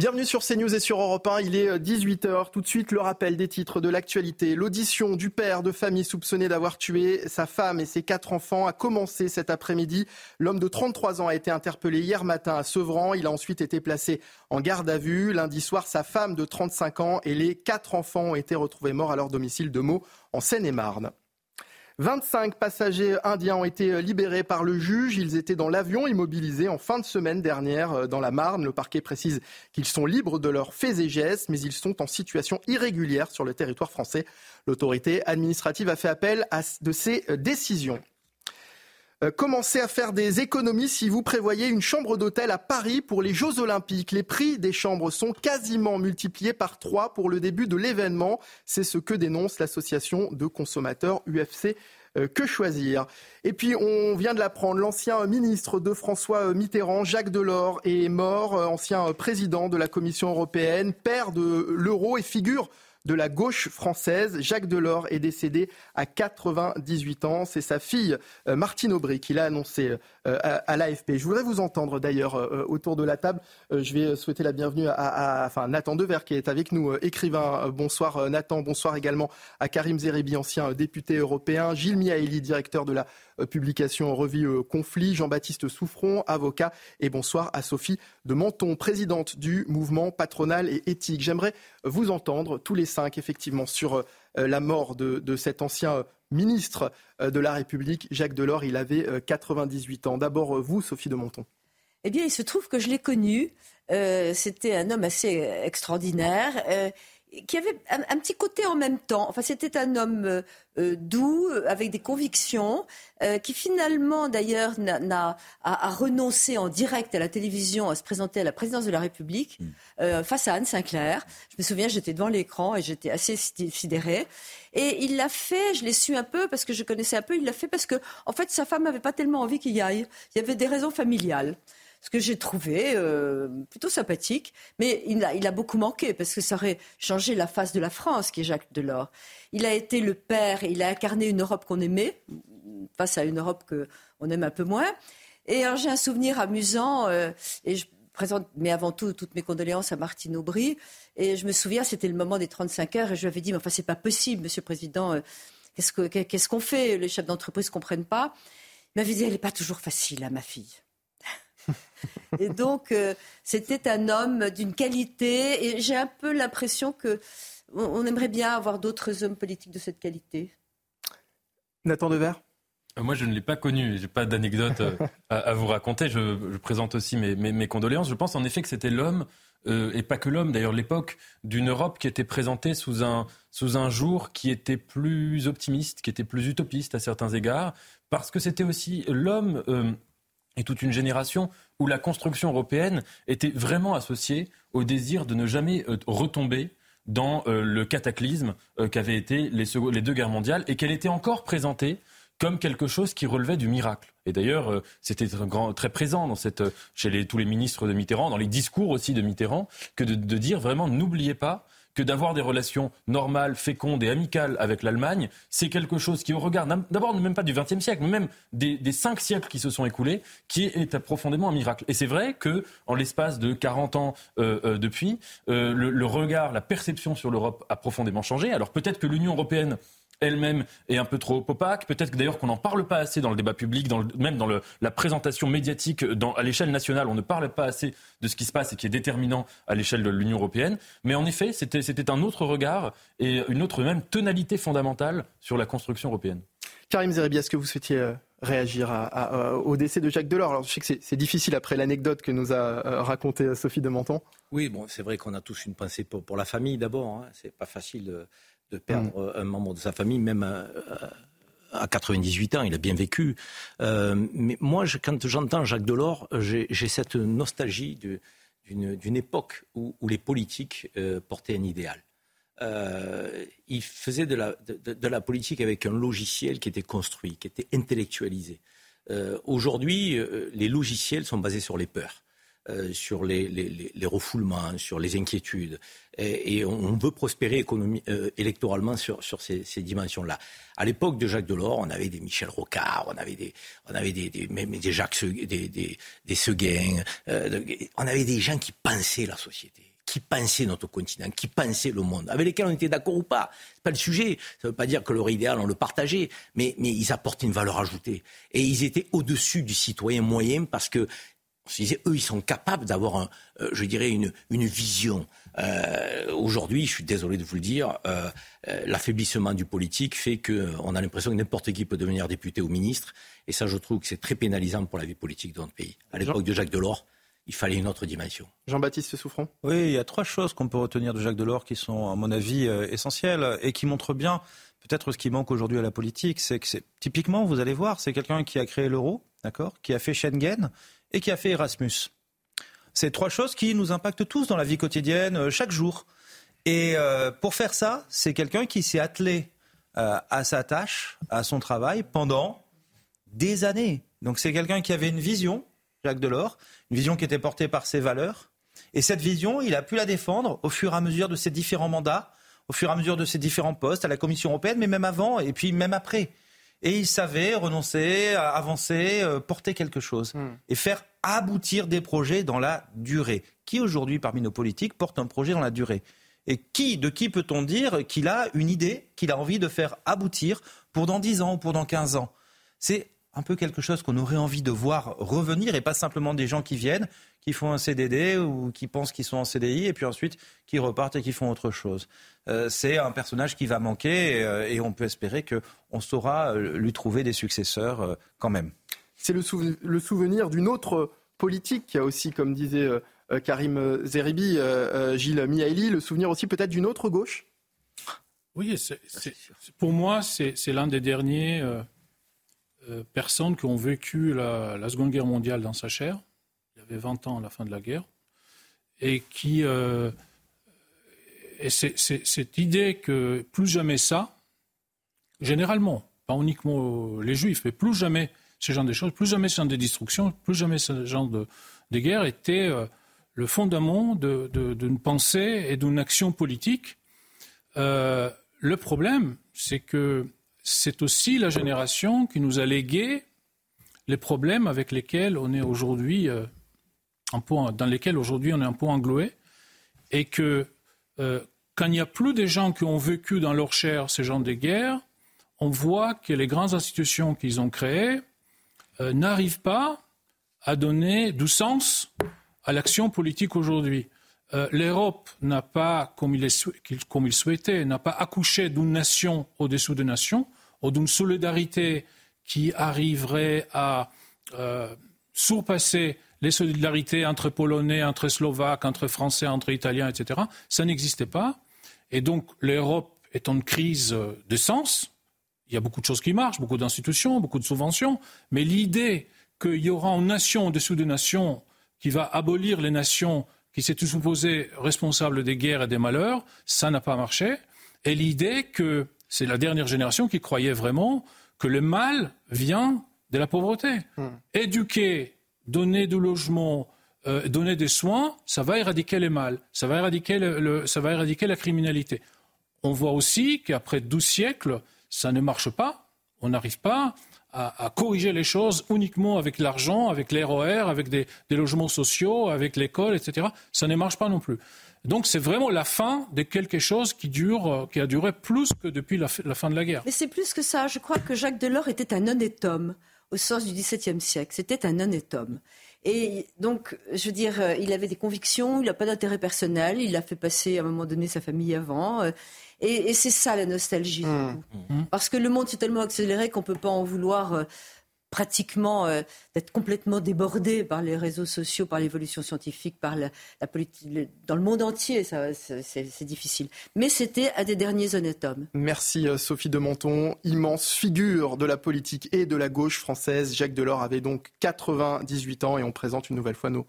Bienvenue sur CNews et sur Europe 1. Il est 18h. Euh, Tout de suite, le rappel des titres de l'actualité. L'audition du père de famille soupçonné d'avoir tué sa femme et ses quatre enfants a commencé cet après-midi. L'homme de 33 ans a été interpellé hier matin à Sevran. Il a ensuite été placé en garde à vue. Lundi soir, sa femme de 35 ans et les quatre enfants ont été retrouvés morts à leur domicile de Meaux en Seine-et-Marne. 25 passagers indiens ont été libérés par le juge. Ils étaient dans l'avion immobilisé en fin de semaine dernière euh, dans la Marne. Le parquet précise qu'ils sont libres de leurs faits et gestes, mais ils sont en situation irrégulière sur le territoire français. L'autorité administrative a fait appel à de ces euh, décisions. Euh, commencez à faire des économies si vous prévoyez une chambre d'hôtel à Paris pour les Jeux Olympiques. Les prix des chambres sont quasiment multipliés par trois pour le début de l'événement. C'est ce que dénonce l'association de consommateurs UFC euh, que choisir Et puis, on vient de l'apprendre, l'ancien ministre de François Mitterrand, Jacques Delors, est mort, euh, ancien président de la Commission européenne, père de l'euro et figure de la gauche française. Jacques Delors est décédé à 98 ans. C'est sa fille euh, Martine Aubry qui l'a annoncé euh, à, l'AFP. Je voudrais vous entendre d'ailleurs euh, autour de la table. je vais souhaiter la bienvenue à, enfin, Nathan Dever qui est avec nous, écrivain. bonsoir Nathan. Bonsoir également à Karim Zeribi, ancien député européen. Gilles Miaeli, directeur de la publication Revue Conflit. Jean-Baptiste Souffron, avocat. Et bonsoir à Sophie de Menton, présidente du mouvement patronal et éthique. J'aimerais vous entendre tous les cinq effectivement sur la mort de cet ancien ministre euh, de la République, Jacques Delors. Il avait 98 euh, ans. D'abord, euh, vous, Sophie de Monton. Eh bien, il se trouve que je l'ai connu. C'était un homme assez extraordinaire qui avait un, petit côté en même temps. Enfin, c'était un homme euh, euh, doux, euh, avec des convictions, qui finalement, d'ailleurs, n'a, a, renoncé en direct à la télévision à se présenter à la présidence de la République mm. face à Anne Sinclair. Je me souviens, j'étais devant l'écran et j'étais assez sidérée. Et il l'a fait, je l'ai su un peu parce que je connaissais un peu, il l'a fait parce que, en fait, sa femme n'avait pas tellement envie qu'il y aille. Il y avait des raisons familiales ce que j'ai trouvé euh, plutôt sympathique. Mais il a, beaucoup manqué parce que ça aurait changé la face de la France, qui est Jacques Delors. Il a été le père, il a incarné une Europe qu'on aimait face à une Europe qu'on aime un peu moins. Et alors j'ai un souvenir amusant euh, et je présente, mais avant tout, toutes mes condoléances à Martine Aubry. Et je me souviens, c'était le moment des 35 heures et je lui avais dit, mais enfin, c'est pas possible, Monsieur le Président, euh, qu'est-ce qu'on fait? Les chefs d'entreprise ne comprennent pas. Il m'avait dit, elle n'est pas toujours facile, à hein, ma fille. Et donc, euh, c'était un homme d'une qualité. Et j'ai un peu l'impression que on, aimerait bien avoir d'autres hommes politiques de cette qualité. Nathan Devers? Euh, moi, je ne l'ai pas connu. Je n'ai pas d'anecdote euh, à, vous raconter. Je, présente aussi mes, condoléances. Je pense en effet que c'était l'homme, et pas que l'homme, d'ailleurs, l'époque d'une Europe qui était présentée sous un, sous un jour qui était plus optimiste, qui était plus utopiste à certains égards, parce que c'était aussi l'homme et toute une génération où la construction européenne était vraiment associée au désir de ne jamais euh, retomber dans euh, le cataclysme euh, qu'avaient été les, deux guerres mondiales et qu'elle était encore présentée comme quelque chose qui relevait du miracle. Et d'ailleurs, c'était très présent chez tous les ministres de Mitterrand, dans les discours aussi de Mitterrand, que de dire vraiment n'oubliez pas que d'avoir des relations normales, fécondes et amicales avec l'Allemagne, c'est quelque chose qui, au regard d'abord même pas du XXe siècle, mais même des, cinq siècles qui se sont écoulés, qui est profondément un miracle. Et c'est vrai que, en l'espace de 40 ans euh, euh, depuis, euh, le, regard, la perception sur l'Europe a profondément changé. Alors peut-être que l'Union européenne elle-même est un peu trop opaque. Peut-être d'ailleurs qu'on n'en parle pas assez dans le débat public, même dans la présentation médiatique à l'échelle nationale. On ne parle pas assez de ce qui se passe et qui est déterminant à l'échelle de l'Union européenne. Mais en effet, c'était un autre regard et une autre même tonalité fondamentale sur la construction européenne. Karim Zeribi, est-ce que vous souhaitiez euh, réagir au décès de Jacques Delors? Alors, je sais que c'est difficile après l'anecdote que nous a euh, racontée Sophie de Menton. Oui, bon, c'est vrai qu'on a tous une pensée pour, la famille d'abord. Hein. C'est pas facile de perdre mm. un membre de sa famille, même à, 98 ans, il a bien vécu. Euh, mais moi, quand j'entends Jacques Delors, j'ai cette nostalgie d'une époque où, les politiques euh, portaient un idéal. Euh, il faisait de la, de la, politique avec un logiciel qui était construit, qui était intellectualisé. Aujourd'hui, les logiciels sont basés sur les peurs. Euh, sur les, les, refoulements, sur les inquiétudes. Et, on veut prospérer euh, électoralement sur, sur ces, dimensions-là. À l'époque de Jacques Delors, on avait des Michel Rocard, on avait des, on avait des, même des Jacques, des, des, des Seguin, euh, on avait des gens qui pensaient la société qui pensaient notre continent, qui pensaient le monde, avec lesquels on était d'accord ou pas. C'est pas le sujet. Ça ne veut pas dire que leur idéal, on le partageait, mais, mais ils apportaient une valeur ajoutée. Et ils étaient au-dessus du citoyen moyen parce que eux, ils sont capables d'avoir, euh, je dirais, une, vision. Euh, aujourd'hui, je suis désolé de vous le dire, euh, l'affaiblissement du politique fait qu'on a l'impression que n'importe qui peut devenir député ou ministre. Et ça, je trouve que c'est très pénalisant pour la vie politique de notre pays. À l'époque de Jacques Delors, il fallait une autre dimension. Jean-Baptiste Souffrant Oui, il y a trois choses qu'on peut retenir de Jacques Delors qui sont, à mon avis, essentielles et qui montrent bien peut-être ce qui manque aujourd'hui à la politique. C'est que c'est typiquement, vous allez voir, c'est quelqu'un qui a créé l'euro, d'accord, qui a fait Schengen et qui a fait Erasmus. C'est trois choses qui nous impactent tous dans la vie quotidienne, euh, chaque jour. Et euh, pour faire ça, c'est quelqu'un qui s'est attelé euh, à sa tâche, à son travail, pendant des années. Donc c'est quelqu'un qui avait une vision, Jacques Delors, une vision qui était portée par ses valeurs. Et cette vision, il a pu la défendre au fur et à mesure de ses différents mandats, au fur et à mesure de ses différents postes à la Commission européenne, mais même avant et puis même après et il savait renoncer, avancer, euh, porter quelque chose hmm. et faire aboutir des projets dans la durée. Qui aujourd'hui parmi nos politiques porte un projet dans la durée? Et qui, de qui peut-on dire qu'il a une idée, qu'il a envie de faire aboutir pour dans 10 ans ou pour dans 15 ans? C'est un peu quelque chose qu'on aurait envie de voir revenir et pas simplement des gens qui viennent, qui font un CDD ou qui pensent qu'ils sont en CDI et puis ensuite qui repartent et qui font autre chose. Euh, c'est un personnage qui va manquer euh, et, on peut espérer qu'on saura euh, lui trouver des successeurs quand même. C'est le, souvenir d'une autre politique qui a aussi, comme disait Karim Zeribi, Gilles Mihaili, le souvenir aussi peut-être d'une autre gauche? Oui, pour moi, c'est l'un des derniers personnes qui ont vécu la, Seconde Guerre mondiale dans sa chair. Il avait 20 ans à la fin de la guerre. Et qui et c'est cette idée que plus jamais ça, généralement, pas uniquement les juifs, mais plus jamais ce genre de choses, plus jamais ce genre de destruction, plus jamais ce genre de, guerre était euh, le fondament d'une pensée et d'une action politique. Euh, le problème, c'est que c'est aussi la génération qui nous a légué les problèmes avec lesquels on est aujourd'hui, euh, dans lesquels aujourd'hui on est un peu engloué, et que euh, quand il n'y a plus de gens qui ont vécu dans leur chair ces gens de guerre, on voit que les grandes institutions qu'ils ont créées euh, n'arrivent pas à donner du sens à l'action politique aujourd'hui. Euh, L'Europe n'a pas, comme il, souhaitait, n'a pas accouché d'une nation au-dessous de nations, ou d'une solidarité qui arriverait à surpasser les solidarités entre Polonais, entre Slovaques, entre Français, entre Italiens, etc. Ça n'existait pas. Et donc l'Europe est en crise de sens. Il y a beaucoup de choses qui marchent, beaucoup d'institutions, beaucoup de subventions. Mais l'idée qu'il y aura une nation au-dessous de nations qui va abolir les nations qui s'étaient supposées responsables des guerres et des malheurs, ça n'a pas marché. Et l'idée que c'est la dernière génération qui croyait vraiment que le mal vient de la pauvreté. Hmm. Éduquer donner du logement, euh, donner des soins, ça va éradiquer les mâles, ça va éradiquer, le, ça va éradiquer la criminalité. On voit aussi qu'après 12 siècles, ça ne marche pas. On n'arrive pas à, corriger les choses uniquement avec l'argent, avec l'ROR, avec des, logements sociaux, avec l'école, etc. Ça ne marche pas non plus. Donc c'est vraiment la fin de quelque chose qui, dure, euh, qui a duré plus que depuis la, fin de la guerre. Mais c'est plus que ça. Je crois que Jacques Delors était un honnête homme au sens du XVIIe siècle. C'était un honnête homme. Et donc, je veux dire, euh, il avait des convictions, il n'a pas d'intérêt personnel, il a fait passer à un moment donné sa famille avant. Et, c'est ça la nostalgie. Mmh. Mmh. Parce que le monde s'est tellement accéléré qu'on ne peut pas en vouloir euh, pratiquement euh, d'être complètement débordé par les réseaux sociaux, par l'évolution scientifique, par la, politique. dans le monde entier, c'est difficile. Mais c'était un des derniers honnêtes hommes. Merci euh, Sophie de Menton, immense figure de la politique et de la gauche française. Jacques Delors avait donc 98 ans et on présente une nouvelle fois nos,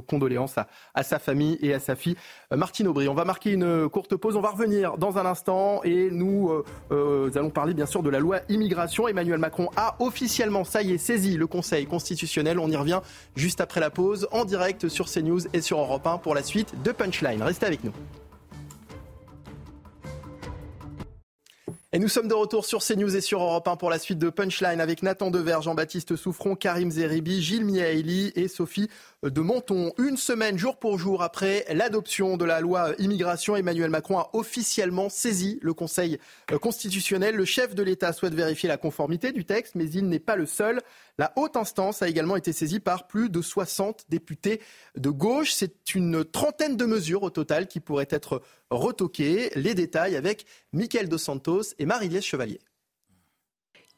condoléances à, sa famille et à sa fille euh, Martine Aubry. On va marquer une courte pause, on va revenir dans un instant et nous allons parler bien sûr de la loi immigration. Emmanuel Macron a officiellement ça y est, saisi le Conseil constitutionnel. On y revient juste après la pause, en direct sur CNews et sur Europe 1 pour la suite de Punchline. Restez avec nous. Et nous sommes de retour sur CNews et sur Europe 1 pour la suite de Punchline avec Nathan Dever, Jean-Baptiste Souffron, Karim Zeribi, Gilles Miaeli et Sophie de Menton. Une semaine, jour pour jour, après l'adoption de la loi immigration, Emmanuel Macron a officiellement saisi le Conseil euh, constitutionnel. Le chef de l'État souhaite vérifier la conformité du texte, mais il n'est pas le seul. La haute instance a également été saisie par plus de 60 députés de gauche. C'est une trentaine de mesures au total qui pourraient être retoquées. Les détails avec Mickaël Dos Santos et Marie-Liesse Chevalier.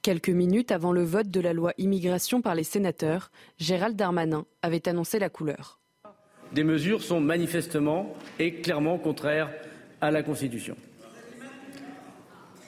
Quelques minutes avant le vote de la loi immigration par les sénateurs, Gérald Darmanin avait annoncé la couleur. Des mesures sont manifestement et clairement contraires à la Constitution.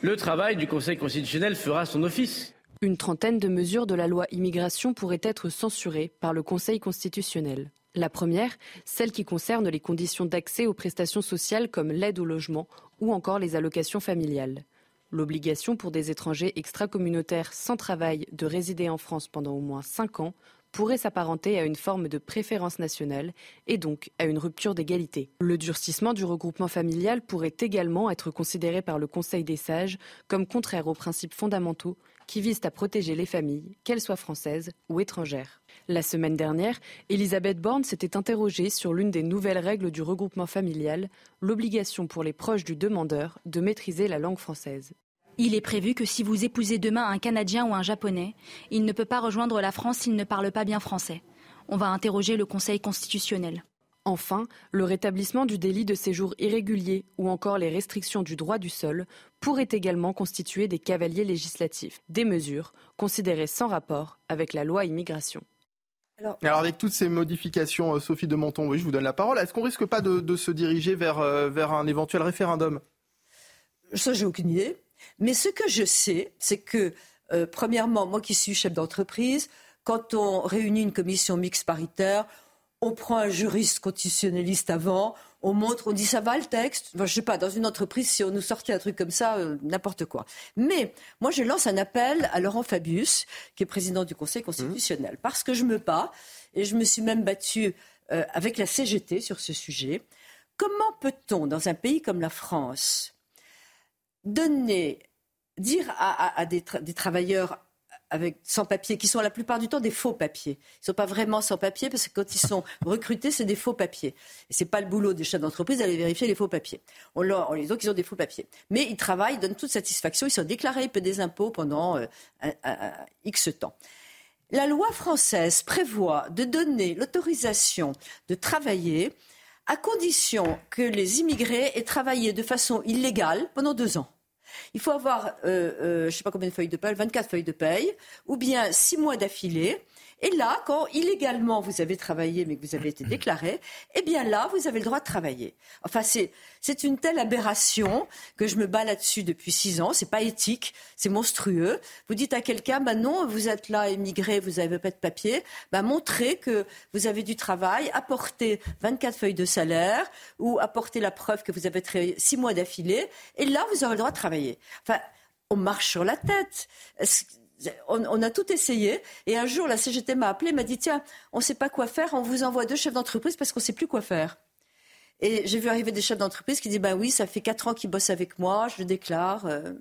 Le travail du Conseil constitutionnel fera son office. Une trentaine de mesures de la loi immigration pourraient être censurées par le Conseil constitutionnel. La première, celle qui concerne les conditions d'accès aux prestations sociales comme l'aide au logement ou encore les allocations familiales. L'obligation pour des étrangers extracommunautaires sans travail de résider en France pendant au moins 5 ans pourrait s'apparenter à une forme de préférence nationale et donc à une rupture d'égalité. Le durcissement du regroupement familial pourrait également être considéré par le Conseil des sages comme contraire aux principes fondamentaux qui visent à protéger les familles, qu'elles soient françaises ou étrangères. La semaine dernière, Elisabeth Borne s'était interrogée sur l'une des nouvelles règles du regroupement familial, l'obligation pour les proches du demandeur de maîtriser la langue française. Il est prévu que si vous épousez demain un Canadien ou un Japonais, il ne peut pas rejoindre la France s'il ne parle pas bien français. On va interroger le Conseil constitutionnel. Enfin, le rétablissement du délit de séjour irrégulier ou encore les restrictions du droit du sol pourraient également constituer des cavaliers législatifs, des mesures considérées sans rapport avec la loi immigration. Alors, avec toutes ces modifications, euh, Sophie de Menton, oui, je vous donne la parole. Est-ce qu'on risque pas de, se diriger vers, euh, vers un éventuel référendum? Ça, j'ai aucune idée. Mais ce que je sais, c'est que, euh, premièrement, moi qui suis chef d'entreprise, quand on réunit une commission mixte paritaire, on prend un juriste constitutionnaliste avant, on montre, on dit ça va le texte. Enfin, je sais pas, dans une entreprise, si on nous sortait un truc comme ça, euh, n'importe quoi. Mais moi, je lance un appel à Laurent Fabius, qui est président du Conseil constitutionnel, parce que je me bats, et je me suis même battue euh, avec la CGT sur ce sujet. Comment peut-on, dans un pays comme la France, donner, dire à, des, travailleurs avec sans papiers, qui sont la plupart du temps des faux papiers. Ils ne sont pas vraiment sans papiers parce que quand ils sont recrutés, c'est des faux papiers. Et c'est pas le boulot des chefs d'entreprise d'aller vérifier les faux papiers. On leur, on les qu'ils ont des faux papiers. Mais ils travaillent, ils donnent toute satisfaction, ils sont déclarés, ils paient des impôts pendant euh, X temps. La loi française prévoit de donner l'autorisation de travailler à condition que les immigrés aient travaillé de façon illégale pendant deux ans. Il faut avoir, euh, euh, je ne sais pas combien de feuilles de paye, 24 feuilles de paye, ou bien six mois d'affilée. Et là, quand illégalement vous avez travaillé mais que vous avez été déclaré, eh bien là, vous avez le droit de travailler. Enfin, c'est, c'est une telle aberration que je me bats là-dessus depuis six ans. C'est pas éthique, c'est monstrueux. Vous dites à quelqu'un, bah non, vous êtes là émigré, vous n'avez pas de papier, bah montrez que vous avez du travail, apportez 24 feuilles de salaire ou apportez la preuve que vous avez travaillé six mois d'affilée, et là, vous aurez le droit de travailler. Enfin, on marche sur la tête On, a tout essayé. Et un jour, la CGT m'a appelé, m'a dit tiens, on ne sait pas quoi faire, on vous envoie deux chefs d'entreprise parce qu'on ne sait plus quoi faire. Et j'ai vu arriver des chefs d'entreprise qui disent ben oui, ça fait quatre ans qu'ils bossent avec moi, je le déclare. Euh.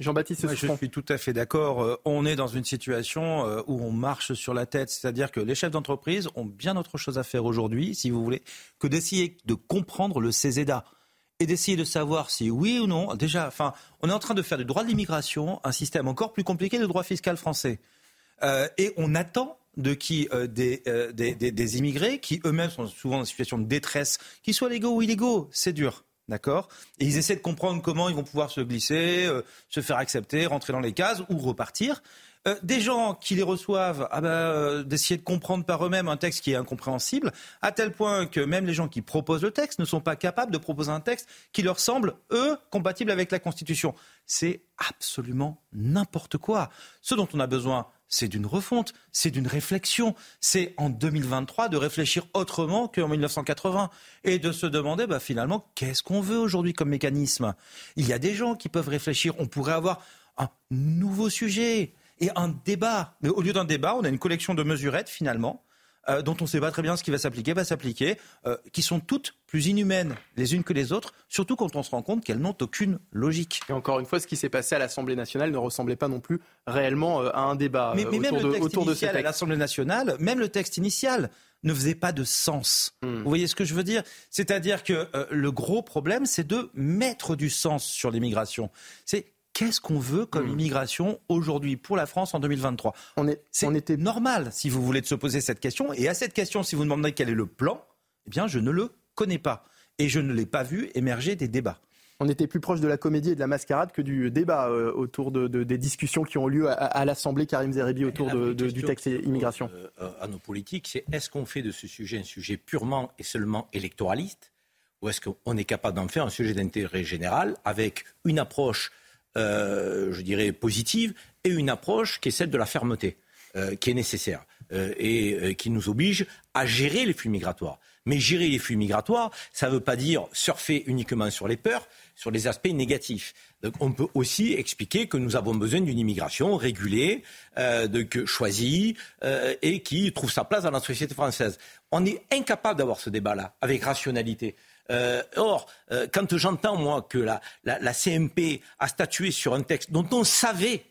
Jean-Baptiste Je suis tout à fait d'accord. Euh, on est dans une situation euh, où on marche sur la tête. C'est-à-dire que les chefs d'entreprise ont bien autre chose à faire aujourd'hui, si vous voulez, que d'essayer de comprendre le CESEDA et d'essayer de savoir si oui ou non. Déjà, enfin, on est en train de faire du droit de l'immigration un système encore plus compliqué que le droit fiscal français. Euh, et on attend de qui des, des, des, immigrés qui eux-mêmes sont souvent dans une situation de détresse, qu'ils soient légaux ou illégaux. C'est dur. D'accord? Et ils essaient de comprendre comment ils vont pouvoir se glisser, euh, se faire accepter, rentrer dans les cases ou repartir. Euh, des gens qui les reçoivent, ah ben, euh, d'essayer de comprendre par eux-mêmes un texte qui est incompréhensible, à tel point que même les gens qui proposent le texte ne sont pas capables de proposer un texte qui leur semble, eux, compatible avec la Constitution. C'est absolument n'importe quoi. Ce dont on a besoin, c'est d'une refonte, c'est d'une réflexion. C'est en 2023 de réfléchir autrement qu'en 1980 et de se demander bah, finalement qu'est-ce qu'on veut aujourd'hui comme mécanisme? Il y a des gens qui peuvent réfléchir. On pourrait avoir un nouveau sujet et un débat. Mais au lieu d'un débat, on a une collection de mesurettes finalement euh, dont on ne sait pas très bien ce qui va s'appliquer, va s'appliquer, euh, qui sont toutes plus inhumaines les unes que les autres, surtout quand on se rend compte qu'elles n'ont aucune logique. Et encore une fois, ce qui s'est passé à l'Assemblée nationale ne ressemblait pas non plus réellement euh, à un débat mais, mais autour, même le texte de, autour initial à l'Assemblée nationale, même le texte initial ne faisait pas de sens. Hmm. Vous voyez ce que je veux dire? C'est-à-dire que le gros problème, c'est de mettre du sens sur l'immigration. C'est qu'est-ce qu'on veut comme Hmm. immigration aujourd'hui pour la France en 2023 on est, C'est était... normal, si vous voulez, de se poser cette question. Et à cette question, si vous demandez quel est le plan, eh bien, je ne le connais pas. Et je ne l'ai pas vu émerger des débats. On était plus proche de la comédie et de la mascarade que du débat euh, autour de, de- des discussions qui ont lieu à, à l'Assemblée, Karim Zeribi, autour de- du texte immigration. euh, à nos politiques, c'est est-ce qu'on fait de ce sujet un sujet purement et seulement électoraliste ou est-ce qu'on est capable d'en faire un sujet d'intérêt général avec une approche, je dirais, positive et une approche qui est celle de la fermeté, euh, qui est nécessaire euh, et euh, qui nous oblige à gérer les flux migratoires. Mais gérer les flux migratoires, ça ne veut pas dire surfer uniquement sur les peurs, sur les aspects négatifs. On peut aussi expliquer que nous avons besoin d'une immigration régulée, euh, donc, choisie, euh, et qui trouve sa place dans la société française. On est incapable d'avoir ce débat-là avec rationalité. Euh, or, euh, quand j'entends, moi, que la, CMP a statué sur un texte dont on savait,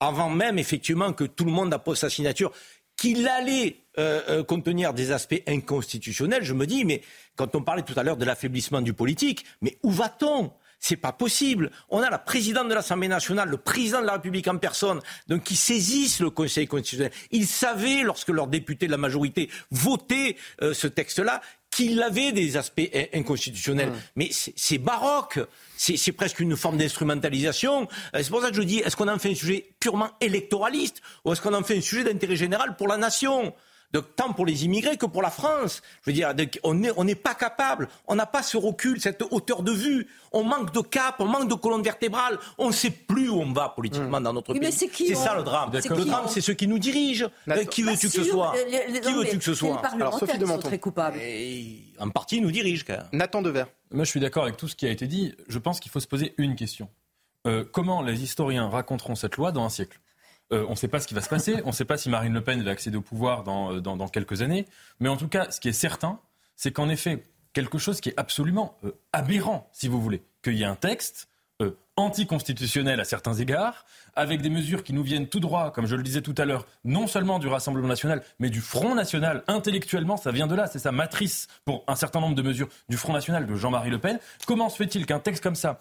avant même, effectivement, que tout le monde a posé sa signature, qu'il allait euh, contenir des aspects inconstitutionnels, je me dis, mais quand on parlait tout à l'heure de l'affaiblissement du politique, mais où va-t-on? C'est pas possible. On a la présidente de l'Assemblée nationale, le président de la République en personne, donc qui saisissent le Conseil constitutionnel. Ils savaient, lorsque leurs députés de la majorité votaient ce texte-là, qu'il avait des aspects in- inconstitutionnels. Mais c'est baroque. C'est c'est presque une forme d'instrumentalisation. Euh, C'est pour ça que je dis, est-ce qu'on en fait un sujet purement électoraliste ou est-ce qu'on en fait un sujet d'intérêt général pour la nation? Donc, tant pour les immigrés que pour la France. Je veux dire, on n'est on pas capable, on n'a pas ce recul, cette hauteur de vue. On manque de cap, on manque de colonne vertébrale. On ne sait plus où on va politiquement dans notre Oui, pays. c'est qui, ça on- le drame. c'est Le qui, drame, on- c'est ceux qui nous dirigent. Euh, qui Bah, veux-tu que ce soit Qui veux-tu que ce soit parlementaires qui sont très coupables. Et En partie, ils nous dirigent, quand même. Nathan Dever. Moi, je suis d'accord avec tout ce qui a été dit. Je pense qu'il faut se poser une question. Euh, comment les historiens raconteront cette loi dans un siècle? Euh, On ne sait pas ce qui va se passer. On ne sait pas si Marine Le Pen va accéder au pouvoir dans, euh, dans, quelques années. Mais en tout cas, ce qui est certain, c'est qu'en effet, quelque chose qui est absolument euh, aberrant, si vous voulez, qu'il y ait un texte anticonstitutionnel à certains égards, avec des mesures qui nous viennent tout droit, comme je le disais tout à l'heure, non seulement du Rassemblement national, mais du Front national. Intellectuellement, ça vient de là, c'est sa matrice pour un certain nombre de mesures du Front national de Jean-Marie Le Pen. Comment se fait-il qu'un texte comme ça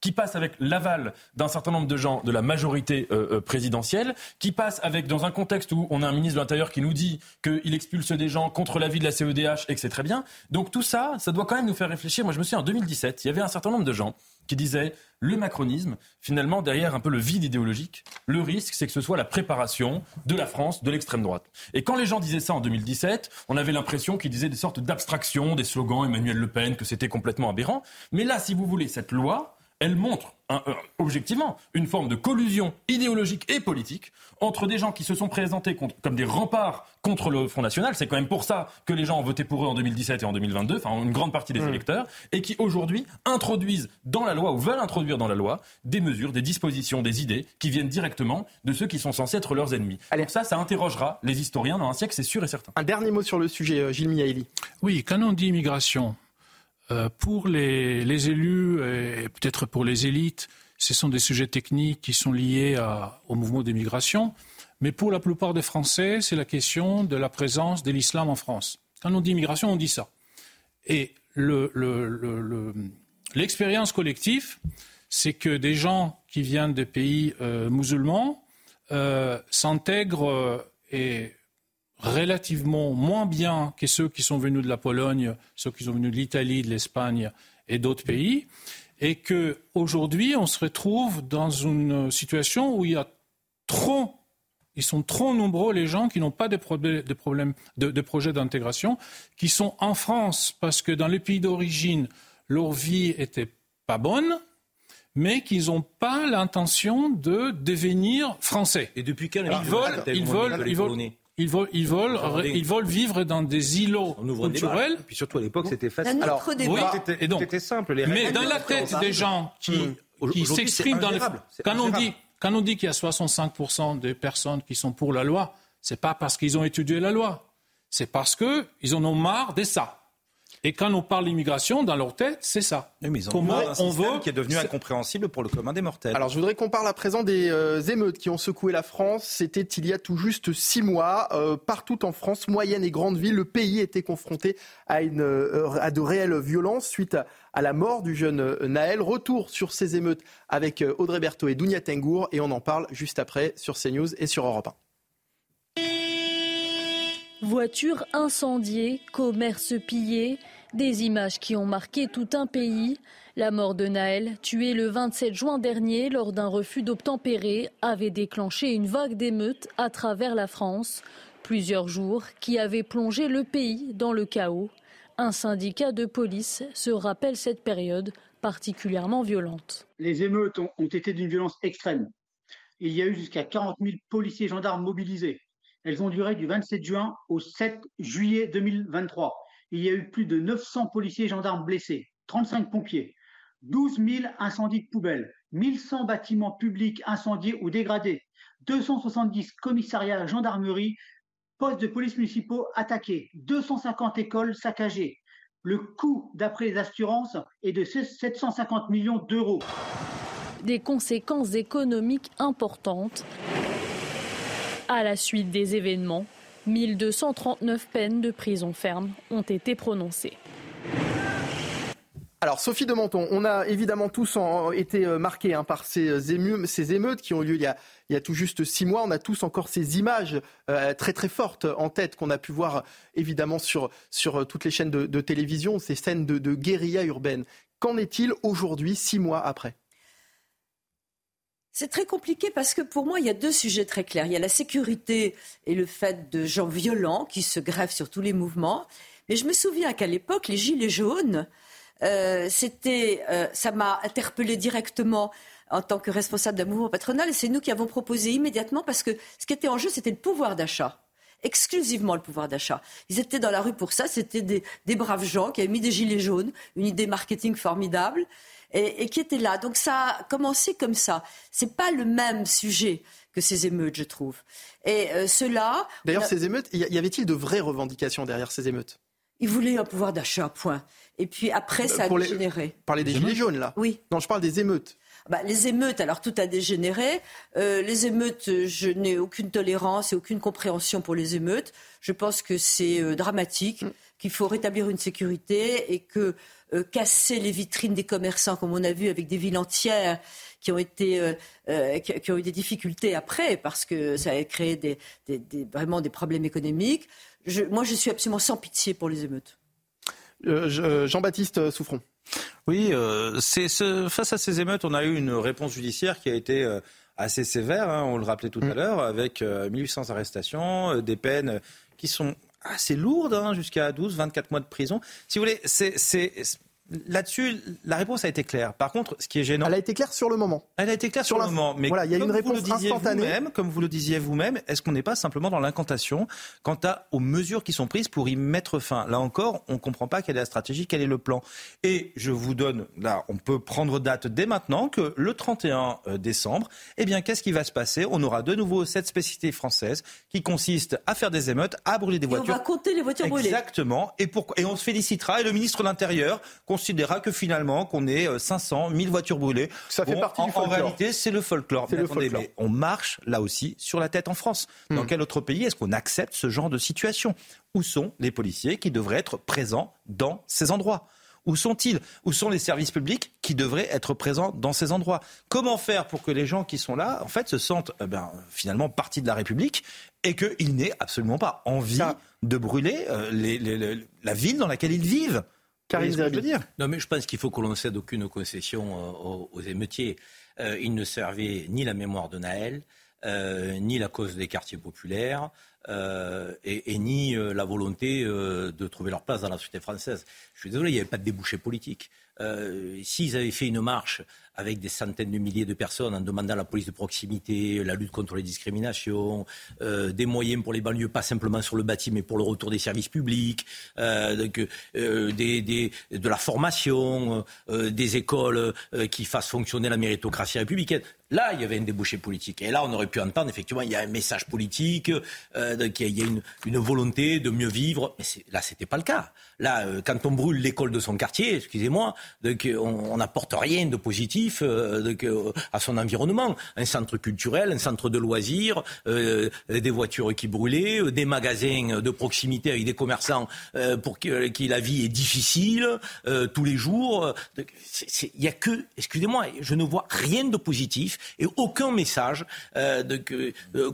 qui passe avec l'aval d'un certain nombre de gens de la majorité euh, euh, présidentielle, qui passe avec dans un contexte où on a un ministre de l'Intérieur qui nous dit qu'il expulse des gens contre l'avis de la CEDH et que c'est très bien. Donc tout ça, ça doit quand même nous faire réfléchir. Moi, je me souviens en 2017, il y avait un certain nombre de gens qui disaient le macronisme, finalement, derrière un peu le vide idéologique, le risque, c'est que ce soit la préparation de la France de l'extrême droite. Et quand les gens disaient ça en 2017, on avait l'impression qu'ils disaient des sortes d'abstractions, des slogans Emmanuel Le Pen, que c'était complètement aberrant. Mais là, si vous voulez, cette loi, elle montre un, euh, objectivement une forme de collusion idéologique et politique entre des gens qui se sont présentés contre, comme des remparts contre le Front National. C'est quand même pour ça que les gens ont voté pour eux en 2017 et en 2022, enfin une grande partie des Mmh. électeurs, et qui aujourd'hui introduisent dans la loi ou veulent introduire dans la loi des mesures, des dispositions, des idées qui viennent directement de ceux qui sont censés être leurs ennemis. Donc ça, ça interrogera les historiens dans un siècle, c'est sûr et certain. Un dernier mot sur le sujet, euh, Gilles Miaili. Oui, quand on dit immigration, euh, pour les, élus et peut-être pour les élites, ce sont des sujets techniques qui sont liés au mouvement d'immigration. Mais pour la plupart des Français, c'est la question de la présence de l'islam en France. Quand on dit immigration, on dit ça. Et le- le- le- le- l'expérience collective, c'est que des gens qui viennent des pays euh, musulmans euh, s'intègrent et relativement moins bien que ceux qui sont venus de la Pologne, ceux qui sont venus de l'Italie, de l'Espagne et d'autres pays, et que aujourd'hui on se retrouve dans une situation où il y a trop, ils sont trop nombreux les gens qui n'ont pas de, problèmes, de, de projets d'intégration, qui sont en France parce que dans les pays d'origine leur vie était pas bonne, mais qu'ils n'ont pas l'intention de devenir français. Et depuis quand les ils veulent, ils veulent, ils veulent, ils veulent, ils veulent, Attendez. ils veulent vivre dans des îlots ouvre des culturels. balles. Puis surtout à l'époque, c'était facile. Alors, débat. Oui, c'était- et donc, c'était simple. Les mais dans la tête des gens qui, Hum. qui Aujourd'hui, s'expriment dans les... on, dit, quand on dit qu'il y a 65% des personnes qui sont pour la loi, c'est pas parce qu'ils ont étudié la loi. C'est parce qu'ils en ont marre de ça. Et quand on parle d'immigration, dans leur tête, c'est ça. Oui, mais ils ont Comment on veut qui est devenu incompréhensible pour le commun des mortels. Alors, je voudrais qu'on parle à présent des euh, émeutes qui ont secoué la France. C'était il y a tout juste six mois. Euh, partout en France, moyenne et grande ville, le pays était confronté à, une, euh, à de réelles violences suite à, à la mort du jeune Naël. Retour sur ces émeutes avec Audrey Berthaud et Dounia Tengour. Et on en parle juste après sur CNews et sur Europe 1. Voitures incendiées, commerces pillés, des images qui ont marqué tout un pays. La mort de Naël, tué le 27 juin dernier lors d'un refus d'obtempérer, avait déclenché une vague d'émeutes à travers la France. Plusieurs jours qui avaient plongé le pays dans le chaos. Un syndicat de police se rappelle cette période particulièrement violente. Les émeutes ont, été d'une violence extrême. Il y a eu jusqu'à 40 000 policiers gendarmes mobilisés. Elles ont duré du 27 juin au 7 juillet 2023. Il y a eu plus de 900 policiers et gendarmes blessés, 35 pompiers, 12 000 incendies de poubelles, 1100 bâtiments publics incendiés ou dégradés, 270 commissariats gendarmerie, postes de police municipaux attaqués, 250 écoles saccagées. Le coût, d'après les assurances, est de 750 millions d'euros. Des conséquences économiques importantes. À la suite des événements, 1239 peines de prison ferme ont été prononcées. Alors, Sophie de Menton, on a évidemment tous été euh, marqués hein, par ces, ému- ces émeutes qui ont eu lieu il y, a, tout juste six mois. On a tous encore ces images euh, très très fortes en tête qu'on a pu voir évidemment sur, euh, toutes les chaînes de, télévision, ces scènes de guérilla urbaine. Qu'en est-il aujourd'hui, six mois après? C'est très compliqué parce que pour moi, il y a deux sujets très clairs. Il y a la sécurité et le fait de gens violents qui se grèvent sur tous les mouvements. Mais je me souviens qu'à l'époque, les Gilets jaunes, euh, c'était, euh, ça m'a interpellé directement en tant que responsable d'un mouvement patronal. Et c'est nous qui avons proposé immédiatement parce que ce qui était en jeu, c'était le pouvoir d'achat exclusivement le pouvoir d'achat. Ils étaient dans la rue pour ça, c'était des, des braves gens qui avaient mis des gilets jaunes, une idée marketing formidable, et, et qui étaient là. Donc ça a commencé comme ça. C'est pas le même sujet que ces émeutes, je trouve. Et euh, cela... D'ailleurs, a- ces émeutes, y y avait-il de vraies revendications derrière ces émeutes? Ils voulaient un pouvoir d'achat, point. Et puis après, ça a Euh, Pour les- dégénéré. Parler des gilets jaunes, là Oui. Non, je parle des émeutes. Bah, les émeutes, alors tout a dégénéré. Euh, les émeutes, euh, je n'ai aucune tolérance et aucune compréhension pour les émeutes. Je pense que c'est euh, dramatique, qu'il faut rétablir une sécurité et que euh, casser les vitrines des commerçants, comme on a vu avec des villes entières qui ont été, euh, euh, qui, qui ont eu des difficultés après, parce que ça a créé des, des- des- vraiment des problèmes économiques. Je- moi, je suis absolument sans pitié pour les émeutes. Euh, je- Jean-Baptiste Souffron. Oui, euh, c'est ce- face à ces émeutes, on a eu une réponse judiciaire qui a été euh, assez sévère, hein, on le rappelait tout à l'heure, avec euh, 1800 arrestations, euh, des peines qui sont assez lourdes, hein, jusqu'à 12, 24 mois de prison. Si vous voulez, c'est- là-dessus, la réponse a été claire. Par contre, ce qui est gênant. Elle a été claire sur le moment. Elle a été claire sur, le moment. Mais voilà, il y a une réponse instantanée. Même, comme vous le disiez vous-même, est-ce qu'on n'est pas simplement dans l'incantation quant à, aux mesures qui sont prises pour y mettre fin? Là encore, on ne comprend pas quelle est la stratégie, quel est le plan. Et je vous donne, là, on peut prendre date dès maintenant que le 31 euh, décembre, eh bien, qu'est-ce qui va se passer? On aura de nouveau cette spécificité française qui consiste à faire des émeutes, à brûler des voitures. on va compter les voitures brûlées. Exactement. Et, et on se félicitera. Et le ministre de l'Intérieur considérera que finalement, qu'on ait 500, euh, 1000 voitures brûlées. Ça fait partie du folklore. En réalité, c'est le folklore. Mais, attendez, mais on marche là aussi sur la tête en France. Dans hmm. quel autre pays est-ce qu'on accepte ce genre de situation? Où sont les policiers qui devraient être présents dans ces endroits? Où sont-ils? Où sont les services publics qui devraient être présents dans ces endroits? Comment faire pour que les gens qui sont là, en fait, se sentent eh ben, finalement partie de la République et qu'ils n'aient absolument pas envie de brûler euh, la ville dans laquelle ils vivent? Karim dire? Non, mais je pense qu'il faut que l'on cède aucune concession euh, aux, émeutiers. Euh, ils ne servaient ni la mémoire de Naël, ni la cause des quartiers populaires, et, ni la volonté de trouver leur place dans la société française. Je suis désolé, il n'y avait pas de débouché politique. S'ils avaient fait une marche avec des centaines de milliers de personnes en demandant la police de proximité, la lutte contre les discriminations, euh, des moyens pour les banlieues, pas simplement sur le bâti, mais pour le retour des services publics, euh, euh, de la formation, euh, des écoles euh, qui fassent fonctionner la méritocratie républicaine. Là, il y avait un débouché politique. Et là, on aurait pu entendre, effectivement, il y a un message politique, euh, il y a une, volonté de mieux vivre. Mais là, c'était pas le cas. Là, quand on brûle l'école de son quartier, excusez-moi, on n'apporte rien de positif euh, euh, à son environnement. Un centre culturel, un centre de loisirs, euh, des voitures qui brûlaient, des magasins de proximité avec des commerçants pour qui, la vie est difficile tous les jours. Il n'y a que, excusez-moi, je ne vois rien de positif et aucun message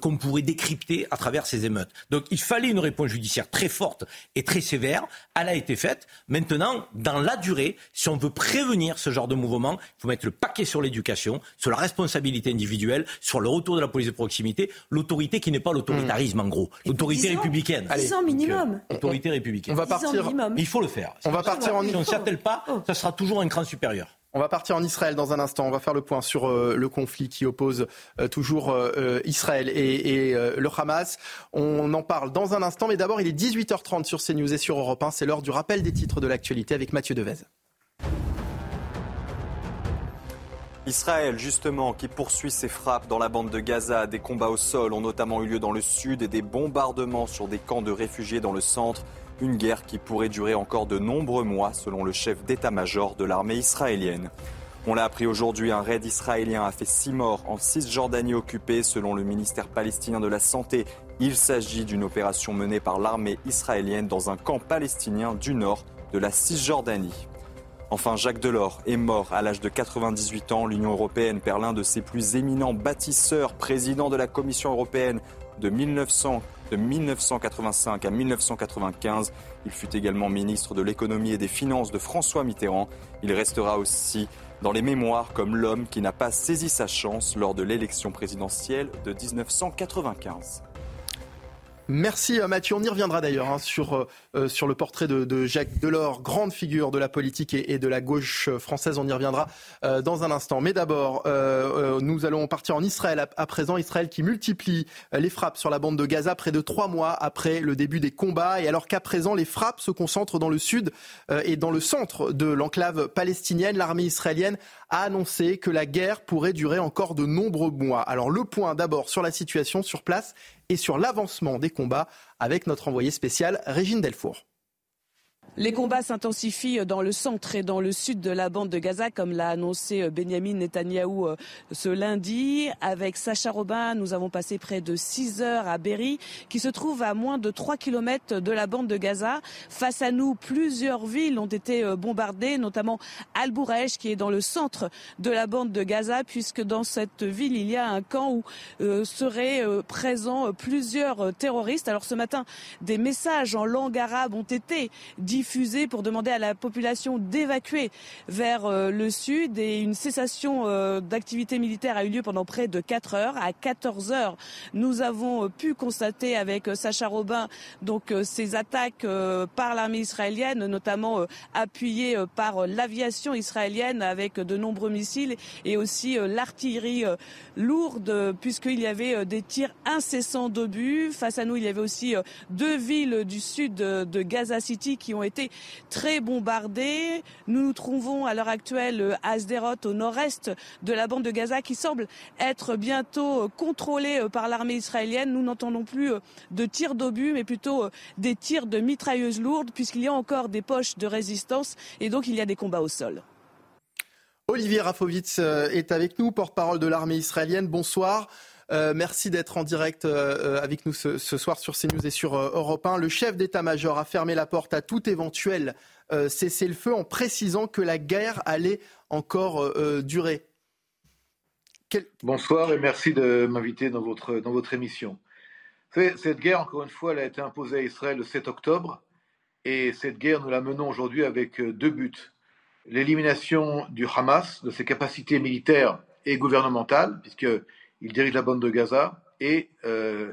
qu'on pourrait décrypter à travers ces émeutes. Donc il fallait une réponse judiciaire très forte et très sévère. Elle a été faite. Maintenant, dans la durée, si on veut prévenir ce genre de mouvement, il faut mettre le paquet sur l'éducation, sur la responsabilité individuelle, sur le retour de la police de proximité, l'autorité qui n'est pas l'autoritarisme en gros, l'autorité républicaine. 10 ans minimum. Euh, autorité républicaine. On va partir. Il faut le faire. On va partir en. Si on ne s'attelle pas, oh. ça sera toujours un cran supérieur. On va partir en Israël dans un instant. On va faire le point sur euh, le conflit qui oppose euh, toujours Israël et, et le Hamas. On en parle dans un instant, mais d'abord, il est 18h30 sur CNews et sur Europe 1. C'est l'heure du rappel des titres de l'actualité avec Mathieu Devez. Israël, justement, qui poursuit ses frappes dans la bande de Gaza. Des combats au sol ont notamment eu lieu dans le sud et des bombardements sur des camps de réfugiés dans le centre. Une guerre qui pourrait durer encore de nombreux mois, selon le chef d'état-major de l'armée israélienne. On l'a appris aujourd'hui, un raid israélien a fait six morts en Cisjordanie occupée, selon le ministère palestinien de la Santé. Il s'agit d'une opération menée par l'armée israélienne dans un camp palestinien du nord de la Cisjordanie. Enfin, Jacques Delors est mort à l'âge de 98 ans. L'Union européenne perd l'un de ses plus éminents bâtisseurs, président de la Commission européenne de, 1900, de 1985 à 1995. Il fut également ministre de l'économie et des finances de François Mitterrand. Il restera aussi dans les mémoires comme l'homme qui n'a pas saisi sa chance lors de l'élection présidentielle de 1995. Merci euh, Mathieu. On y reviendra d'ailleurs hein, sur, euh, euh, sur le portrait de, Jacques Delors, grande figure de la politique et, de la gauche française. On y reviendra dans un instant. Mais d'abord, nous allons partir en Israël à, présent. Israël qui multiplie les frappes sur la bande de Gaza près de trois mois après le début des combats. Et alors qu'à présent, les frappes se concentrent dans le sud et dans le centre de l'enclave palestinienne, l'armée israélienne a annoncé que la guerre pourrait durer encore de nombreux mois. Alors le point d'abord sur la situation sur place et sur l'avancement des combats avec notre envoyé spécial Régine Delfour. Les combats s'intensifient dans le centre et dans le sud de la bande de Gaza, comme l'a annoncé euh, Benjamin Netanyahou euh, ce lundi. Avec Sacha Robin, nous avons passé près de 6 heures à Berry, qui se trouve à moins de 3 kilomètres de la bande de Gaza. Face à nous, plusieurs villes ont été euh, bombardées, notamment al bourèche qui est dans le centre de la bande de Gaza, puisque dans cette ville, il y a un camp où seraient présents plusieurs terroristes. Alors ce matin, des messages en langue arabe ont été diffusés diffusé pour demander à la population d'évacuer vers le sud et une cessation d'activité militaire a eu lieu pendant près de 4 heures. À 14 heures, nous avons pu constater avec Sacha Robin donc ces attaques par l'armée israélienne, notamment appuyées par l'aviation israélienne avec de nombreux missiles et aussi l'artillerie lourde puisqu'il y avait des tirs incessants d'obus. Face à nous, il y avait aussi deux villes du sud de Gaza City qui ont été très bombardées. Nous nous trouvons à l'heure actuelle à Sderot, au nord-est de la bande de Gaza, qui semble être bientôt contrôlée par l'armée israélienne. Nous n'entendons plus de tirs d'obus, mais plutôt des tirs de mitrailleuses lourdes, puisqu'il y a encore des poches de résistance et donc il y a des combats au sol. Olivier Rafovitz est avec nous, porte-parole de l'armée israélienne. Bonsoir. Euh, merci d'être en direct euh, avec nous ce, soir sur CNews et sur euh, Europe 1. Le chef d'état-major a fermé la porte à tout éventuel cessez-le-feu en précisant que la guerre allait encore durer. Bonsoir et merci de m'inviter dans votre, dans votre émission. Cette guerre, encore une fois, elle a été imposée à Israël le 7 octobre. Et cette guerre, nous la menons aujourd'hui avec deux buts. L'élimination du Hamas, de ses capacités militaires et gouvernementales, puisque il dirige la bande de Gaza, et euh,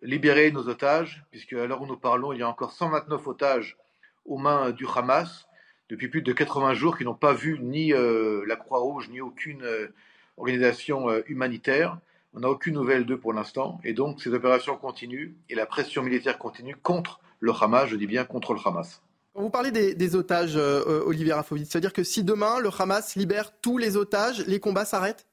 libérer nos otages, puisque à l'heure où nous parlons, il y a encore 129 otages aux mains du Hamas depuis plus de 80 jours qui n'ont pas vu ni euh, la Croix-Rouge ni aucune euh, organisation humanitaire. On n'a aucune nouvelle d'eux pour l'instant, et donc ces opérations continuent et la pression militaire continue contre le Hamas, je dis bien contre le Hamas. vous parlez des, otages, Olivier Rafovitz, c'est-à-dire que si demain le Hamas libère tous les otages, les combats s'arrêtent?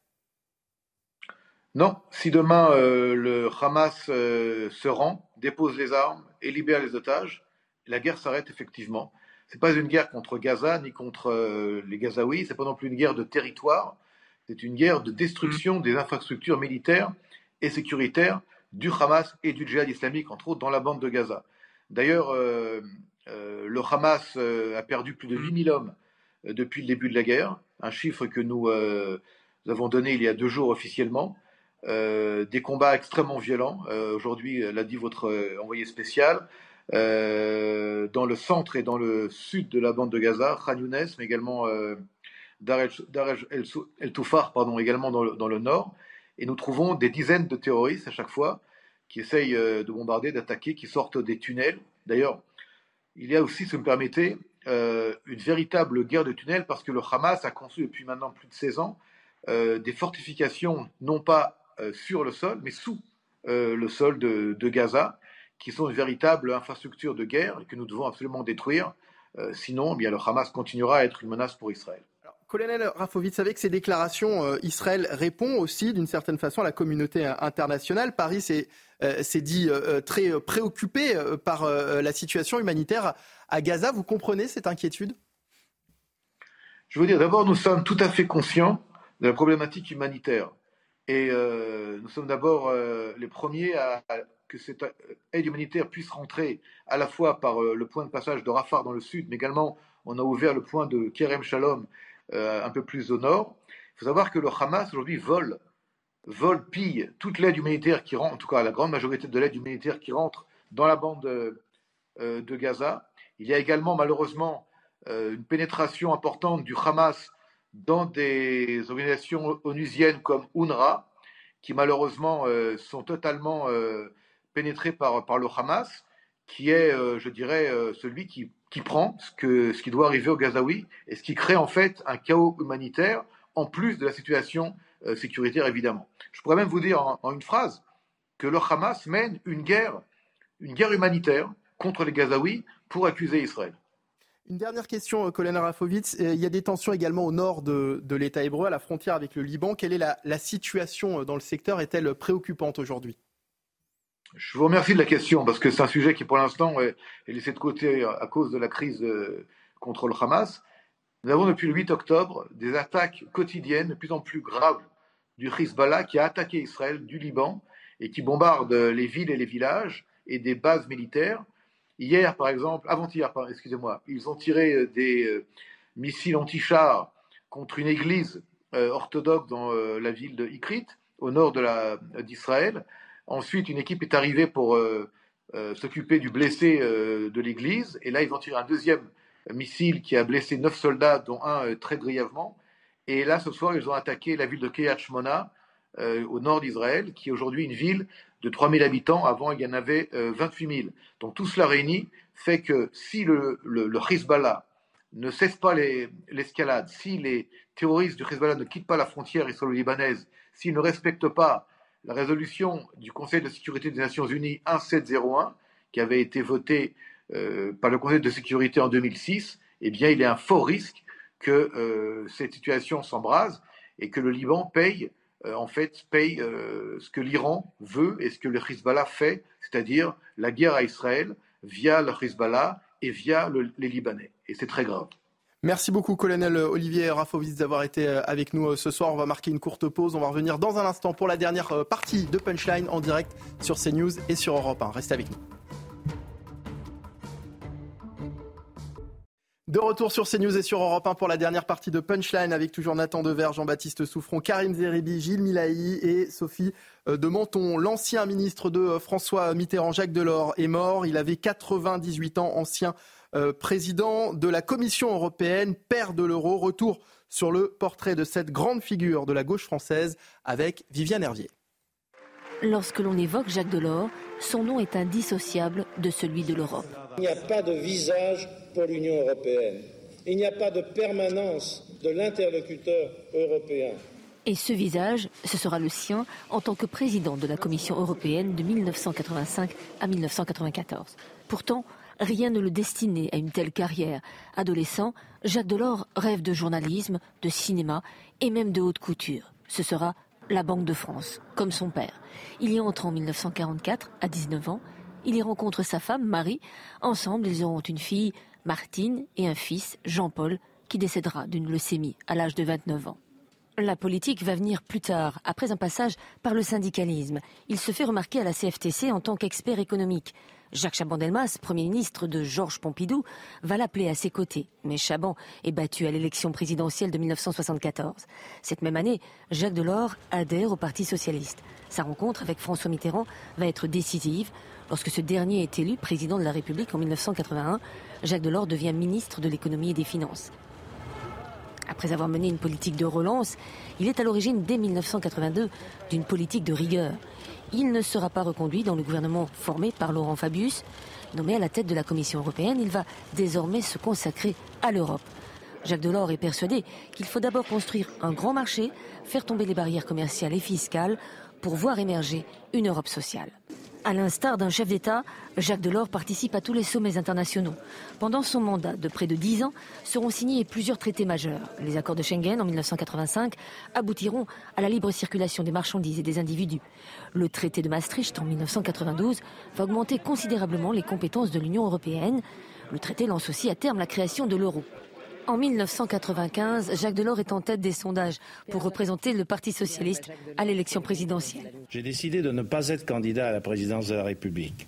Non, si demain euh, le Hamas euh, se rend, dépose les armes et libère les otages, la guerre s'arrête effectivement. Ce n'est pas une guerre contre Gaza ni contre euh, les Gazaouis, c'est pas non plus une guerre de territoire, c'est une guerre de destruction des infrastructures militaires et sécuritaires du Hamas et du djihad islamique, entre autres dans la bande de Gaza. D'ailleurs, le Hamas a perdu plus de 8000 hommes depuis le début de la guerre, un chiffre que nous avons donné il y a deux jours officiellement. Euh, des combats extrêmement violents. Euh, aujourd'hui, l'a dit votre euh, envoyé spécial, dans le centre et dans le sud de la bande de Gaza, Khan Younes, mais également Dar el Toufar, pardon, également dans le, nord. Et nous trouvons des dizaines de terroristes à chaque fois qui essayent de bombarder, d'attaquer, qui sortent des tunnels. D'ailleurs, il y a aussi, si vous me permettez, une véritable guerre de tunnels parce que le Hamas a conçu depuis maintenant plus de 16 ans des fortifications, non pas euh, sur le sol, mais sous euh, le sol de, Gaza, qui sont une véritable infrastructure de guerre et que nous devons absolument détruire. Euh, sinon, eh bien, le Hamas continuera à être une menace pour Israël. colonel Rafovitz, avec ces déclarations, Israël répond aussi d'une certaine façon à la communauté internationale. Paris s'est dit très préoccupé par la situation humanitaire à Gaza. Vous comprenez cette inquiétude? Je veux dire, d'abord, nous sommes tout à fait conscients de la problématique humanitaire. Et euh, nous sommes d'abord euh, les premiers à, que cette aide humanitaire puisse rentrer à la fois par euh, le point de passage de Rafah dans le sud, mais également on a ouvert le point de Kerem Shalom un peu plus au nord. Il faut savoir que le Hamas aujourd'hui vole, vole, pille toute l'aide humanitaire qui rentre, en tout cas la grande majorité de l'aide humanitaire qui rentre dans la bande de Gaza. Il y a également malheureusement une pénétration importante du Hamas dans des organisations onusiennes comme UNRWA, qui malheureusement euh, sont totalement euh, pénétrées par, le Hamas, qui est, euh, je dirais, celui qui, qui prend ce, que, ce qui doit arriver au Gazaoui et ce qui crée en fait un chaos humanitaire, en plus de la situation sécuritaire évidemment. Je pourrais même vous dire en, en, une phrase que le Hamas mène une guerre, une guerre humanitaire contre les Gazaouis pour accuser Israël. Une dernière question, euh, Colin Arafovitz. Euh, il y a des tensions également au nord de, l'État hébreu, à la frontière avec le Liban. Quelle est la, situation euh, dans le secteur? Est-elle préoccupante aujourd'hui? Je vous remercie de la question parce que c'est un sujet qui, pour l'instant, est, laissé de côté à cause de la crise contre le Hamas. Nous avons depuis le 8 octobre des attaques quotidiennes de plus en plus graves du Hezbollah qui a attaqué Israël du Liban et qui bombarde les villes et les villages et des bases militaires. Hier, par exemple, avant-hier, excusez-moi, ils ont tiré euh, des euh, missiles anti-chars contre une église euh, orthodoxe dans la ville de Ikrit, au nord d'Israël. Ensuite, une équipe est arrivée pour s'occuper du blessé de l'église. Et là, ils ont tiré un deuxième missile qui a blessé neuf soldats, dont un très grièvement. Et là, ce soir, ils ont attaqué la ville de Kiryat Shmona, au nord d'Israël, qui est aujourd'hui une ville de 3000 habitants. Avant, il y en avait 28 000. Donc tout cela réuni fait que si le, le, Hezbollah ne cesse pas l'escalade, si les terroristes du Hezbollah ne quittent pas la frontière israélo-libanaise, s'ils ne respectent pas la résolution du Conseil de sécurité des Nations Unies 1701, qui avait été votée euh, par le Conseil de sécurité en 2006, eh bien, il y a un fort risque que euh, cette situation s'embrase et que le Liban paye, euh, en fait, paye ce que l'Iran veut et ce que le Hezbollah fait, c'est-à-dire la guerre à Israël, via le Hezbollah et via les Libanais. Et c'est très grave. Merci beaucoup, colonel Olivier Rafovitz, d'avoir été euh, avec nous euh, ce soir. On va marquer une courte pause. On va revenir dans un instant pour la dernière euh, partie de Punchline en direct sur CNews et sur Europe 1. Restez avec nous. De retour sur CNews et sur Europe 1 pour la dernière partie de Punchline avec toujours Nathan Dever, Jean-Baptiste Souffron, Karim Zeribi, Gilles Milahi et Sophie euh, de Menton. L'ancien ministre de euh, François Mitterrand, Jacques Delors, est mort. Il avait 98 ans, ancien euh, président de la Commission européenne, père de l'euro. Retour sur le portrait de cette grande figure de la gauche française avec Viviane Hervier. Lorsque l'on évoque Jacques Delors, son nom est indissociable de celui de l'Europe. Il n'y a pas de visage pour l'Union européenne. Il n'y a pas de permanence de l'interlocuteur européen. Et ce visage, ce sera le sien en tant que président de la Commission européenne de 1985 à 1994. Pourtant, rien ne le destinait à une telle carrière. Adolescent, Jacques Delors rêve de journalisme, de cinéma et même de haute couture. Ce sera la Banque de France, comme son père. Il y entre en 1944, à 19 ans. Il y rencontre sa femme, Marie. Ensemble, ils auront une fille, Martine, et un fils, Jean-Paul, qui décédera d'une leucémie à l'âge de 29 ans. La politique va venir plus tard, après un passage par le syndicalisme. Il se fait remarquer à la CFTC en tant qu'expert économique. Jacques Chaban-Delmas, Premier ministre de Georges Pompidou, va l'appeler à ses côtés. Mais Chaban est battu à l'élection présidentielle de 1974. Cette même année, Jacques Delors adhère au Parti socialiste. Sa rencontre avec François Mitterrand va être décisive. Lorsque ce dernier est élu président de la République en 1981, Jacques Delors devient ministre de l'économie et des finances. Après avoir mené une politique de relance, il est à l'origine dès 1982 d'une politique de rigueur. Il ne sera pas reconduit dans le gouvernement formé par Laurent Fabius. Nommé à la tête de la Commission européenne, il va désormais se consacrer à l'Europe. Jacques Delors est persuadé qu'il faut d'abord construire un grand marché, faire tomber les barrières commerciales et fiscales pour voir émerger une Europe sociale. À l'instar d'un chef d'État, Jacques Delors participe à tous les sommets internationaux. Pendant son mandat de près de dix ans, seront signés plusieurs traités majeurs. Les accords de Schengen en 1985 aboutiront à la libre circulation des marchandises et des individus. Le traité de Maastricht en 1992 va augmenter considérablement les compétences de l'Union européenne. Le traité lance aussi à terme la création de l'euro. En 1995, Jacques Delors est en tête des sondages pour représenter le Parti socialiste à l'élection présidentielle. J'ai décidé de ne pas être candidat à la présidence de la République.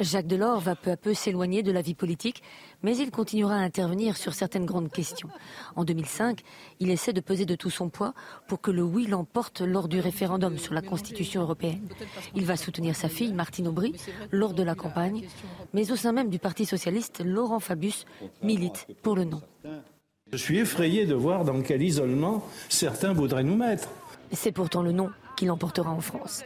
Jacques Delors va peu à peu s'éloigner de la vie politique, mais il continuera à intervenir sur certaines grandes questions. En 2005, il essaie de peser de tout son poids pour que le oui l'emporte lors du référendum sur la Constitution européenne. Il va soutenir sa fille, Martine Aubry, lors de la campagne, mais au sein même du Parti socialiste, Laurent Fabius milite pour le non. Je suis effrayé de voir dans quel isolement certains voudraient nous mettre. C'est pourtant le non qui l'emportera en France.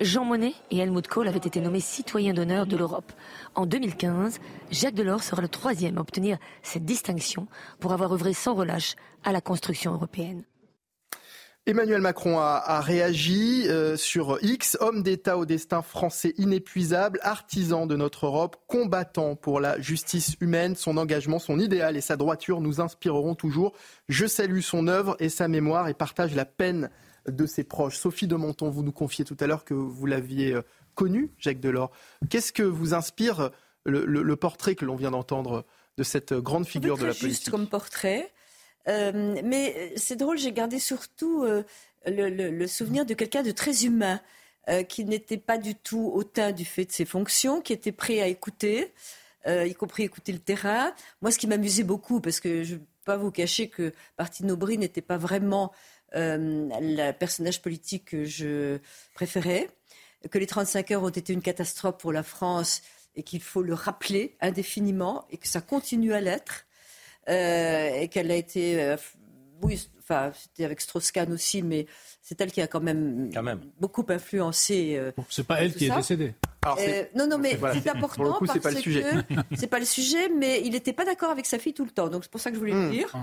Jean Monnet et Helmut Kohl avaient été nommés citoyens d'honneur de l'Europe. En 2015, Jacques Delors sera le troisième à obtenir cette distinction pour avoir œuvré sans relâche à la construction européenne. Emmanuel Macron a, réagi euh, sur X, homme d'État au destin français inépuisable, artisan de notre Europe, combattant pour la justice humaine. Son engagement, son idéal et sa droiture nous inspireront toujours. Je salue son œuvre et sa mémoire et partage la peine de ses proches. Sophie de Monton, vous nous confiez tout à l'heure que vous l'aviez euh, connu, Jacques Delors. Qu'est-ce que vous inspire le, portrait que l'on vient d'entendre de cette grande figure de la politique juste comme portrait. Euh, mais c'est drôle, j'ai gardé surtout euh, le, souvenir de quelqu'un de très humain, qui n'était pas du tout hautain du fait de ses fonctions, qui était prêt à écouter, y compris écouter le terrain. Moi, ce qui m'amusait beaucoup, parce que je ne vais pas vous cacher que Martine Aubry n'était pas vraiment euh, le personnage politique que je préférais. que les 35 heures ont été une catastrophe pour la France et qu'il faut le rappeler indéfiniment et que ça continue à l'être. et qu'elle a été, oui, enfin, c'était avec Strauss-Kahn aussi, mais c'est elle qui a quand même, beaucoup influencé. Euh, c'est pas elle qui est décédée. Euh, non, non, mais c'est important parce pas le sujet. que c'est pas le sujet, mais il n'était pas d'accord avec sa fille tout le temps, donc c'est pour ça que je voulais le hmm. dire.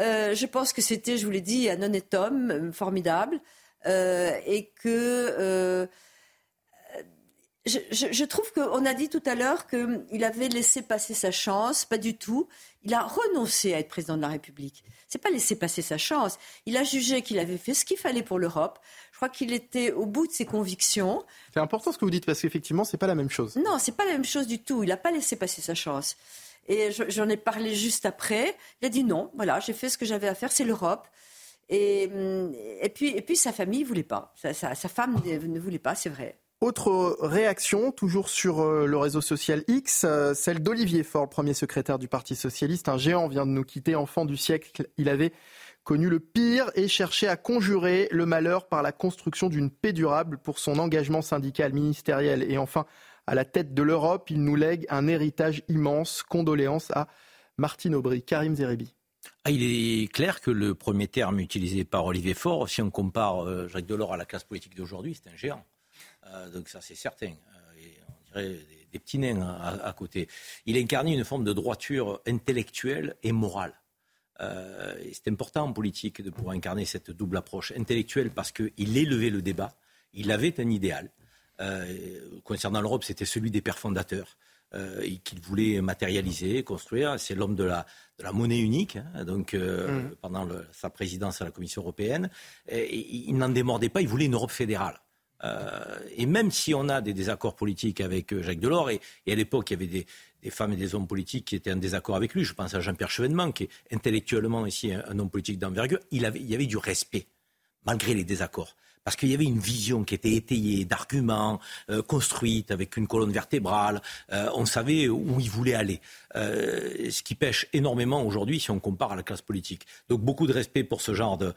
Euh, je pense que c'était, je vous l'ai dit, un honnête homme formidable et que je, je, trouve qu'on a dit tout à l'heure qu'il avait laissé passer sa chance, pas du tout. Il a renoncé à être président de la République. C'est pas laisser passer sa chance. Il a jugé qu'il avait fait ce qu'il fallait pour l'Europe. Je crois qu'il était au bout de ses convictions. C'est important ce que vous dites parce qu'effectivement, c'est pas la même chose. Non, c'est pas la même chose du tout. Il n'a pas laissé passer sa chance. Et j'en ai parlé juste après. Il a dit non, voilà, j'ai fait ce que j'avais à faire, c'est l'Europe. Et, et, puis, et puis sa famille ne voulait pas. Sa, sa femme ne voulait pas, c'est vrai. Autre réaction, toujours sur euh, le réseau social X, euh, celle d'Olivier Faure, premier secrétaire du Parti socialiste. Un géant vient de nous quitter, enfant du siècle. Il avait connu le pire et cherché à conjurer le malheur par la construction d'une paix durable pour son engagement syndical, ministériel et enfin à la tête de l'Europe. Il nous lègue un héritage immense. Condoléances à Martine Aubry. Karim Zeribi. Ah, il est clair que le premier terme utilisé par Olivier Faure, si on compare euh, Jacques Delors à la classe politique d'aujourd'hui, c'est un géant. Euh, donc ça c'est certain. Euh, on dirait des, petits nains à, côté. Il incarnait une forme de droiture intellectuelle et morale. Euh, c'est important en politique de pouvoir incarner cette double approche intellectuelle parce qu'il élevait le débat, il avait un idéal. concernant l'Europe, c'était celui des pères fondateurs. qu'il voulait matérialiser, construire. C'est l'homme de la, de la, monnaie unique, hein, donc mmh. pendant sa présidence à la Commission européenne. il n'en démordait pas, il voulait une Europe fédérale. Euh, et même si on a des désaccords politiques avec euh, Jacques Delors, et, à l'époque il y avait des, femmes et des hommes politiques qui étaient en désaccord avec lui, je pense à Jean-Pierre Chevènement, qui est intellectuellement ici un, homme politique d'envergure, il, y avait du respect, malgré les désaccords parce qu'il y avait une vision qui était étayée, d'arguments, euh, construite avec une colonne vertébrale. on savait où il voulait aller. ce qui pêche énormément aujourd'hui si on compare à la classe politique. Donc beaucoup de respect pour ce genre de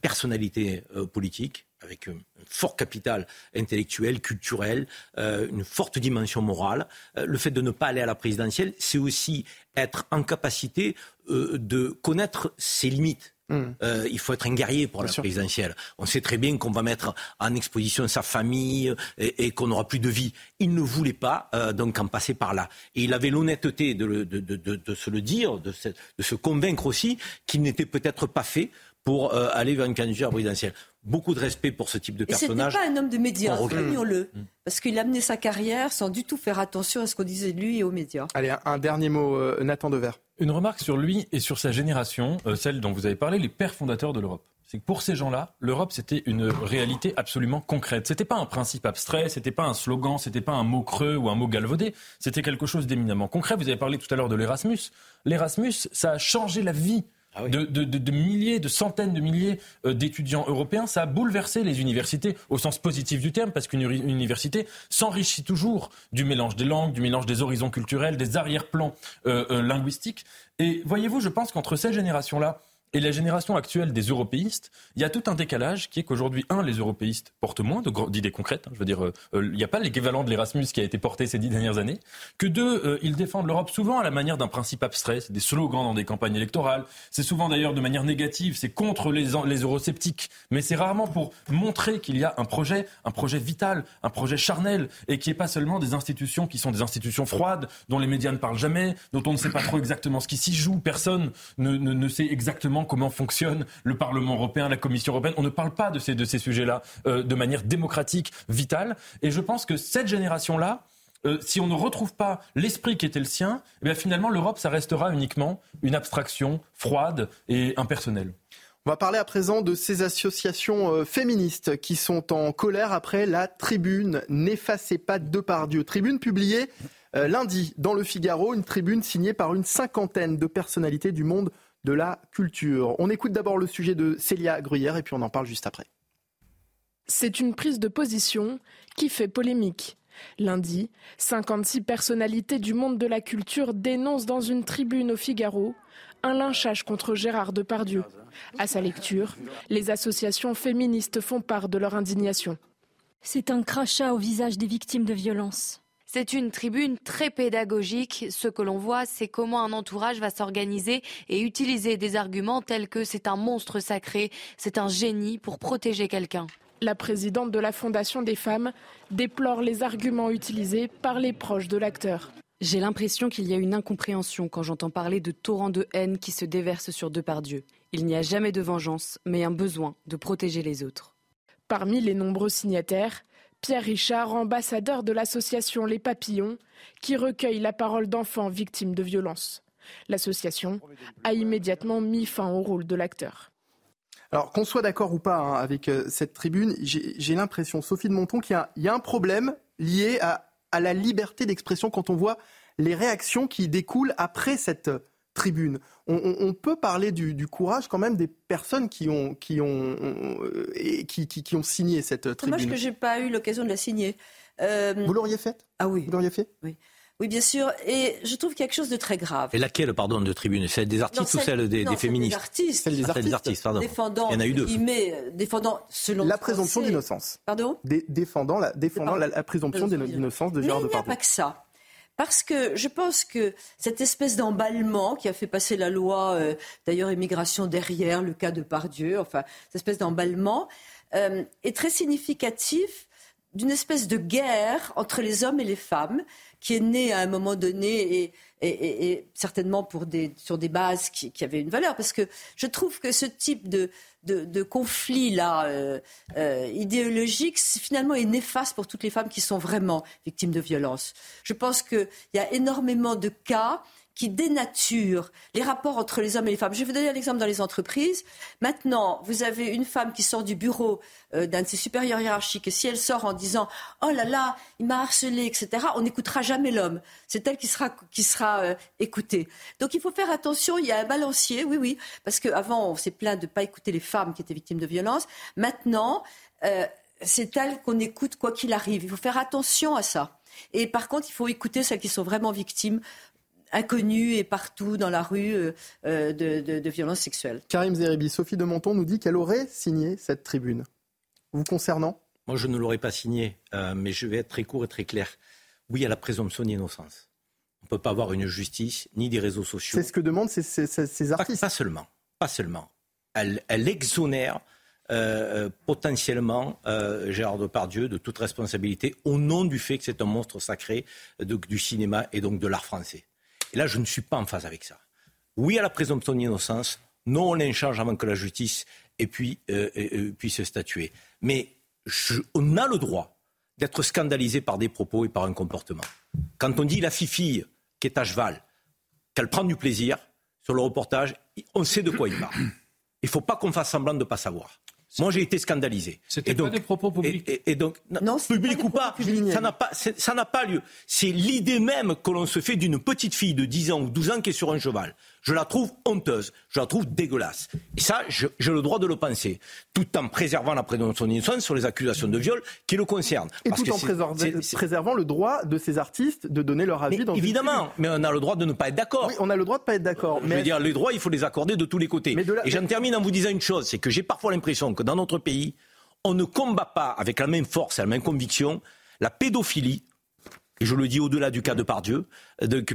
personnalité politique avec un fort capital intellectuel, culturel, euh, une forte dimension morale. Euh, le fait de ne pas aller à la présidentielle, c'est aussi être en capacité euh, de connaître ses limites. Mmh. il faut être un guerrier pour la présidentielle. On sait très bien qu'on va mettre en exposition sa famille et, qu'on n'aura plus de vie. Il ne voulait pas donc en passer par là. Et il avait l'honnêteté de, de, se le dire, de se convaincre aussi qu'il n'était peut-être pas fait pour aller vers une candidature présidentielle beaucoup de respect pour ce type de personnage. Ce n'était pas un homme de médias, soulignons-le. Mm. Parce qu'il a mené sa carrière sans du tout faire attention à ce qu'on disait de lui et aux médias. Allez, un, dernier mot, euh, Nathan Dever. Une remarque sur lui et sur sa génération, euh, celle dont vous avez parlé, les pères fondateurs de l'Europe. C'est que pour ces gens-là, l'Europe, c'était une réalité absolument concrète. C'était pas un principe abstrait, c'était pas un slogan, c'était pas un mot creux ou un mot galvaudé. C'était quelque chose d'éminemment concret. Vous avez parlé tout à l'heure de l'Erasmus. L'Erasmus, ça a changé la vie ah de, milliers, de centaines de milliers euh, d'étudiants européens. Ça a bouleversé les universités au sens positif du terme, parce qu'une université s'enrichit toujours du mélange des langues, du mélange des horizons culturels, des arrière-plans euh, euh, linguistiques. Et voyez-vous, je pense qu'entre ces générations-là, et la génération actuelle des européistes, il y a tout un décalage qui est qu'aujourd'hui, un, les européistes portent moins d'idées concrètes. Hein, je veux dire, euh, euh, il n'y a pas l'équivalent de l'Erasmus qui a été porté ces dix dernières années. Que deux, euh, ils défendent l'Europe souvent à la manière d'un principe abstrait. Des slogans dans des campagnes électorales. C'est souvent d'ailleurs de manière négative. C'est contre les, les eurosceptiques. Mais c'est rarement pour montrer qu'il y a un projet, un projet vital, un projet charnel, et qui n'est pas seulement des institutions qui sont des institutions froides, dont les médias ne parlent jamais, dont on ne sait pas trop exactement ce qui s'y joue. Personne ne, ne, ne sait exactement comment fonctionne le Parlement européen, la Commission européenne. On ne parle pas de ces, de ces sujets-là euh, de manière démocratique, vitale. Et je pense que cette génération-là, euh, si on ne retrouve pas l'esprit qui était le sien, eh finalement l'Europe, ça restera uniquement une abstraction froide et impersonnelle. On va parler à présent de ces associations euh, féministes qui sont en colère après la tribune N'effacez pas de Dieu. Tribune publiée lundi dans le Figaro, une tribune signée par une cinquantaine de personnalités du monde de la culture. On écoute d'abord le sujet de Célia Gruyère et puis on en parle juste après. C'est une prise de position qui fait polémique. Lundi, 56 personnalités du monde de la culture dénoncent dans une tribune au Figaro un lynchage contre Gérard Depardieu. À sa lecture, les associations féministes font part de leur indignation. C'est un crachat au visage des victimes de violences. C'est une tribune très pédagogique. Ce que l'on voit, c'est comment un entourage va s'organiser et utiliser des arguments tels que c'est un monstre sacré, c'est un génie pour protéger quelqu'un. La présidente de la Fondation des femmes déplore les arguments utilisés par les proches de l'acteur. J'ai l'impression qu'il y a une incompréhension quand j'entends parler de torrents de haine qui se déversent sur Depardieu. Il n'y a jamais de vengeance, mais un besoin de protéger les autres. Parmi les nombreux signataires, Pierre Richard, ambassadeur de l'association Les Papillons, qui recueille la parole d'enfants victimes de violences. L'association a immédiatement mis fin au rôle de l'acteur. Alors qu'on soit d'accord ou pas hein, avec euh, cette tribune, j'ai l'impression, Sophie de Monton, qu'il y, a un problème lié à la liberté d'expression quand on voit les réactions qui découlent après cette tribune. On, peut parler du, courage quand même des personnes qui ont, qui ont, euh, qui, qui, ont signé cette tribune. Dommage que je n'ai pas eu l'occasion de la signer. Euh, Vous l'auriez faite? Ah oui. Vous l'auriez fait? Oui. Oui, bien sûr. Et je trouve quelque chose de très grave. Et laquelle, pardon, de tribune? Celle des artistes ou celle des, féministes Celle des artistes. Celle des artistes, artistes pardon. Défendant, Il y en a eu deux. Euh, défendant, selon la présomption d'innocence. Pardon? Défendant, la, défendant la, présomption d'innocence de Gérard Mais il n'y a pas que ça. Parce que je pense que cette espèce d'emballement qui a fait passer la loi, euh, d'ailleurs immigration derrière, le cas de Pardieu, enfin, cette espèce d'emballement, euh, est très significatif d'une espèce de guerre entre les hommes et les femmes qui est née à un moment donné et, et, certainement pour des, sur des bases qui, qui, avaient une valeur. Parce que je trouve que ce type de, de, conflit-là euh, euh, idéologique, finalement, est néfaste pour toutes les femmes qui sont vraiment victimes de violences. Je pense qu'il y a énormément de cas qui dénature les rapports entre les hommes et les femmes. Je vais vous donner un exemple dans les entreprises. Maintenant, vous avez une femme qui sort du bureau euh, d'un de ses supérieurs hiérarchiques et si elle sort en disant Oh là là, il m'a harcelé, etc., on n'écoutera jamais l'homme. C'est elle qui sera, qui sera euh, écoutée. Donc il faut faire attention, il y a un balancier, oui, oui, parce qu'avant, on s'est plaint de ne pas écouter les femmes qui étaient victimes de violences. Maintenant, euh, c'est elle qu'on écoute quoi qu'il arrive. Il faut faire attention à ça. Et par contre, il faut écouter celles qui sont vraiment victimes inconnus et partout dans la rue euh, euh, de, violences sexuelles. Karim Zeribi, Sophie de Monton nous dit qu'elle aurait signé cette tribune. Vous concernant? Moi, je ne l'aurais pas signé, euh, mais je vais être très court et très clair. Oui, à la présomption d'innocence. On ne peut pas avoir une justice ni des réseaux sociaux. C'est ce que demandent ces, artistes. Pas, seulement, pas seulement. Elle, exonère potentiellement Gérard Depardieu de toute responsabilité au nom du fait que c'est un monstre sacré du cinéma et donc de l'art français. Et là, je ne suis pas en phase avec ça. Oui à la présomption d'innocence, non au l'échange avant que la justice ait puis, euh, euh, puisse statuer. Mais on a le droit d'être scandalisé par des propos et par un comportement. Quand on dit la fifille qui est à cheval, qu'elle prend du plaisir sur le reportage, on sait de quoi il parle. Il ne faut pas qu'on fasse semblant de ne pas savoir. Moi, j'ai été scandalisé. C'était pas des propos publics. Et, donc, non, public ou pas, ça n'a pas, ça n'a pas lieu. C'est l'idée même que l'on se fait d'une petite fille de 10 ans ou 12 ans qui est sur un cheval. Je la trouve honteuse, je la trouve dégueulasse. Et ça, j'ai le droit de le penser, tout en préservant la présomption d'innocence sur les accusations de viol qui le concernent. Et tout en préservant le droit de ces artistes de donner leur avis mais dans Évidemment, mais on a le droit de ne pas être d'accord. Oui, on a le droit de ne pas être d'accord. Je veux dire, les droits, il faut les accorder de tous les côtés. Et j'en termine en vous disant une chose, c'est que j'ai parfois l'impression que dans notre pays, on ne combat pas avec la même force et la même conviction la pédophilie et je le dis au-delà du cas de Pardieu,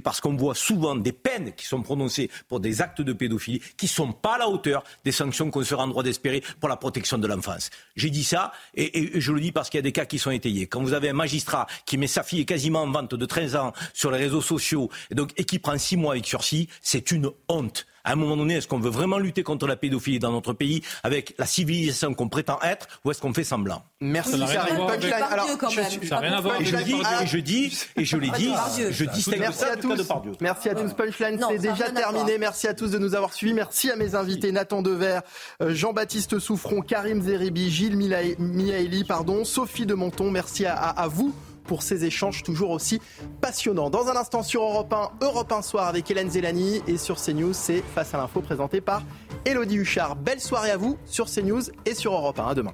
parce qu'on voit souvent des peines qui sont prononcées pour des actes de pédophilie qui ne sont pas à la hauteur des sanctions qu'on sera en droit d'espérer pour la protection de l'enfance. J'ai dit ça, et, je le dis parce qu'il y a des cas qui sont étayés. Quand vous avez un magistrat qui met sa fille quasiment en vente de 13 ans sur les réseaux sociaux, et, et qui prend 6 mois avec sursis, c'est une honte à un moment donné, est-ce qu'on veut vraiment lutter contre la pédophilie dans notre pays avec la civilisation qu'on prétend être ou est-ce qu'on fait semblant Merci, ça n'a rien à voir avec... je dis, et je dis, et je l'ai dit, je dis Merci à tous. Merci à tous. Punchline, c'est déjà terminé. Merci à tous de nous avoir suivis. Merci à mes invités Nathan Dever, euh, Jean-Baptiste Souffron, Karim Zeribi, Gilles Miaeli, pardon, Sophie de Monton. Merci à, à vous pour ces échanges toujours aussi passionnants. Dans un instant sur Europe 1, Europe 1 Soir avec Hélène Zélani et sur CNews, c'est Face à l'info présenté par Elodie Huchard. Belle soirée à vous sur CNews et sur Europe 1. À demain.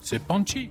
C'est Panchi.